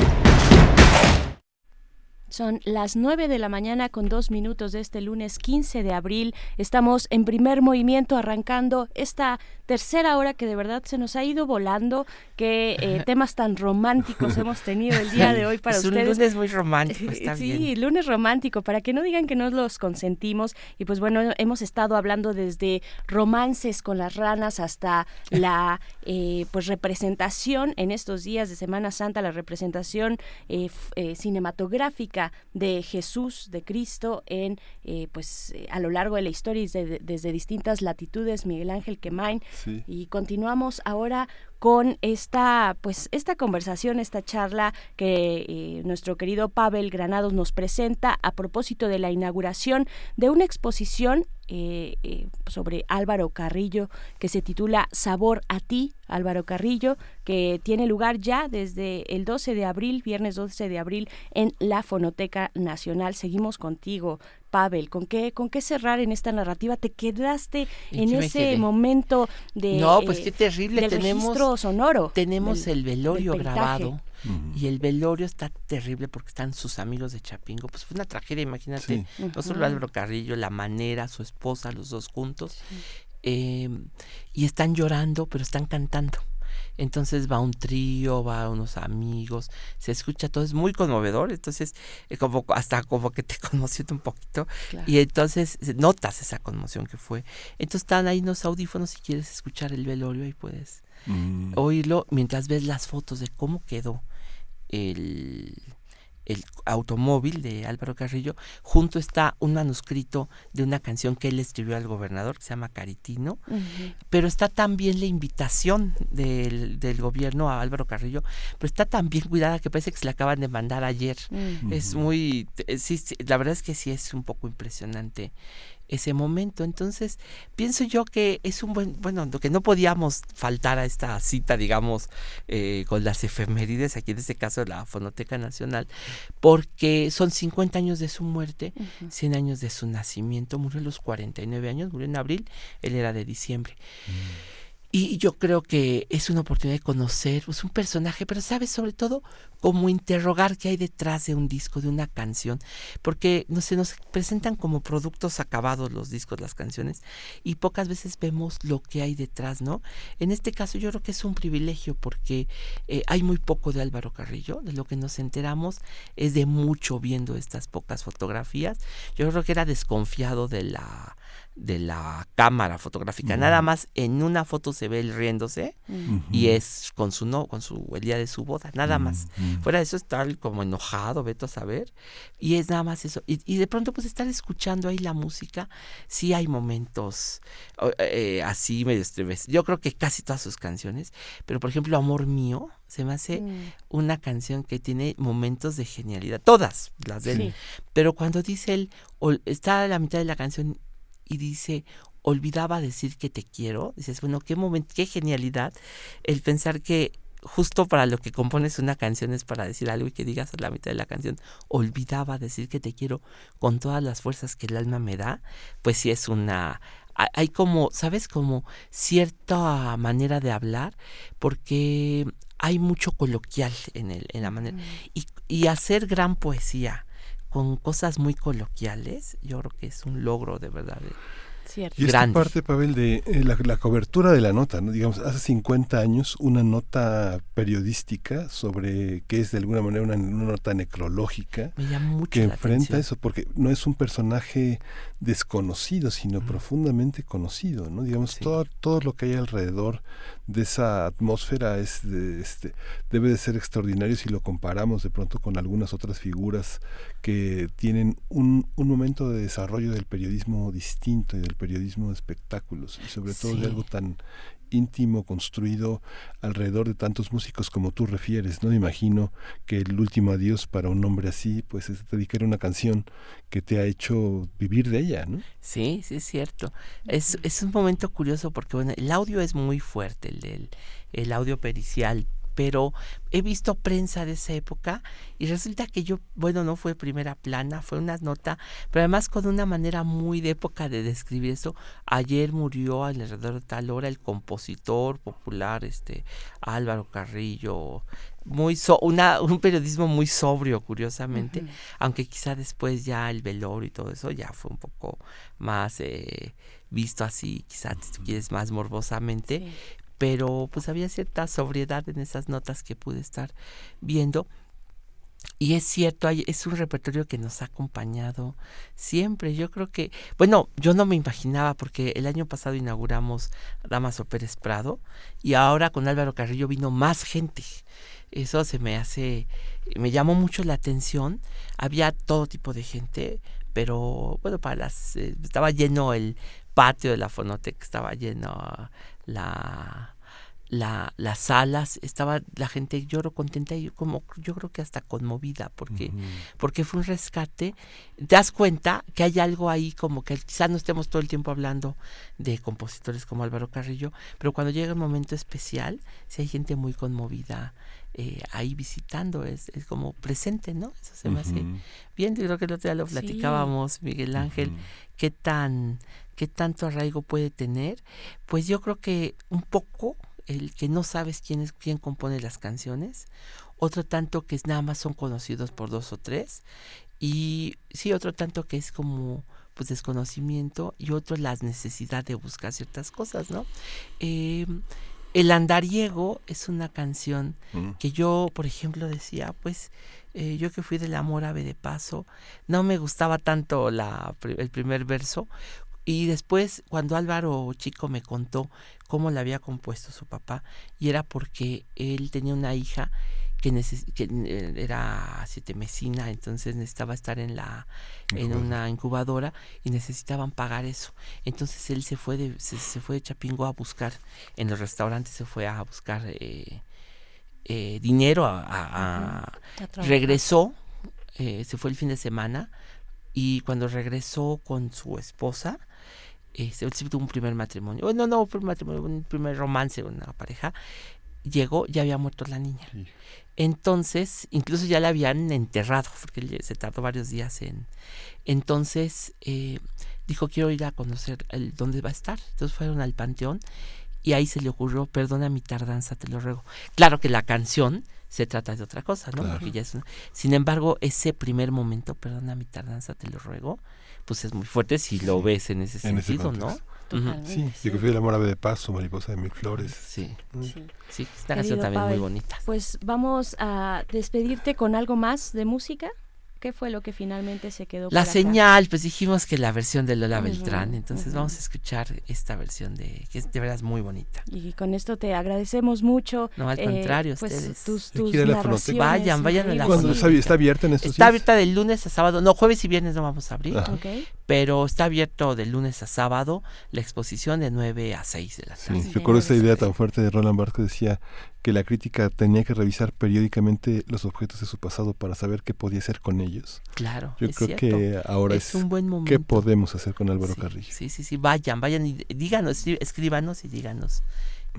Son las 9 de la mañana con dos minutos de este lunes 15 de abril. Estamos en primer movimiento arrancando esta tercera hora que de verdad se nos ha ido volando. Qué eh, *laughs* temas tan románticos hemos tenido el día de hoy para es un ustedes. lunes muy romántico, *laughs* está sí, bien. lunes romántico, para que no digan que no los consentimos. Y pues bueno, hemos estado hablando desde romances con las ranas hasta *laughs* la eh, pues representación en estos días de Semana Santa, la representación eh, f- de Jesús, de Cristo, en eh, pues eh, a lo largo de la historia y desde, desde distintas latitudes, Miguel Ángel Quemain. Sí. Y continuamos ahora con esta pues esta conversación, esta charla que eh, nuestro querido Pavel Granados nos presenta a propósito de la inauguración de una exposición eh, eh, sobre Álvaro Carrillo que se titula Sabor a ti, Álvaro Carrillo, que tiene lugar ya desde el 12 de abril, viernes 12 de abril, en la Fonoteca Nacional. Seguimos contigo, Pavel. ¿Con qué, con qué cerrar en esta narrativa? ¿Te quedaste ¿En ese quedé? momento de No, pues eh, qué terrible. del tenemos registro sonoro? Tenemos del- el velorio grabado. Y el velorio está terrible porque están sus amigos de Chapingo. Pues fue una tragedia, imagínate. Sí. No solo. Álvaro Carrillo, la manera, su esposa, los dos juntos. Eh, y están llorando, pero están cantando. Entonces va un trío, va unos amigos, se escucha todo, es muy conmovedor, entonces eh, como hasta como que te *laughs* conmociona un poquito Claro. y entonces eh, notas esa conmoción que fue. Entonces están ahí unos audífonos si quieres escuchar el velorio y puedes Mm. oírlo mientras ves las fotos de cómo quedó el, el automóvil de Álvaro Carrillo. Junto está un manuscrito de una canción que él escribió al gobernador que se llama Caritino. Pero está también la invitación del, del gobierno a Álvaro Carrillo, pero está tan bien cuidada que parece que se la acaban de mandar ayer. Es muy, eh, sí, sí, la verdad es que sí es un poco impresionante ese momento. Entonces, pienso yo que es un buen, bueno, lo que no podíamos faltar a esta cita, digamos, eh, con las efemérides, aquí en este caso la Fonoteca Nacional, porque son 50 años de su muerte, 100 años de su nacimiento, murió a los 49 años, murió en abril, él era de diciembre. Y yo creo que es una oportunidad de conocer pues, un personaje, pero sabes, sobre todo, como interrogar qué hay detrás de un disco, de una canción, porque no se nos presentan como productos acabados los discos, las canciones, y pocas veces vemos lo que hay detrás, ¿no? En este caso yo creo que es un privilegio porque eh, hay muy poco de Álvaro Carrillo, de lo que nos enteramos es de mucho viendo estas pocas fotografías. Yo creo que era desconfiado de la de la cámara fotográfica. Nada más en una foto se ve él riéndose y es con su no, con su el día de su boda, nada más. Fuera de eso está como enojado, veto a saber, y es nada más eso. Y, y de pronto pues estar escuchando ahí la música, sí hay momentos eh, así medio estremecedores. Yo creo que casi todas sus canciones, pero por ejemplo Amor Mío, se me hace una canción que tiene momentos de genialidad, todas las de él. Sí. Pero cuando dice él, está a la mitad de la canción y dice, olvidaba decir que te quiero, dices, bueno, qué momento, qué genialidad el pensar que justo para lo que compones una canción es para decir algo y que digas a la mitad de la canción, olvidaba decir que te quiero con todas las fuerzas que el alma me da, pues sí es una hay- como, ¿sabes? Como cierta manera de hablar, porque hay mucho coloquial en, el, en la manera. Y, y hacer gran poesía con cosas muy coloquiales, yo creo que es un logro de verdad. eh, Cierto. Y esta grande. parte, Pavel, de eh, la, la cobertura de la nota, ¿no? digamos, hace 50 años una nota periodística sobre que es de alguna manera una, una nota necrológica Me llama mucho que la enfrenta atención. eso, porque no es un personaje desconocido, sino profundamente conocido, ¿no? Digamos, todo, todo lo que hay alrededor de esa atmósfera es de, este, debe de ser extraordinario si lo comparamos de pronto con algunas otras figuras que tienen un, un momento de desarrollo del periodismo distinto y del periodismo de espectáculos y sobre todo Sí. de algo tan íntimo construido alrededor de tantos músicos como tú refieres, ¿no? Me imagino que el último adiós para un hombre así, pues es dedicar una canción que te ha hecho vivir de ella, ¿no? Sí, sí es cierto. Es, es un momento curioso porque bueno, el audio es muy fuerte, el, del- el audio pericial, pero he visto prensa de esa época y resulta que yo, bueno, no fue primera plana, fue una nota, pero además con una manera muy de época de describir eso. Ayer murió alrededor de tal hora el compositor popular, este Álvaro Carrillo, muy so- una, un periodismo muy sobrio, curiosamente, aunque quizá después ya el velorio y todo eso ya fue un poco más eh, visto así, quizá si tú quieres más morbosamente, pero pues había cierta sobriedad en esas notas que pude estar viendo. Y es cierto, hay- es un repertorio que nos ha acompañado siempre. Yo creo que, bueno, yo no me imaginaba porque el año pasado inauguramos Damaso Pérez Prado y ahora con Álvaro Carrillo vino más gente. Eso se me hace, me llamó mucho la atención. Había todo tipo de gente, pero bueno, para las, eh, estaba lleno el patio de la Fonoteca, estaba lleno la la, las salas, estaba la gente lloro contenta y como yo creo que hasta conmovida porque, porque fue un rescate. Te das cuenta que hay algo ahí como que quizás no estemos todo el tiempo hablando de compositores como Álvaro Carrillo, pero cuando llega un momento especial, si hay gente muy conmovida eh, ahí visitando, es, es como presente, ¿no? Eso se me hace bien, yo creo que el otro día lo Sí. platicábamos, Miguel Ángel, qué tan, qué tanto arraigo puede tener. Pues yo creo que un poco el que no sabes quién es quién compone las canciones, otro tanto que es nada más son conocidos por dos o tres, y sí, otro tanto que es como pues desconocimiento, y otro la necesidad de buscar ciertas cosas, ¿no? Eh, el andariego es una canción Mm. que yo, por ejemplo, decía, pues eh, yo que fui del amor ave de paso, no me gustaba tanto la, el primer verso. Y después, cuando Álvaro Chico me contó cómo le había compuesto su papá, y era porque él tenía una hija que, neces- que eh, era siete mesina, entonces necesitaba estar en la en una incubadora y necesitaban pagar eso. Entonces él se fue de, se, se fue de Chapingo a buscar, en los restaurantes se fue a buscar eh, eh, dinero, a, a- regresó, eh, se fue el fin de semana, y cuando regresó con su esposa, este, él tuvo un primer matrimonio, bueno, no, un matrimonio, un primer romance una pareja, llegó, ya había muerto la niña. Entonces, incluso ya la habían enterrado, porque se tardó varios días en... Entonces, eh, dijo, quiero ir a conocer el, dónde va a estar. Entonces fueron al panteón y ahí se le ocurrió, perdona mi tardanza, te lo ruego. Claro que la canción se trata de otra cosa, ¿no? Claro. Porque ya es un- Sin embargo, ese primer momento, perdona mi tardanza, te lo ruego, pues es muy fuerte si lo ves en ese En ese sentido, ¿no? contexto. Ujú. Sí, yo que fui el amor ave de paso, mariposa de mil flores. Sí, Sí. sí, esta canción también muy Pavel, bonita. Pues vamos a despedirte con algo más de música. ¿Qué fue lo que finalmente se quedó La por acá? señal, pues dijimos que la versión de Lola Ujú, Beltrán, entonces ujú. vamos a escuchar esta versión de que es de verdad muy bonita. Y con esto te agradecemos mucho. No, al eh, contrario, pues, ustedes. tus, tus narraciones. Vayan, vayan a la. ¿Cuándo está, está abierta en estos Está días? abierta de lunes a sábado, no, jueves y viernes no vamos a abrir, Ajá. Pero está abierto de lunes a sábado la exposición de 9 a 6 de la tarde. Sí, recuerdo esta idea tan fuerte de Roland Barthes que decía que la crítica tenía que revisar periódicamente los objetos de su pasado para saber qué podía hacer con ellos. Claro, Yo es creo cierto. que ahora Es es, un buen qué momento. podemos hacer con Álvaro Sí, Carrillo. Sí, sí, sí, vayan, vayan y díganos, escríbanos y díganos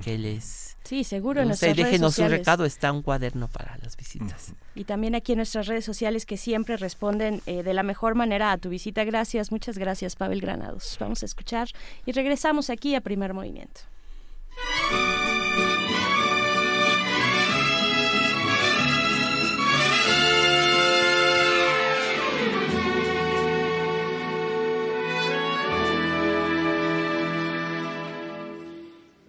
que les... Sí, seguro en nuestras redes déjenos un recado, está un cuaderno para las visitas. Y también aquí en nuestras redes sociales que siempre responden eh, de la mejor manera a tu visita. Gracias, muchas gracias, Pavel Granados. Vamos a escuchar y regresamos aquí a Primer Movimiento.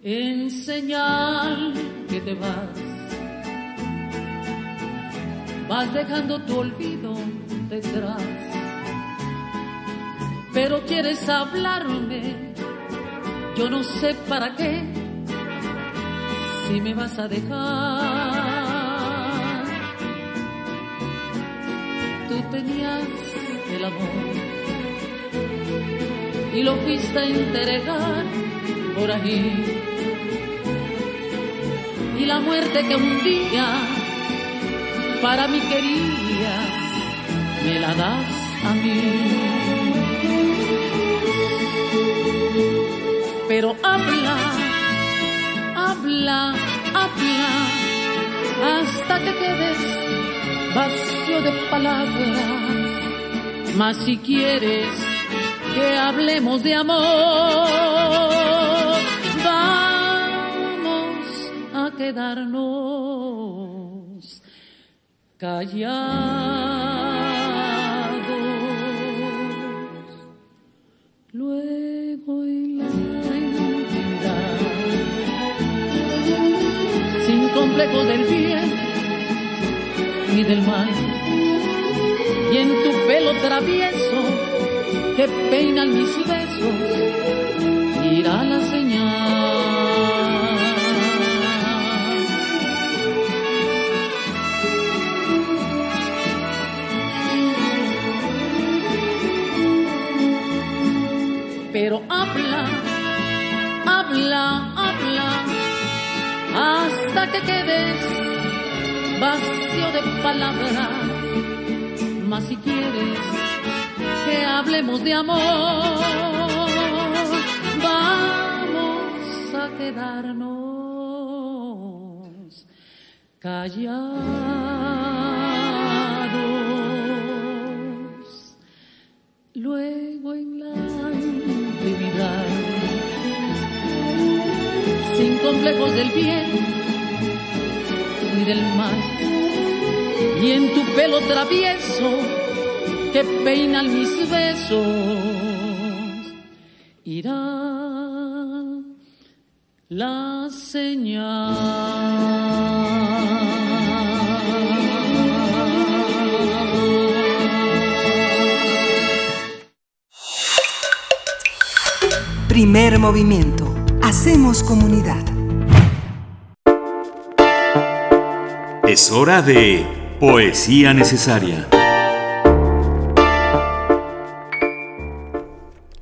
En señal que te vas. Vas dejando tu olvido detrás, pero quieres hablarme, yo no sé para qué, si me vas a dejar. Tú tenías el amor y lo fuiste a entregar por ahí. Y la muerte que un día para mí querías, me la das a mí. Pero habla, habla, habla, hasta que quedes vacío de palabras. Mas si quieres que hablemos de amor, quedarnos callados. Luego en la intimidad, sin complejo del bien ni del mal, y en tu pelo travieso que peinan mis besos, irá la señal. Pero habla, habla, habla, hasta que quedes vacío de palabras. Mas si quieres que hablemos de amor, vamos a quedarnos callados. Luego en complejos del bien ni del mal, y en tu pelo travieso que peinan mis besos, irá la señal. Primer movimiento. Hacemos comunidad. Es hora de Poesía Necesaria.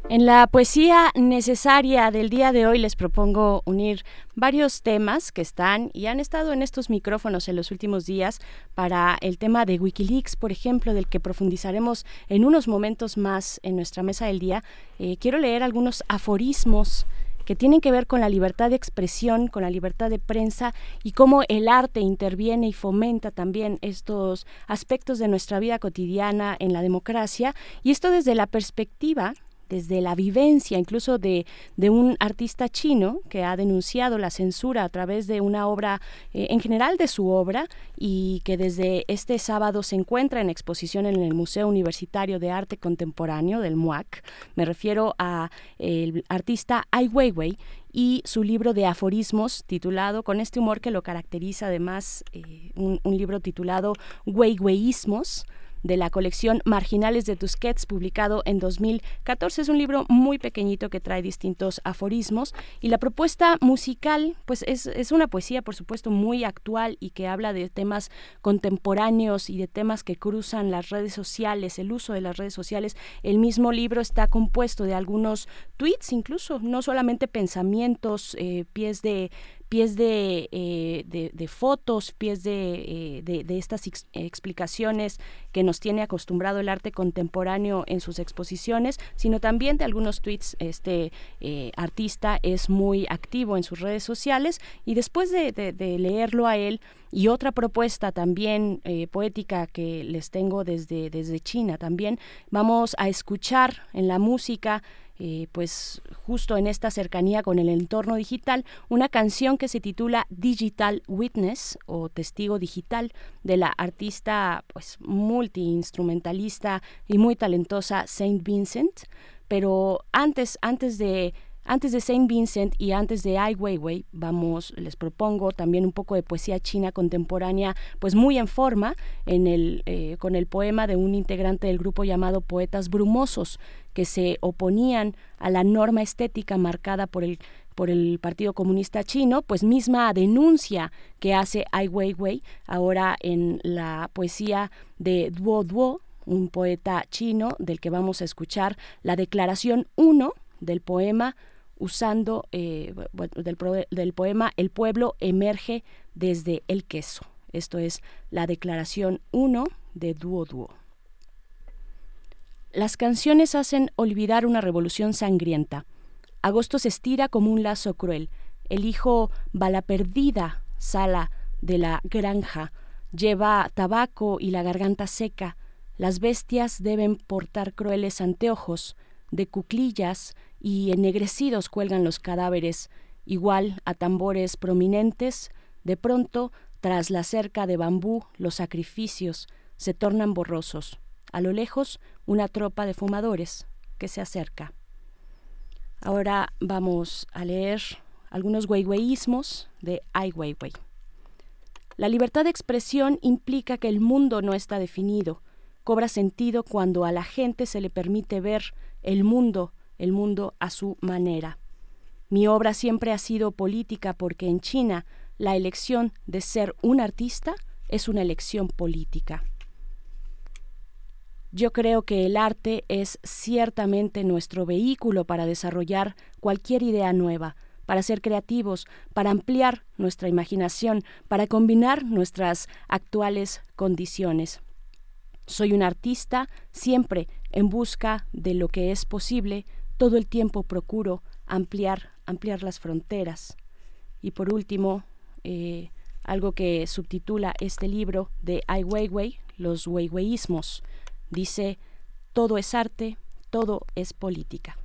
En la poesía necesaria del día de hoy les propongo unir varios temas que están y han estado en estos micrófonos en los últimos días para el tema de Wikileaks, por ejemplo, del que profundizaremos en unos momentos más en nuestra mesa del día. Eh, quiero leer algunos aforismos que tienen que ver con la libertad de expresión, con la libertad de prensa y cómo el arte interviene y fomenta también estos aspectos de nuestra vida cotidiana en la democracia. Y esto desde la perspectiva desde la vivencia incluso de, de, un artista chino que ha denunciado la censura a través de una obra, eh, en general de su obra, y que desde este sábado se encuentra en exposición en el Museo Universitario de Arte Contemporáneo del MUAC. Me refiero a el artista Ai Weiwei y su libro de aforismos titulado, con este humor que lo caracteriza además, eh, un, un libro titulado Weiweiismos de la colección Marginales de Tusquets, publicado en 2014. Es un libro muy pequeñito que trae distintos aforismos y la propuesta musical, pues es, es una poesía, por supuesto, muy actual y que habla de temas contemporáneos y de temas que cruzan las redes sociales, el uso de las redes sociales. El mismo libro está compuesto de algunos tweets, incluso, no solamente pensamientos, eh, pies de pies de, eh, de, fotos, pies de, eh, de, estas explicaciones que nos tiene acostumbrado el arte contemporáneo en sus exposiciones, sino también de algunos tweets. Este eh, artista es muy activo en sus redes sociales y después de, leerlo a él, y otra propuesta también poética que les tengo desde, desde China también, vamos a escuchar en la música eh, pues justo en esta cercanía con el entorno digital, una canción que se titula Digital Witness o Testigo Digital de la artista pues multiinstrumentalista y muy talentosa Saint Vincent. Pero antes, antes de antes de Saint Vincent y antes de Ai Weiwei, vamos, les propongo también un poco de poesía china contemporánea, pues muy en forma, eh, con el poema de un integrante del grupo llamado Poetas Brumosos, que se oponían a la norma estética marcada por el por el Partido Comunista Chino, pues misma denuncia que hace Ai Weiwei ahora en la poesía de Duo Duo, un poeta chino del que vamos a escuchar la declaración 1 del poema usando eh, del, poema El pueblo emerge desde el queso. Esto es la declaración 1 de Duo Duo. Las canciones hacen olvidar una revolución sangrienta. Agosto se estira como un lazo cruel. El hijo bala perdida sala de la granja. Lleva tabaco y la garganta seca. Las bestias deben portar crueles anteojos. De cuclillas y ennegrecidos cuelgan los cadáveres, igual a tambores prominentes. De pronto, tras la cerca de bambú, los sacrificios se tornan borrosos. A lo lejos, una tropa de fumadores que se acerca. Ahora vamos a leer algunos weiweiismos de Ai Weiwei. La libertad de expresión implica que el mundo no está definido. Cobra sentido cuando a la gente se le permite ver el mundo, el mundo a su manera. Mi obra siempre ha sido política porque en China la elección de ser un artista es una elección política. Yo creo que el arte es ciertamente nuestro vehículo para desarrollar cualquier idea nueva, para ser creativos, para ampliar nuestra imaginación, para combinar nuestras actuales condiciones. Soy un artista siempre en busca de lo que es posible, todo el tiempo procuro ampliar, ampliar las fronteras. Y por último, eh, algo que subtitula este libro de Ai Weiwei, los Weiweiismos, Dice, todo es arte, todo es política.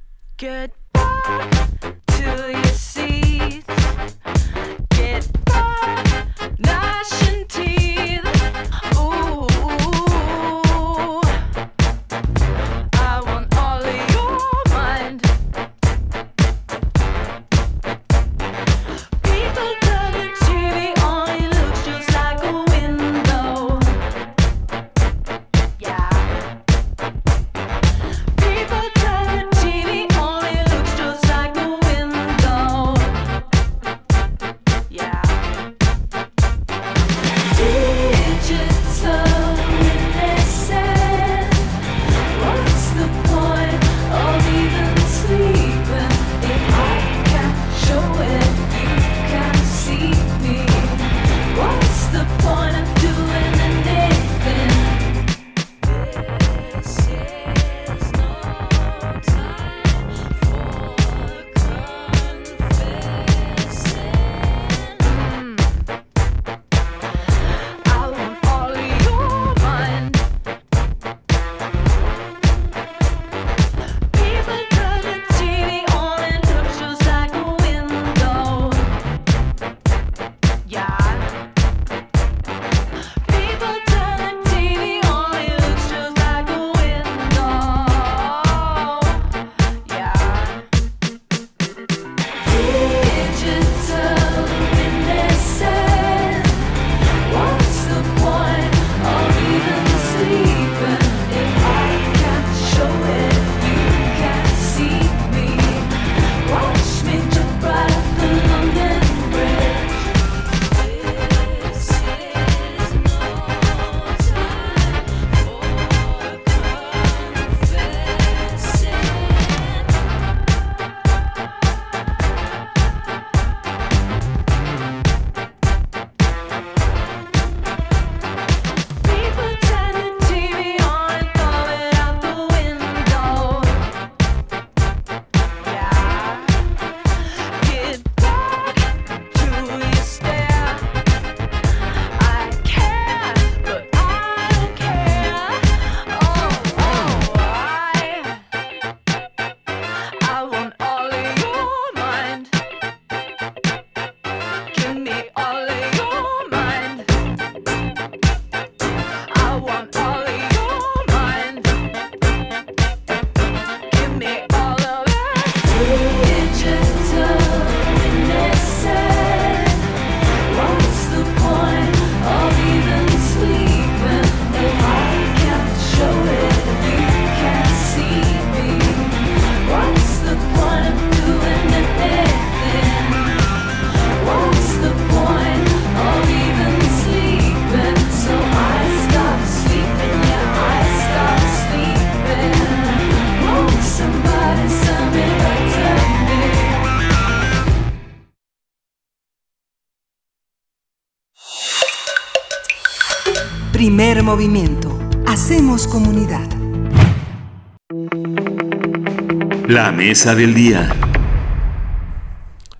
Primer movimiento. Hacemos comunidad. La mesa del día.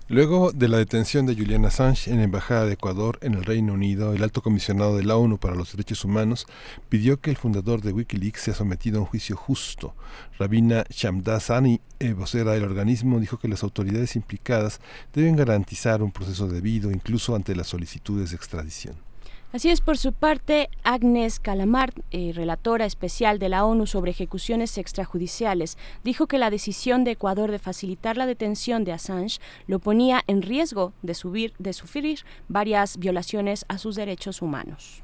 Luego de la detención de Julian Assange en la Embajada de Ecuador en el Reino Unido, el alto comisionado de la ONU para los Derechos Humanos pidió que el fundador de Wikileaks sea sometido a un juicio justo. Rabina Shamdasani, eh, vocera del organismo, dijo que las autoridades implicadas deben garantizar un proceso debido incluso ante las solicitudes de extradición. Así es, por su parte, Agnes Calamar, eh, relatora especial de la ONU sobre ejecuciones extrajudiciales, dijo que la decisión de Ecuador de facilitar la detención de Assange lo ponía en riesgo de, subir, de sufrir varias violaciones a sus derechos humanos.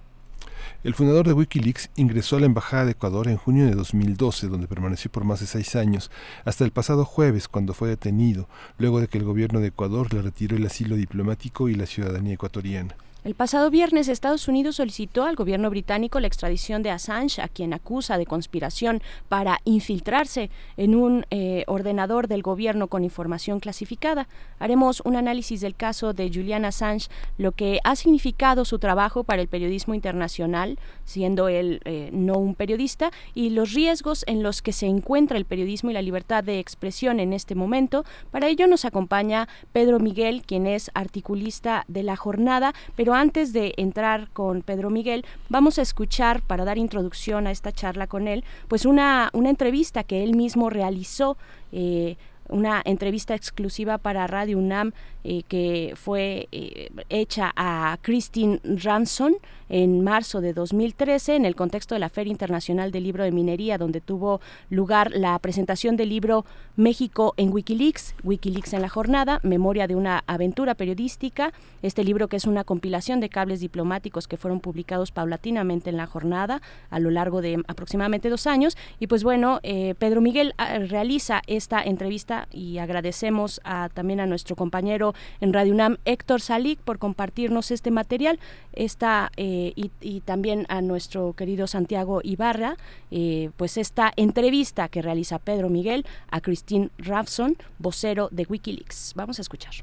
El fundador de Wikileaks ingresó a la Embajada de Ecuador en junio de 2012, donde permaneció por más de seis años, hasta el pasado jueves, cuando fue detenido, luego de que el gobierno de Ecuador le retiró el asilo diplomático y la ciudadanía ecuatoriana. El pasado viernes Estados Unidos solicitó al gobierno británico la extradición de Assange, a quien acusa de conspiración para infiltrarse en un eh, ordenador del gobierno con información clasificada. Haremos un análisis del caso de Julian Assange, lo que ha significado su trabajo para el periodismo internacional, siendo él eh, no un periodista, y los riesgos en los que se encuentra el periodismo y la libertad de expresión en este momento. Para ello nos acompaña Pedro Miguel, quien es articulista de la jornada, pero antes de entrar con Pedro Miguel, vamos a escuchar, para dar introducción a esta charla con él, pues una, una entrevista que él mismo realizó. Eh, una entrevista exclusiva para Radio UNAM eh, que fue eh, hecha a Christine Ranson en marzo de 2013 en el contexto de la Feria Internacional del Libro de Minería, donde tuvo lugar la presentación del libro México en Wikileaks, Wikileaks en la jornada, Memoria de una aventura periodística, este libro que es una compilación de cables diplomáticos que fueron publicados paulatinamente en la jornada a lo largo de aproximadamente dos años. Y pues bueno, eh, Pedro Miguel ah, realiza esta entrevista y agradecemos a, también a nuestro compañero en Radio UNAM, Héctor Salic, por compartirnos este material esta, eh, y, y, también a nuestro querido Santiago Ibarra, eh, pues esta entrevista que realiza Pedro Miguel a Christine Ravson, vocero de Wikileaks. Vamos a escuchar.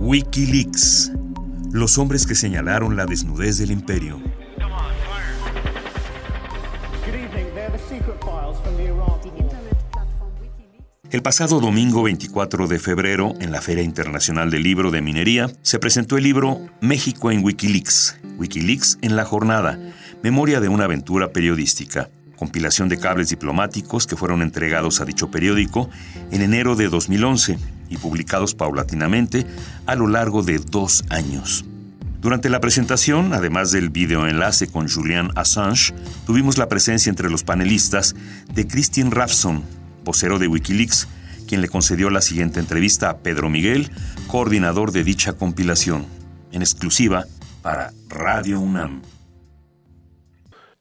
Wikileaks. Los hombres que señalaron la desnudez del imperio. El pasado domingo 24 de febrero, en la Feria Internacional del Libro de Minería, se presentó el libro México en Wikileaks, Wikileaks en la jornada, memoria de una aventura periodística, compilación de cables diplomáticos que fueron entregados a dicho periódico en enero de 2011 y publicados paulatinamente a lo largo de dos años. Durante la presentación, además del videoenlace con Julian Assange, tuvimos la presencia entre los panelistas de Christine Ravson, vocero de Wikileaks, quien le concedió la siguiente entrevista a Pedro Miguel, coordinador de dicha compilación, en exclusiva para Radio UNAM.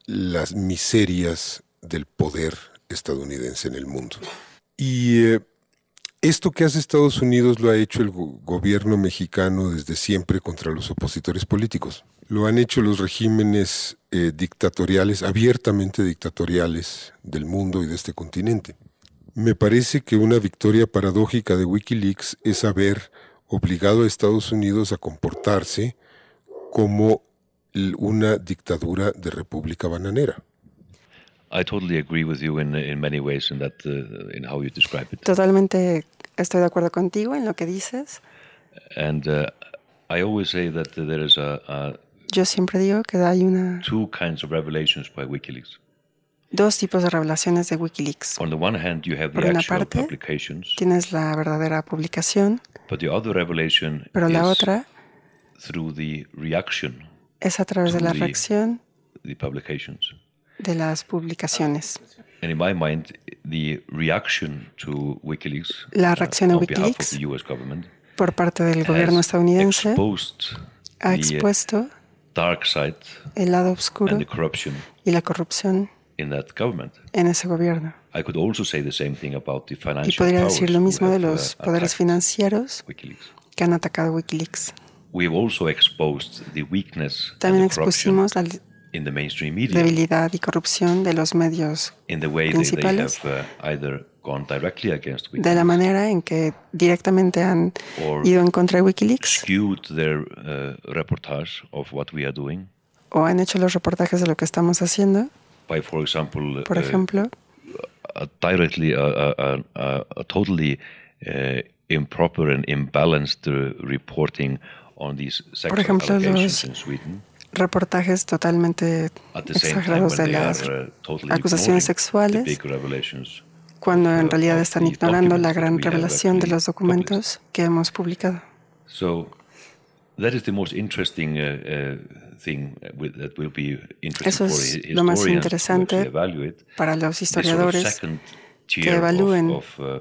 Las miserias del poder estadounidense en el mundo. Y eh, esto que hace Estados Unidos lo ha hecho el go gobierno mexicano desde siempre contra los opositores políticos. Lo han hecho los regímenes eh, dictatoriales, abiertamente dictatoriales del mundo y de este continente. Me parece que una victoria paradójica de Wikileaks es haber obligado a Estados Unidos a comportarse como una dictadura de república bananera. I totally agree with you in, in many ways in that in how you describe it. Totalmente estoy de acuerdo contigo en lo que dices. And uh, I always say that there is a, a Yo siempre digo que hay una two kinds of revelations by WikiLeaks. Dos tipos de revelaciones de Wikileaks. On the one hand, you have Por the una actual parte, publications, tienes la verdadera publicación, but the other revelation pero la is otra through the reaction es a través de la the- reacción the publications. de las publicaciones. And in my mind, the reaction to WikiLeaks La uh, reacción a behalf of Wikileaks the US government por parte del gobierno estadounidense ha uh, expuesto dark side el lado oscuro and the corruption y la corrupción in that government. en ese gobierno. I could also say the same thing about the Y financial podría powers decir lo mismo de have, uh, los poderes financieros WikiLeaks. que han atacado Wikileaks. We've also exposed the weakness También and the corruption expusimos la li- in the mainstream media debilidad y corrupción de los medios in the way that they have principales, uh, either gone directly against de la manera en que directamente han ido en contra de Wikileaks skewed their uh, reportage of what we are doing o han hecho los reportajes de lo que estamos haciendo. By, for example, Por uh, ejemplo, a directly a, a, a, a totally uh, improper and imbalanced uh, reporting on these sexual ejemplo, allegations in Sweden. reportajes totalmente exagerados de las are uh, totally acusaciones sexuales, cuando en realidad están ignorando la gran revelación de los documentos que hemos publicado. So that is the most interesting uh, uh, thing with, that will be interesting Eso for es lo más historians to interesante para los historiadores second que tier of- evalúen of, uh,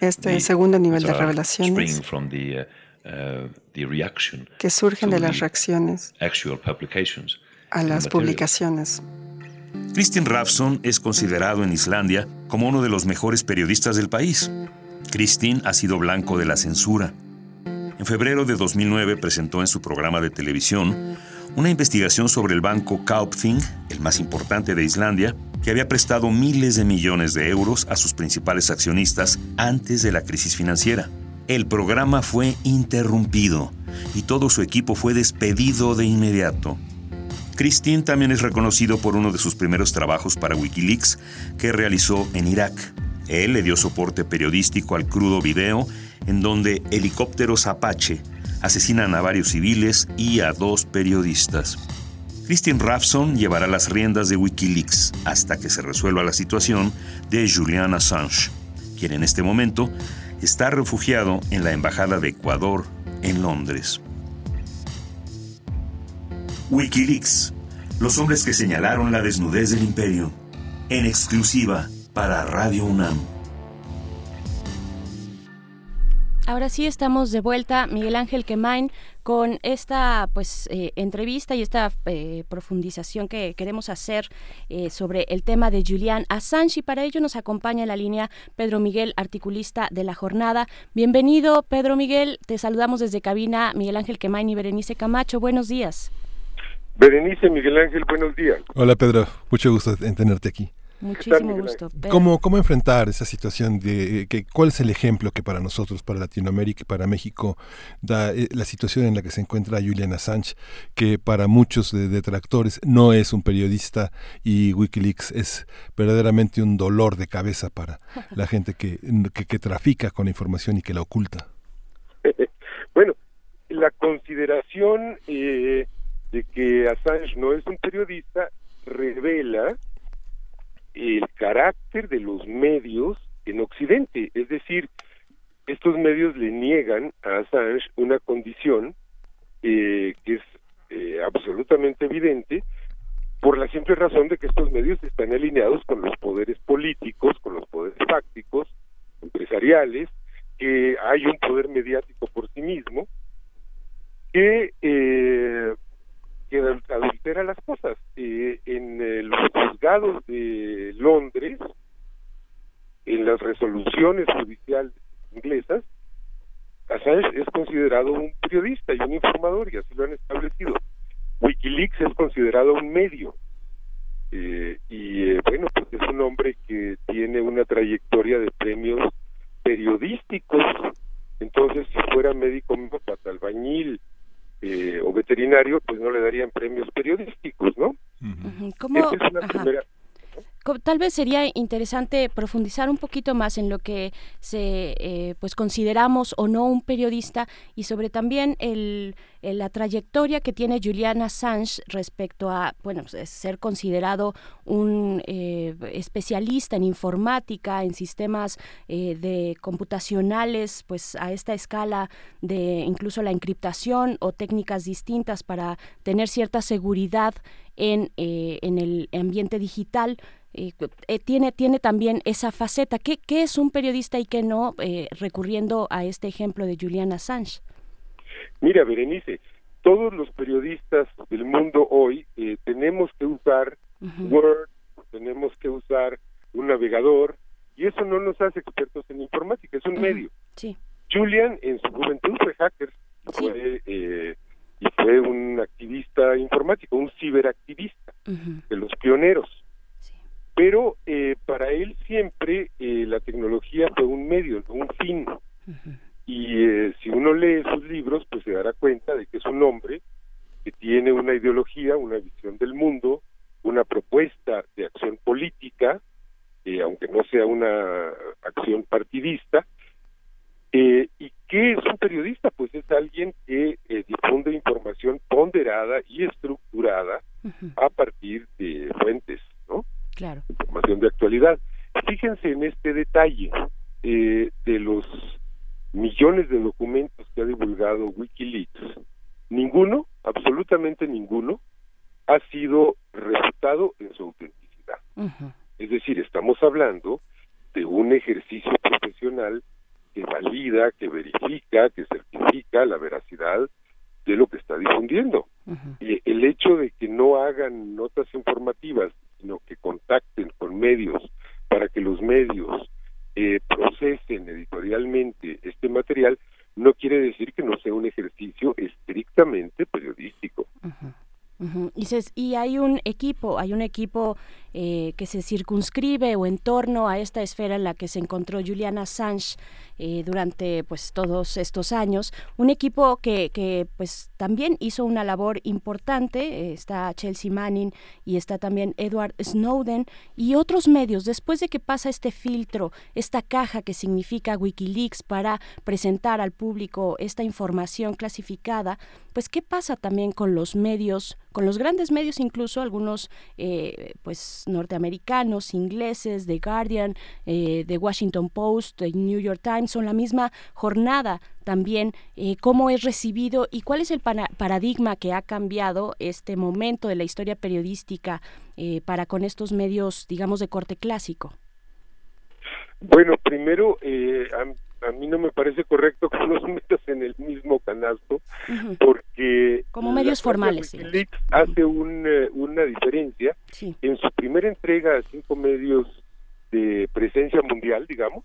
este the- segundo nivel de revelaciones springing from the, uh, uh, the reaction que surgen to de las reacciones actual publications a las publicaciones. Kristin Rafson es considerado en Islandia como uno de los mejores periodistas del país. Kristin ha sido blanco de la censura. En febrero de 2009 presentó en su programa de televisión una investigación sobre el banco Kaupthing, el más importante de Islandia, que había prestado miles de millones de euros a sus principales accionistas antes de la crisis financiera. El programa fue interrumpido y todo su equipo fue despedido de inmediato. Christine también es reconocido por uno de sus primeros trabajos para Wikileaks que realizó en Irak. Él le dio soporte periodístico al crudo video en donde helicópteros Apache asesinan a varios civiles y a dos periodistas. Christine Rafson llevará las riendas de Wikileaks hasta que se resuelva la situación de Julian Assange, quien en este momento está refugiado en la Embajada de Ecuador en Londres. Wikileaks, los hombres que señalaron la desnudez del imperio, en exclusiva para Radio UNAM. Ahora sí estamos de vuelta, Miguel Ángel Quemain, con esta pues eh, entrevista y esta eh, profundización que queremos hacer eh, sobre el tema de Julian Assange y para ello nos acompaña en la línea Pedro Miguel, articulista de la jornada. Bienvenido, Pedro Miguel, te saludamos desde cabina Miguel Ángel Quemain y Berenice Camacho. Buenos días. Berenice, Miguel Ángel, buenos días. Hola Pedro, mucho gusto en tenerte aquí. Muchísimo gusto. ¿Cómo, ¿Cómo enfrentar esa situación de que cuál es el ejemplo que para nosotros, para Latinoamérica y para México da eh, la situación en la que se encuentra Julian Assange, que para muchos de- detractores no es un periodista y WikiLeaks es verdaderamente un dolor de cabeza para *laughs* la gente que, que, que trafica con la información y que la oculta? *laughs* bueno, la consideración eh, de que Assange no es un periodista revela el carácter de los medios en Occidente. Es decir, estos medios le niegan a Assange una condición eh, que es eh, absolutamente evidente por la simple razón de que estos medios están alineados con los poderes políticos, con los poderes fácticos, empresariales, que hay un poder mediático por sí mismo, que, eh, que adul- adultera las cosas. Eh, en los juzgados de Londres, en las resoluciones judiciales inglesas, Assange es considerado un periodista y un informador, y así lo han establecido. Wikileaks es considerado un medio. Eh, y eh, bueno, pues es un hombre que tiene una trayectoria de premios periodísticos. Entonces, si fuera médico, albañil eh, o veterinario, pues no le darían premios periodísticos, ¿no? ¿Cómo, tal vez sería interesante profundizar un poquito más en lo que se eh, pues consideramos o no un periodista y sobre también el, el- la trayectoria que tiene Julian Assange respecto a bueno pues, ser considerado un eh, especialista en informática en sistemas eh, de computacionales pues a esta escala de incluso la encriptación o técnicas distintas para tener cierta seguridad en, eh, en el ambiente digital. eh, eh, tiene, tiene también esa faceta. ¿Qué, qué es un periodista y qué no? eh, recurriendo a este ejemplo de Julian Assange. Mira, Berenice, todos los periodistas del mundo hoy eh, tenemos que usar Word, tenemos que usar un navegador, y eso no nos hace expertos en informática, es un medio. Sí. Julian en su juventud fue hacker, fue, eh, y fue un activista informático, un ciberactivista, de los pioneros. Pero eh, para él siempre eh, la tecnología fue un medio, un fin. Y eh, si uno lee sus libros, pues se dará cuenta de que es un hombre que tiene una ideología, una visión del mundo, una propuesta de acción política, eh, aunque no sea una acción partidista. Eh, ¿Y qué es un periodista? Pues es alguien que eh, difunde información ponderada y estructurada a partir de fuentes, ¿no? Claro. Información de actualidad. Fíjense en este detalle eh, de los millones de documentos que ha divulgado Wikileaks. Ninguno, absolutamente ninguno, ha sido refutado en su autenticidad. Es decir, estamos hablando de un ejercicio profesional que valida, que verifica, que certifica la veracidad de lo que está difundiendo. Y el hecho de que no hagan notas informativas, sino que contacten con medios para que los medios eh, procesen editorialmente este material, no quiere decir que no sea un ejercicio estrictamente periodístico. Se- y hay un equipo, hay un equipo eh, que se circunscribe o en torno a esta esfera en la que se encontró Julian Assange eh, durante pues todos estos años, un equipo que, que pues también hizo una labor importante, eh, está Chelsea Manning y está también Edward Snowden y otros medios, después de que pasa este filtro, esta caja que significa Wikileaks para presentar al público esta información clasificada, pues qué pasa también con los medios, con los grandes medios incluso, algunos eh, norteamericanos, ingleses, The Guardian, eh, The Washington Post, The New York Times, son la misma jornada también, eh, cómo es recibido y cuál es el pana- paradigma que ha cambiado este momento de la historia periodística eh, para con estos medios, digamos, de corte clásico. Bueno, primero, eh, a, mí no me parece correcto que los *laughs* metas en el mismo canasto, porque Como medios formales, Wikileaks hace un, eh, una diferencia Sí. en su primera entrega a cinco medios de presencia mundial, digamos,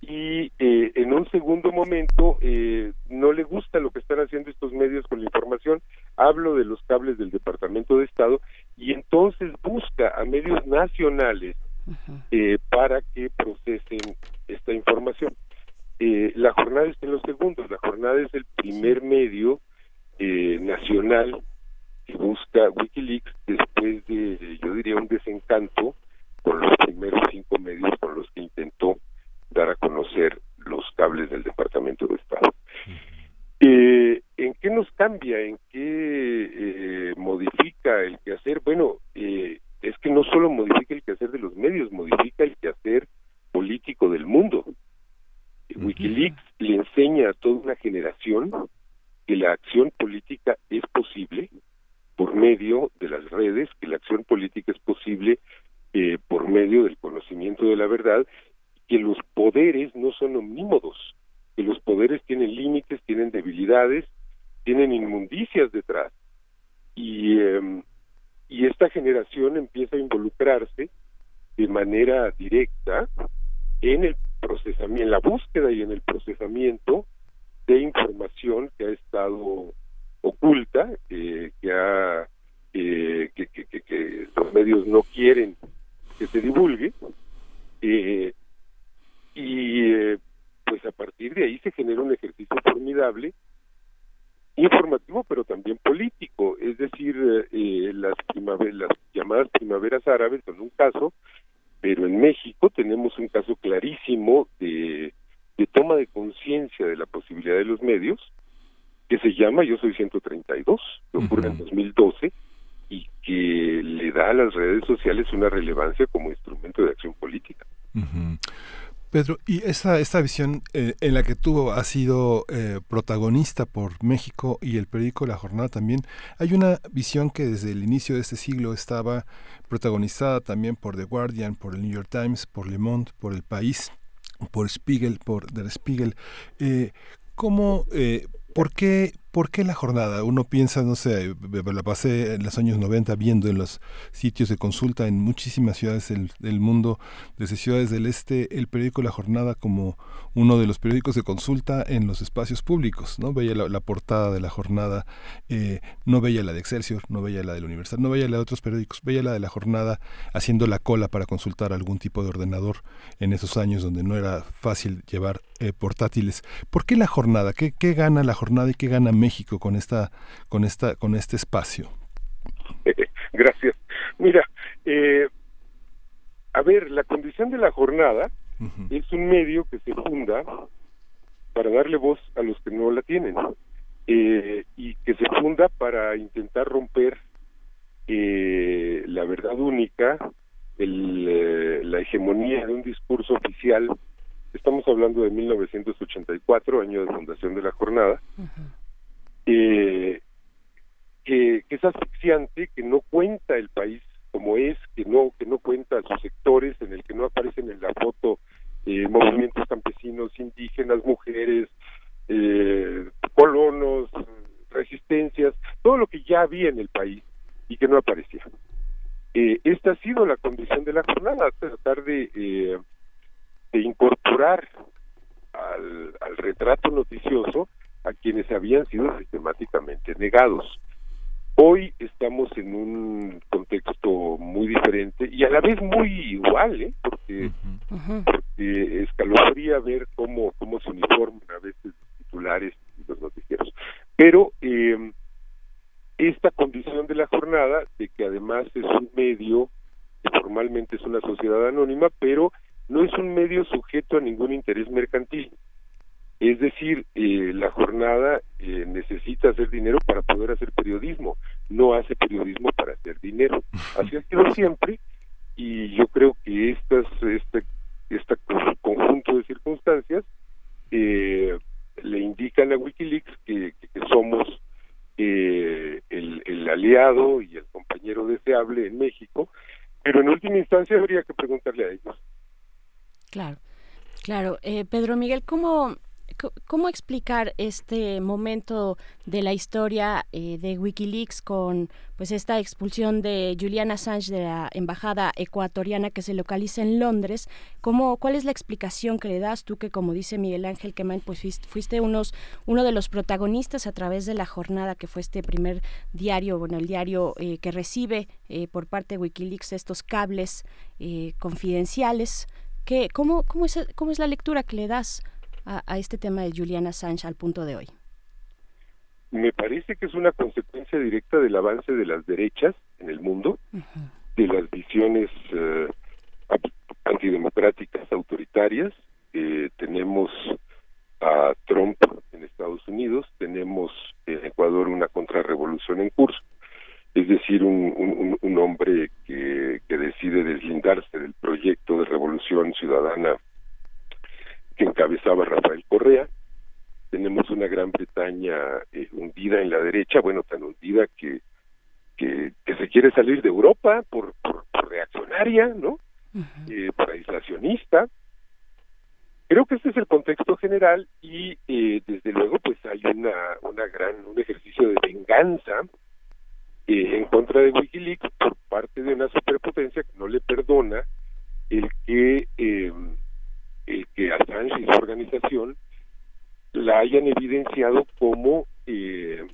y eh, en un segundo momento eh, no le gusta lo que están haciendo estos medios con la información, hablo de los cables del Departamento de Estado, y entonces busca a medios nacionales eh, para que procesen esta información. Eh, la jornada está en los segundos, la jornada es el primer medio eh, nacional que busca Wikileaks después de, yo diría, un desencanto con los primeros cinco medios con los que intentó dar a conocer los cables del Departamento de Estado. Eh, ¿En qué nos cambia? ¿En qué eh, modifica el quehacer? Bueno, eh, es que no solo modifica el quehacer de los medios, modifica el quehacer político del mundo. Wikileaks le enseña a toda una generación que la acción política es posible por medio de las redes, que la acción política es posible eh, por medio del conocimiento de la verdad, que los poderes no son omnímodos, que los poderes tienen límites, tienen debilidades, tienen inmundicias detrás. Y, em, y esta generación empieza a involucrarse de manera directa en el procesamiento, en la búsqueda y en el procesamiento de información que ha estado oculta, eh, que ha eh, que, que, que- que los medios no quieren que se divulgue, eh, y pues a partir de ahí se genera un ejercicio formidable informativo pero también político, es decir, eh, las, primave- las llamadas primaveras árabes son un caso, pero en México tenemos un caso clarísimo de, de toma de conciencia de la posibilidad de los medios, que se llama Yo Soy 132, que ocurre en 2012 y que le da a las redes sociales una relevancia como instrumento de acción política. Ujú. Pedro, y esta, esta visión eh, en la que tú has sido eh, protagonista por México y el periódico La Jornada también, hay una visión que desde el inicio de este siglo estaba protagonizada también por The Guardian, por el New York Times, por Le Monde, por El País, por Spiegel, por Der Spiegel. Eh, ¿Cómo, eh, por, qué, ¿Por qué la jornada? Uno piensa, no sé, la pasé en los años 90 viendo en los sitios de consulta en muchísimas ciudades del, mundo, desde ciudades del este, el periódico La Jornada como uno de los periódicos de consulta en los espacios públicos, ¿no? Veía la, portada de La Jornada, eh, no veía la de Excelsior, no veía la del Universal, no veía la de otros periódicos, veía la de La Jornada haciendo la cola para consultar algún tipo de ordenador en esos años donde no era fácil llevar eh, portátiles. ¿Por qué La Jornada? ¿Qué, ¿Qué gana La Jornada y qué gana México con esta, con esta, con este espacio? *laughs* Gracias. Mira, eh, a ver, la condición de la jornada es un medio que se funda para darle voz a los que no la tienen eh, y que se funda para intentar romper eh, la verdad única, el, eh, la hegemonía de un discurso oficial. Estamos hablando de 1984, año de fundación de la jornada. Que, que es asfixiante, que no cuenta el país como es, que no que no cuenta sus sectores, en el que no aparecen en la foto eh, movimientos campesinos, indígenas, mujeres, eh, colonos, resistencias, todo lo que ya había en el país y que no aparecía. Eh, esta ha sido la condición de la jornada, tratar de, eh, de incorporar al retrato noticioso a quienes habían sido sistemáticamente negados. Hoy estamos en un contexto muy diferente y a la vez muy igual, ¿eh? porque, porque escalofría ver cómo, cómo se uniforman a veces los titulares y los noticieros. Pero eh, esta condición de la jornada, de que además es un medio, que formalmente es una sociedad anónima, pero no es un medio sujeto a ningún interés mercantil. Es decir, eh, la jornada eh, necesita hacer dinero para poder hacer periodismo, no hace periodismo para hacer dinero. *laughs* Así ha sido siempre y yo creo que estas, este, este conjunto de circunstancias eh, le indican a Wikileaks que, que- que somos eh, el, el aliado y el compañero deseable en México, pero en última instancia habría que preguntarle a ellos. Claro, claro. Eh, Pedro Miguel, ¿cómo, ¿cómo explicar este momento de la historia eh, de Wikileaks con pues esta expulsión de Julian Assange de la embajada ecuatoriana que se localiza en Londres? ¿Cómo, ¿Cuál es la explicación que le das tú que, como dice Miguel Ángel Quemain, pues fuis- fuiste unos, uno de los protagonistas a través de la jornada que fue este primer diario, bueno, el diario eh, que recibe eh, por parte de Wikileaks estos cables confidenciales? ¿Qué, cómo, cómo, es, ¿Cómo es la lectura que le das a, a este tema de Julian Assange al punto de hoy? Me parece que es una consecuencia directa del avance de las derechas en el mundo, de las visiones eh, antidemocráticas, autoritarias. Eh, tenemos a Trump en Estados Unidos, tenemos en Ecuador una contrarrevolución en curso, es decir, un, un- un- un hombre que, que decide deslindarse del proyecto de revolución ciudadana que encabezaba Rafael Correa. Tenemos una Gran Bretaña eh, hundida en la derecha, bueno, tan hundida que, que, que se quiere salir de Europa por, por, por reaccionaria, ¿no? Eh, por aislacionista. Creo que este es el contexto general y eh, desde luego pues hay una, una gran, un ejercicio de venganza eh, en contra de Wikileaks por parte de una superpotencia que no le perdona el que eh, el que Assange y su organización la hayan evidenciado como eh,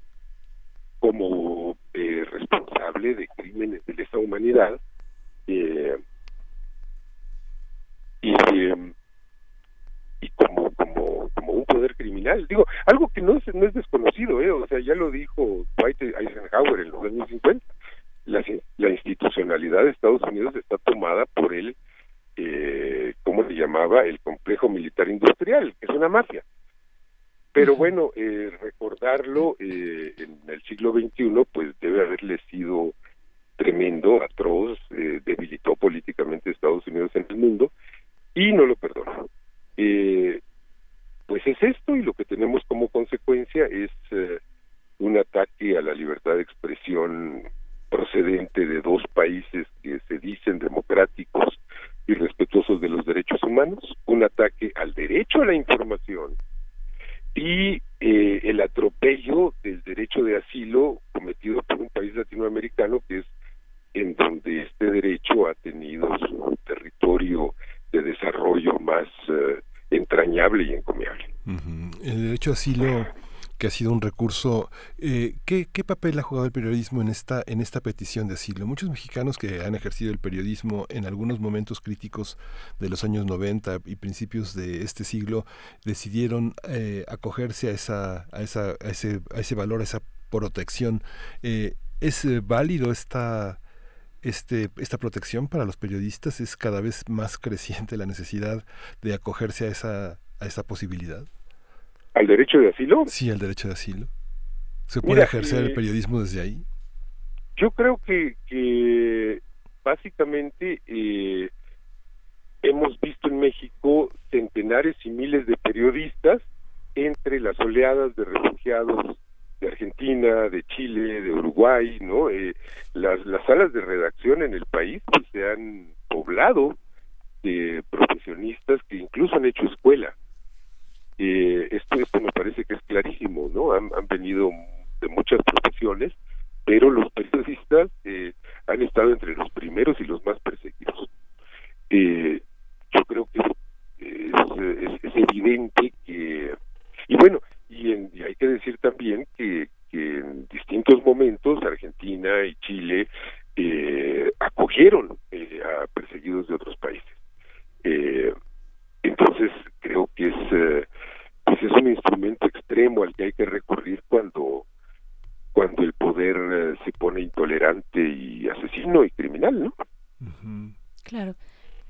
como eh, responsable de crímenes de lesa humanidad eh, y eh, y como como como un poder criminal. Digo algo que no es no es desconocido eh o sea, ya lo dijo Dwight Eisenhower en los años 50, la, la institucionalidad de Estados Unidos está tomada por el, eh, ¿cómo se llamaba? El complejo militar industrial, que es una mafia. Pero bueno, eh, recordarlo eh, en el siglo XXI, pues debe haberle sido tremendo, atroz, eh, debilitó políticamente a Estados Unidos en el mundo y no lo perdonó. Eh, pues es esto y lo que tenemos como consecuencia es eh, un ataque a la libertad de expresión procedente de dos países que se dicen democráticos y respetuosos de los derechos humanos, un ataque al derecho a la información y eh, el atropello del derecho de asilo cometido por un país latinoamericano que es en donde este derecho ha tenido su territorio de desarrollo más eh, entrañable y encomiable. El derecho a asilo que ha sido un recurso. Eh, ¿qué, ¿Qué papel ha jugado el periodismo en esta, en esta petición de asilo? Muchos mexicanos que han ejercido el periodismo en algunos momentos críticos de los años 90 y principios de este siglo decidieron eh, acogerse a, esa, a, esa, a, ese, a ese valor, a esa protección. Eh, ¿Es válido esta, este, esta protección para los periodistas? ¿Es cada vez más *laughs* creciente la necesidad de acogerse a esa, a esa posibilidad? ¿Al derecho de asilo? Sí, al derecho de asilo. ¿Se puede Mira, ejercer eh, el periodismo desde ahí? Yo creo que, que básicamente eh, hemos visto en México centenares y miles de periodistas entre las oleadas de refugiados de Argentina, de Chile, de Uruguay, ¿no? Eh, las, las salas de redacción en el país pues, se han poblado de profesionistas que incluso han hecho escuela. Eh, esto, esto me parece que es clarísimo, ¿no? Han, han venido de muchas profesiones, pero los periodistas eh, han estado entre los primeros y los más perseguidos. Eh, yo creo que es, es- es evidente que, y bueno, y, en- y hay que decir también que, que en distintos momentos Argentina y Chile eh, acogieron eh, a perseguidos de otros países. Eh, entonces creo que es eh, pues es un instrumento extremo al que hay que recurrir cuando cuando el poder eh, se pone intolerante y asesino y criminal, ¿no? Claro.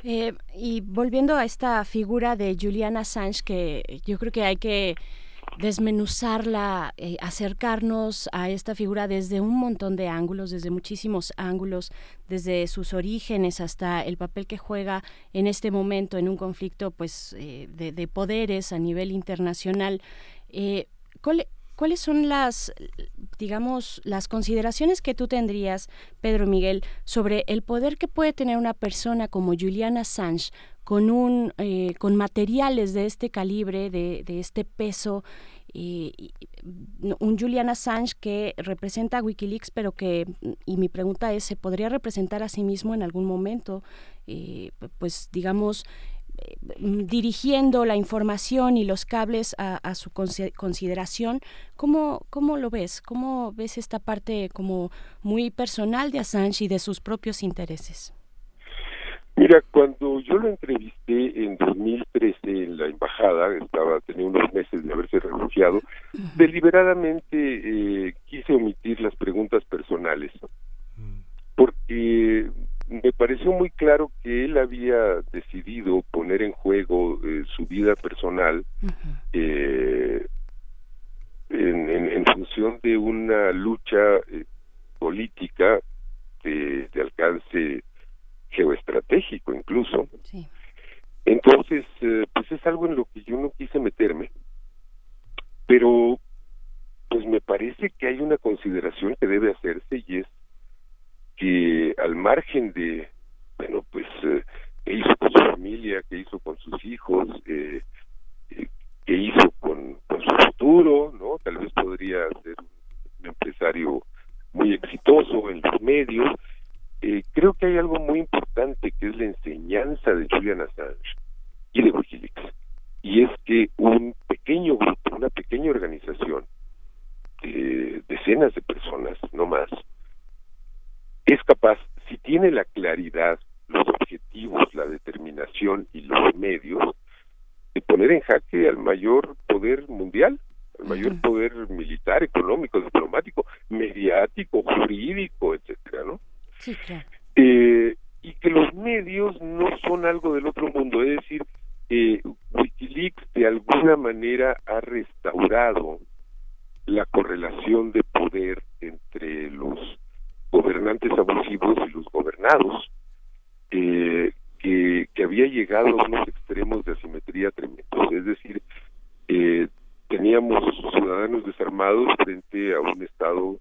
Eh, y volviendo a esta figura de Julian Assange, que yo creo que hay que desmenuzarla, eh, acercarnos a esta figura desde un montón de ángulos, desde muchísimos ángulos, desde sus orígenes hasta el papel que juega en este momento en un conflicto pues eh, de, de poderes a nivel internacional. Eh, ¿cuál- ¿Cuáles son las, digamos, las consideraciones que tú tendrías, Pedro Miguel, sobre el poder que puede tener una persona como Julian Assange con un, eh, con materiales de este calibre, de, este peso, y- y- un Julian Assange que representa a WikiLeaks, pero que, y mi pregunta es, ¿se podría representar a sí mismo en algún momento? Eh, pues, digamos, eh, dirigiendo la información y los cables a, a su consi- consideración. ¿Cómo, ¿Cómo lo ves? ¿Cómo ves esta parte como muy personal de Assange y de sus propios intereses? Mira, cuando yo lo entrevisté en 2013 en la embajada, estaba tenía unos meses de haberse refugiado, deliberadamente eh, quise omitir las preguntas personales, porque me pareció muy claro que él había decidido poner en juego eh, su vida personal eh, en, en- en función de una lucha eh, política de, de alcance geoestratégico incluso. Entonces, eh, pues es algo en lo que yo no quise meterme, pero pues me parece que hay una consideración que debe hacerse y es que al margen de, bueno, pues, eh, hizo con su familia, qué hizo con sus hijos, eh, eh, qué hizo con, con su futuro, ¿no? Tal vez podría ser un empresario muy exitoso en los medios. Eh, creo que hay algo muy importante que es la enseñanza de Julian Assange y de Wikileaks. Y es que un pequeño grupo, una pequeña organización, de decenas de personas, no más, es capaz, si tiene la claridad, los objetivos, la determinación y los medios, de poner en jaque al mayor poder mundial, de mayor poder militar, económico, diplomático, mediático, jurídico, etcétera, ¿no? Sí, claro. Eh, y que los medios no son algo del otro mundo, es decir, eh, Wikileaks de alguna manera ha restaurado la correlación de poder entre los gobernantes abusivos y los gobernados, eh, que, había llegado a unos extremos de asimetría tremendos, es decir, eh, teníamos ciudadanos desarmados frente a un Estado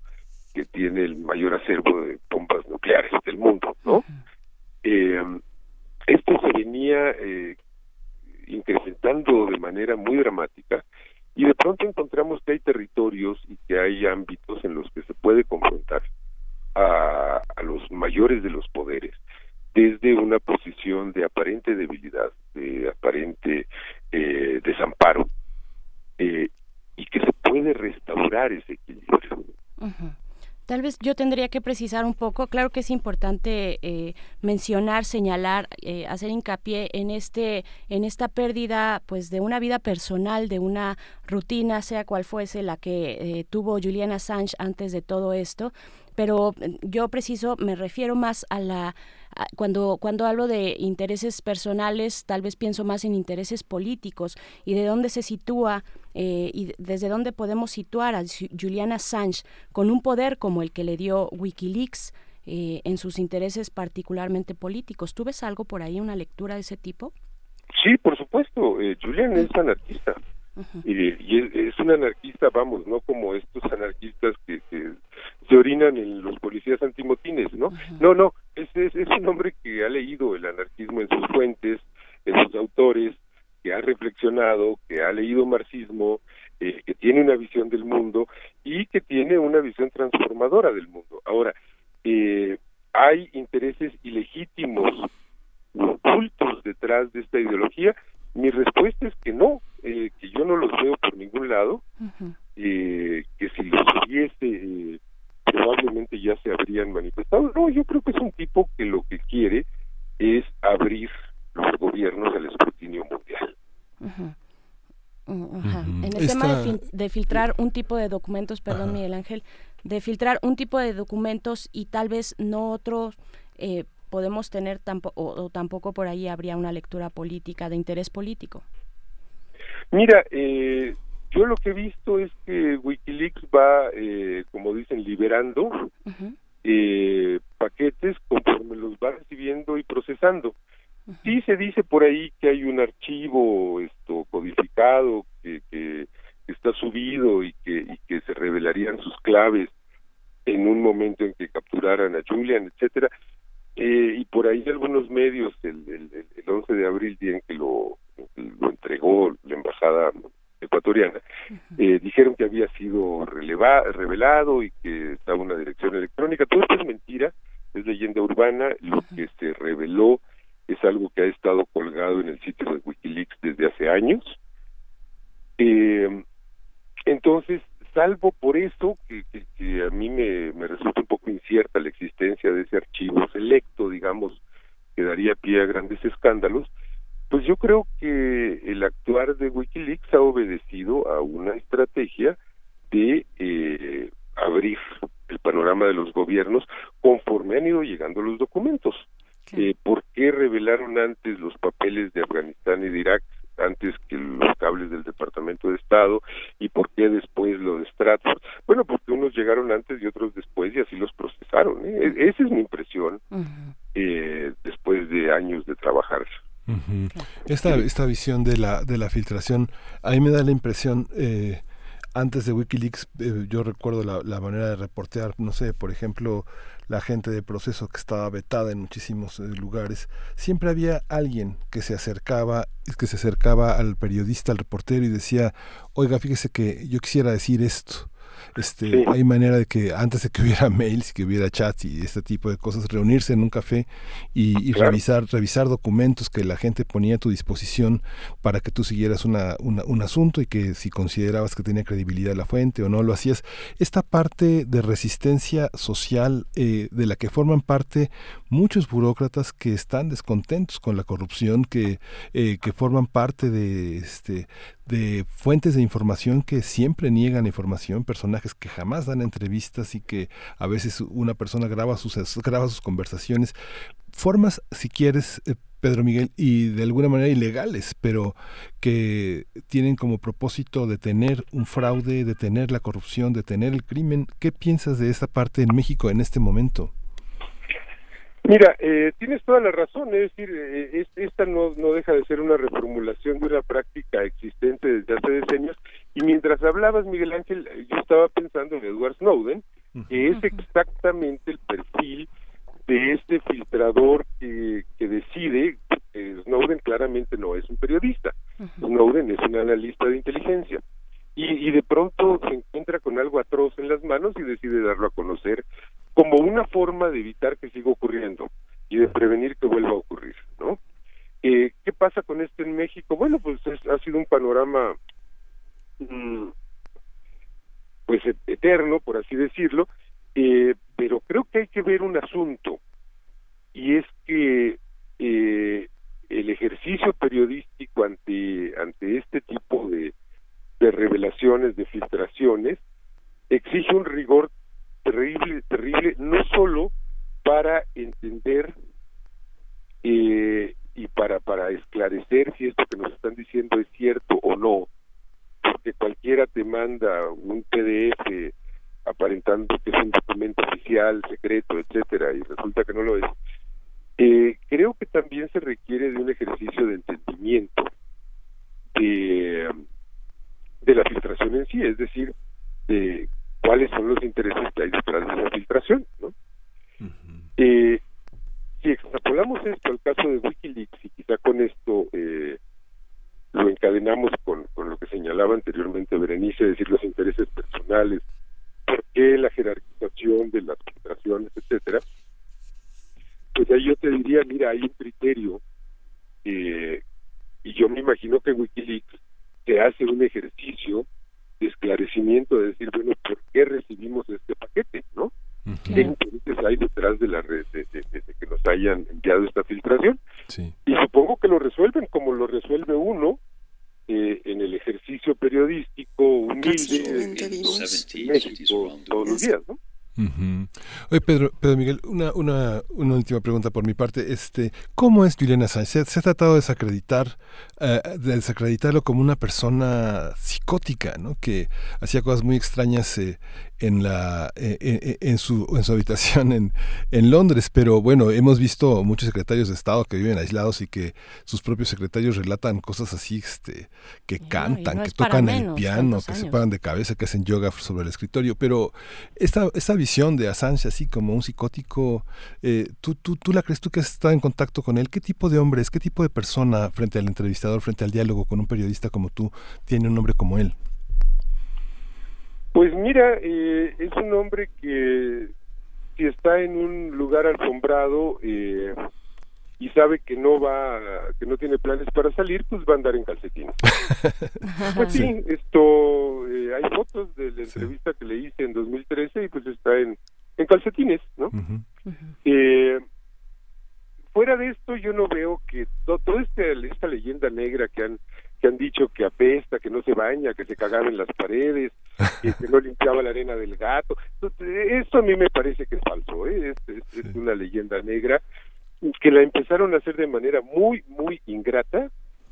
que tiene el mayor acervo de bombas nucleares del mundo, ¿no? Eh, esto se venía eh, incrementando de manera muy dramática y de pronto encontramos que hay territorios y que hay ámbitos en los que se puede confrontar a, los mayores de los poderes desde una posición de aparente debilidad, de aparente eh, desamparo, eh, y que se puede restaurar ese equilibrio. Tal vez yo tendría que precisar un poco, claro que es importante eh, mencionar, señalar, eh, hacer hincapié en este, en esta pérdida, pues, de una vida personal, de una rutina, sea cual fuese la que eh, tuvo Julian Assange antes de todo esto. Pero eh, yo preciso, me refiero más a la cuando cuando hablo de intereses personales, tal vez pienso más en intereses políticos y de dónde se sitúa eh, y de- desde dónde podemos situar a Ju- Julian Assange con un poder como el que le dio WikiLeaks eh, en sus intereses particularmente políticos. ¿Tú ves algo por ahí, una lectura de ese tipo? Sí, por supuesto, eh, Julian es anarquista. Y, y es, es un anarquista, vamos, no como estos anarquistas que, que se orinan en los policías antimotines, ¿no? No, no, es, es, es un hombre que ha leído el anarquismo en sus fuentes, en sus autores, que ha reflexionado, que ha leído marxismo, eh, que tiene una visión del mundo y que tiene una visión transformadora del mundo. Ahora, eh, hay intereses ilegítimos ocultos detrás de esta ideología? Mi respuesta es que no, eh, que yo no los veo por ningún lado, eh, que si los hubiese eh, probablemente ya se habrían manifestado. No, yo creo que es un tipo que lo que quiere es abrir los gobiernos al escrutinio mundial. Ujú. Mm, ajá. En el Esta- tema de, fin- de filtrar un tipo de documentos, perdón Miguel Ángel, de filtrar un tipo de documentos y tal vez no otros, eh, podemos tener tampoco, o, o tampoco por ahí habría una lectura política, de interés político. Mira, eh, yo lo que he visto es que Wikileaks va, eh, como dicen, liberando eh, paquetes conforme los va recibiendo y procesando. Sí se dice por ahí que hay un archivo esto codificado que, que está subido y que, y que se revelarían sus claves en un momento en que capturaran a Julian, etcétera. Eh, y por ahí algunos medios el, el- el 11 de abril, día en que lo, lo entregó la embajada ecuatoriana, eh, dijeron que había sido releva- revelado y que estaba una dirección electrónica. Todo esto es mentira, es leyenda urbana. Lo que se reveló es algo que ha estado colgado en el sitio de Wikileaks desde hace años. Eh, entonces, salvo por eso, que, que- que a mí me, me resulta un poco incierta la existencia de ese archivo selecto, digamos, que daría pie a grandes escándalos, pues yo creo que el actuar de Wikileaks ha obedecido a una estrategia de eh, abrir el panorama de los gobiernos conforme han ido llegando los documentos. Eh, ¿Por qué revelaron antes los papeles de Afganistán y de Irak antes que los cables del Departamento de Estado y por qué después lo de Stratford? Bueno, porque unos llegaron antes y otros después y así los procesaron. ¿eh? E- Esa es mi impresión eh, después de años de trabajar. Esta, esta visión de la, de la filtración, a mí me da la impresión, eh, antes de Wikileaks, eh, yo recuerdo la, la manera de reportear, no sé, por ejemplo, la gente de proceso que estaba vetada en muchísimos eh, lugares, siempre había alguien que se acercaba, que se acercaba al periodista, al reportero y decía, oiga, fíjese que yo quisiera decir esto. Este, Sí. hay manera de que antes de que *laughs* hubiera mails y que hubiera chats y este tipo de cosas, reunirse en un café y, y Claro. revisar, revisar documentos que la gente ponía a tu disposición para que tú siguieras una, una- un asunto y que si considerabas que tenía credibilidad la fuente o no lo hacías. Esta parte de resistencia social eh, de la que forman parte muchos burócratas que están descontentos con la corrupción, que, eh, que forman parte de, este, de fuentes de información que siempre niegan información, personajes que jamás dan entrevistas y que a veces una persona graba sus, graba sus conversaciones. Formas, si quieres, eh, Pedro Miguel, y de alguna manera ilegales, pero que tienen como propósito detener un fraude, detener la corrupción, detener el crimen. ¿Qué piensas de esta parte en México en este momento? Mira, eh, tienes toda la razón, es decir, eh, es- esta no, no deja de ser una reformulación de una práctica existente desde hace decenios, y mientras hablabas, Miguel Ángel, eh, yo estaba pensando en Edward Snowden, que es exactamente el perfil de este filtrador que, que decide, eh, Snowden claramente no es un periodista, Snowden es un analista de inteligencia, y, y de pronto se encuentra con algo atroz en las manos y decide darlo a conocer como una forma de evitar que siga ocurriendo y de prevenir que vuelva a ocurrir, ¿no? Eh, ¿Qué pasa con esto en México? Bueno, pues es- ha sido un panorama mm, pues et- eterno, por así decirlo, eh, pero creo que hay que ver un asunto y es que eh, el ejercicio periodístico ante ante este tipo de, de revelaciones, de filtraciones, exige un rigor terrible, terrible, no solo para entender eh, y para, para esclarecer si esto que nos están diciendo es cierto o no, porque cualquiera te manda un PDF aparentando que es un documento oficial, secreto, etcétera, y resulta que no lo es. Eh, creo que también se requiere de un ejercicio de entendimiento de, de la filtración en sí, es decir, de cuáles son los intereses que hay detrás de esa filtración, ¿no? Eh, si extrapolamos esto al caso de Wikileaks y quizá con esto eh, lo encadenamos con, con lo que señalaba anteriormente Berenice, es decir, los intereses personales, por qué la jerarquización de las filtraciones, etcétera, pues ahí yo te diría, mira, hay un criterio eh, y yo me imagino que Wikileaks se hace un ejercicio de esclarecimiento de decir, bueno, ¿por qué recibimos este paquete, no? ¿Qué intereses hay detrás de la red de, de- de- de que nos hayan enviado esta filtración? Y supongo que lo resuelven como lo resuelve uno eh, en el ejercicio periodístico humilde en México todos los días, ¿no? Ujú. Oye, Pedro, Pedro Miguel, una, una, una última pregunta por mi parte. Este, ¿Cómo es Juliana Sánchez? Se, se ha tratado de desacreditar, eh, de desacreditarlo como una persona psicótica, ¿no? Que hacía cosas muy extrañas eh, en, la, eh, en, su, en su habitación en, en Londres. Pero bueno, hemos visto muchos secretarios de Estado que viven aislados y que sus propios secretarios relatan cosas así, este, que cantan, no que tocan el piano, que se paran de cabeza, que hacen yoga sobre el escritorio. Pero esta, esta visión de Assange así como un psicótico, eh, ¿tú, tú, ¿tú la crees tú que has estado en contacto con él? ¿Qué tipo de hombre es? ¿Qué tipo de persona frente al entrevistador, frente al diálogo con un periodista como tú, tiene un hombre como él? Pues mira, eh, es un hombre que si está en un lugar alfombrado eh, y sabe que no va, que no tiene planes para salir, pues va a andar en calcetines. *laughs* Pues sí, esto, eh, hay fotos de la entrevista que le hice en 2013 y pues está en, en calcetines, ¿no? Eh, fuera de esto yo no veo que to- toda este, esta leyenda negra que han que han dicho que apesta, que no se baña, que se cagaba en las paredes, que, que no limpiaba la arena del gato. Entonces, Esto a mí me parece que es falso, ¿eh? es, es- es una leyenda negra que la empezaron a hacer de manera muy, muy ingrata.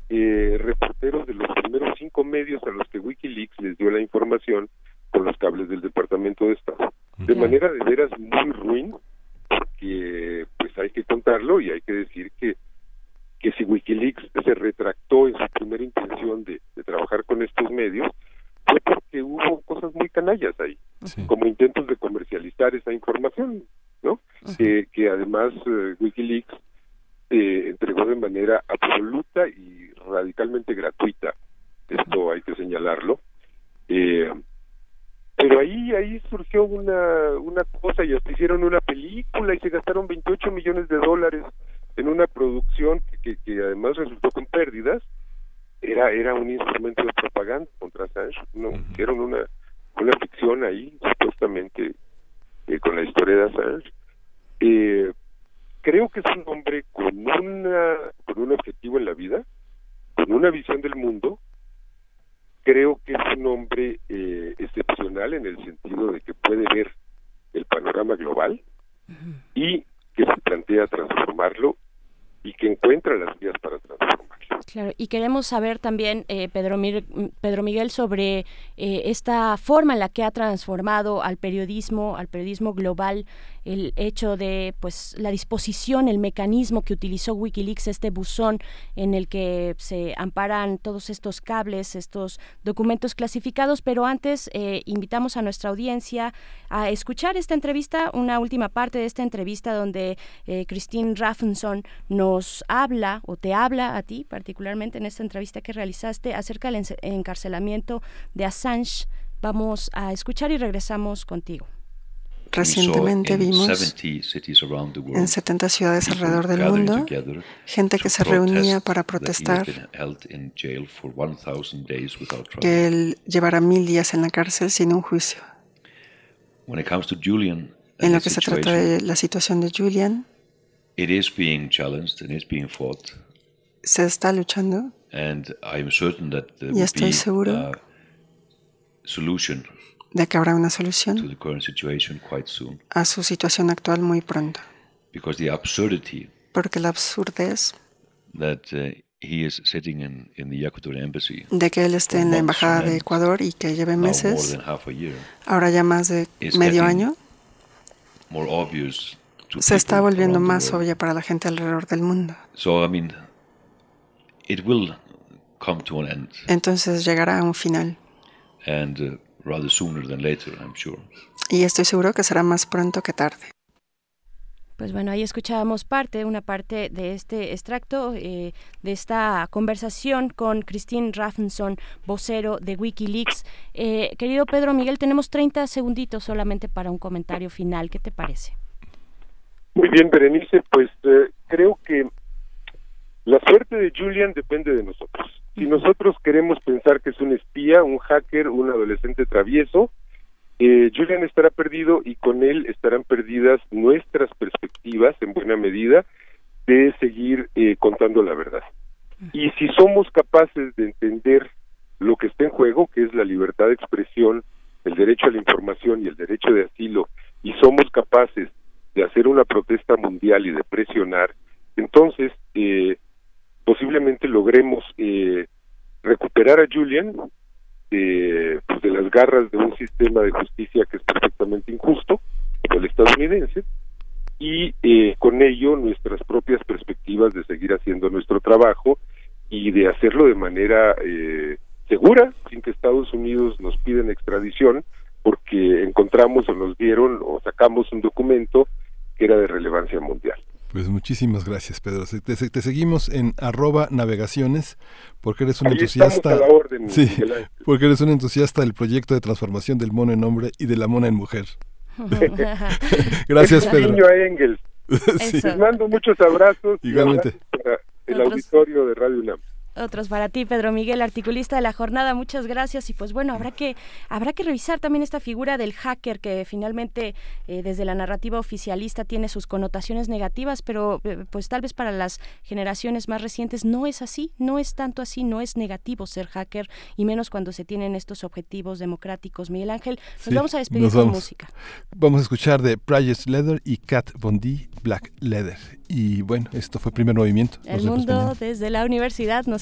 eh, reporteros de los primeros cinco medios a los que Wikileaks les dio la información con los cables del Departamento de Estado. De manera de veras muy ruin, porque pues hay que contarlo y hay que decir que que si Wikileaks se retractó en su primera intención de, de trabajar con estos medios, fue porque hubo cosas muy canallas ahí, como intentos de comercializar esa información, ¿no? Que, que además eh, Wikileaks eh, entregó de manera absoluta y radicalmente gratuita. Esto hay que señalarlo. Eh, pero ahí ahí surgió una una cosa y hasta hicieron una película y se gastaron 28 millones de dólares en una producción que, que, que además resultó con pérdidas era era un instrumento de propaganda contra Assange no hicieron una una ficción ahí supuestamente eh, con la historia de Assange eh, creo que es un hombre con una con un objetivo en la vida, con una visión del mundo. Creo que es un hombre eh, excepcional en el sentido de que puede ver el panorama global y que se plantea transformarlo y que encuentra las vías para transformarlo. Claro, y queremos saber también, eh, Pedro, Mir- Pedro Miguel, sobre eh, esta forma en la que ha transformado al periodismo, al periodismo global, el hecho de pues la disposición, el mecanismo que utilizó WikiLeaks, este buzón en el que se amparan todos estos cables, estos documentos clasificados. Pero antes eh, invitamos a nuestra audiencia a escuchar esta entrevista, una última parte de esta entrevista donde eh, Christine Raffenson nos habla o te habla a ti particularmente en esta entrevista que realizaste acerca del encarcelamiento de Assange. Vamos a escuchar y regresamos contigo. Recientemente vimos en 70 ciudades alrededor del mundo gente que se reunía para protestar que él llevará mil días en la cárcel sin un juicio. When it comes to Julian, En lo que se trata de la situación de Julian, it is being challenged and is being fought, se está luchando and I am certain that there Y estoy seguro de que habrá una solución a su situación actual muy pronto, porque la absurdez uh, de que él esté en la embajada de Ecuador y que lleve meses, ahora ya más de medio año, se está volviendo más obvia para la gente alrededor del mundo. So I mean, it will come to an end, Entonces llegará a un final. and uh, rather sooner than later, I'm sure. Y estoy seguro que será más pronto que tarde. Pues bueno, ahí escuchábamos parte, una parte de este extracto eh, de esta conversación con Christine Raffenson, vocero de Wikileaks. Eh, querido Pedro Miguel, tenemos 30 segunditos solamente para un comentario final. ¿Qué te parece? Muy bien, Berenice, pues eh, creo que la suerte de Julian depende de nosotros. Si nosotros queremos pensar que es un espía, un hacker, un adolescente travieso, eh, Julian estará perdido y con él estarán perdidas nuestras perspectivas, en buena medida, de seguir eh, contando la verdad. Y si somos capaces de entender lo que está en juego, que es la libertad de expresión, el derecho a la información y el derecho de asilo, y somos capaces de hacer una protesta mundial y de presionar, entonces eh, posiblemente logremos eh, recuperar a Julian eh, pues de las garras de un sistema de justicia que es perfectamente injusto, el estadounidense, y eh, con ello nuestras propias perspectivas de seguir haciendo nuestro trabajo y de hacerlo de manera eh, segura, sin que Estados Unidos nos piden extradición, porque encontramos o nos dieron o sacamos un documento que era de relevancia mundial. Pues muchísimas gracias, Pedro. Te, te seguimos en arroba navegaciones porque eres un Ahí entusiasta. estamos a la orden, sí, porque eres un entusiasta del proyecto de transformación del mono en hombre y de la mona en mujer. *laughs* Gracias, Pedro. guiño a Engels. *laughs* Sí. Les mando muchos abrazos. y abrazos para el auditorio de Radio UNAM. Otros para ti, Pedro Miguel, articulista de la jornada. Muchas gracias. Y pues bueno, habrá que habrá que revisar también esta figura del hacker que finalmente eh, desde la narrativa oficialista tiene sus connotaciones negativas, pero eh, pues tal vez para las generaciones más recientes no es así, no es tanto así, no es negativo ser hacker y menos cuando se tienen estos objetivos democráticos. Miguel Ángel, nos Sí, vamos a despedir con vamos. música. Vamos a escuchar de Price Leather y Cat Von D Black Leather. Y bueno, esto fue primer movimiento. Nos El mundo desde la universidad. Nos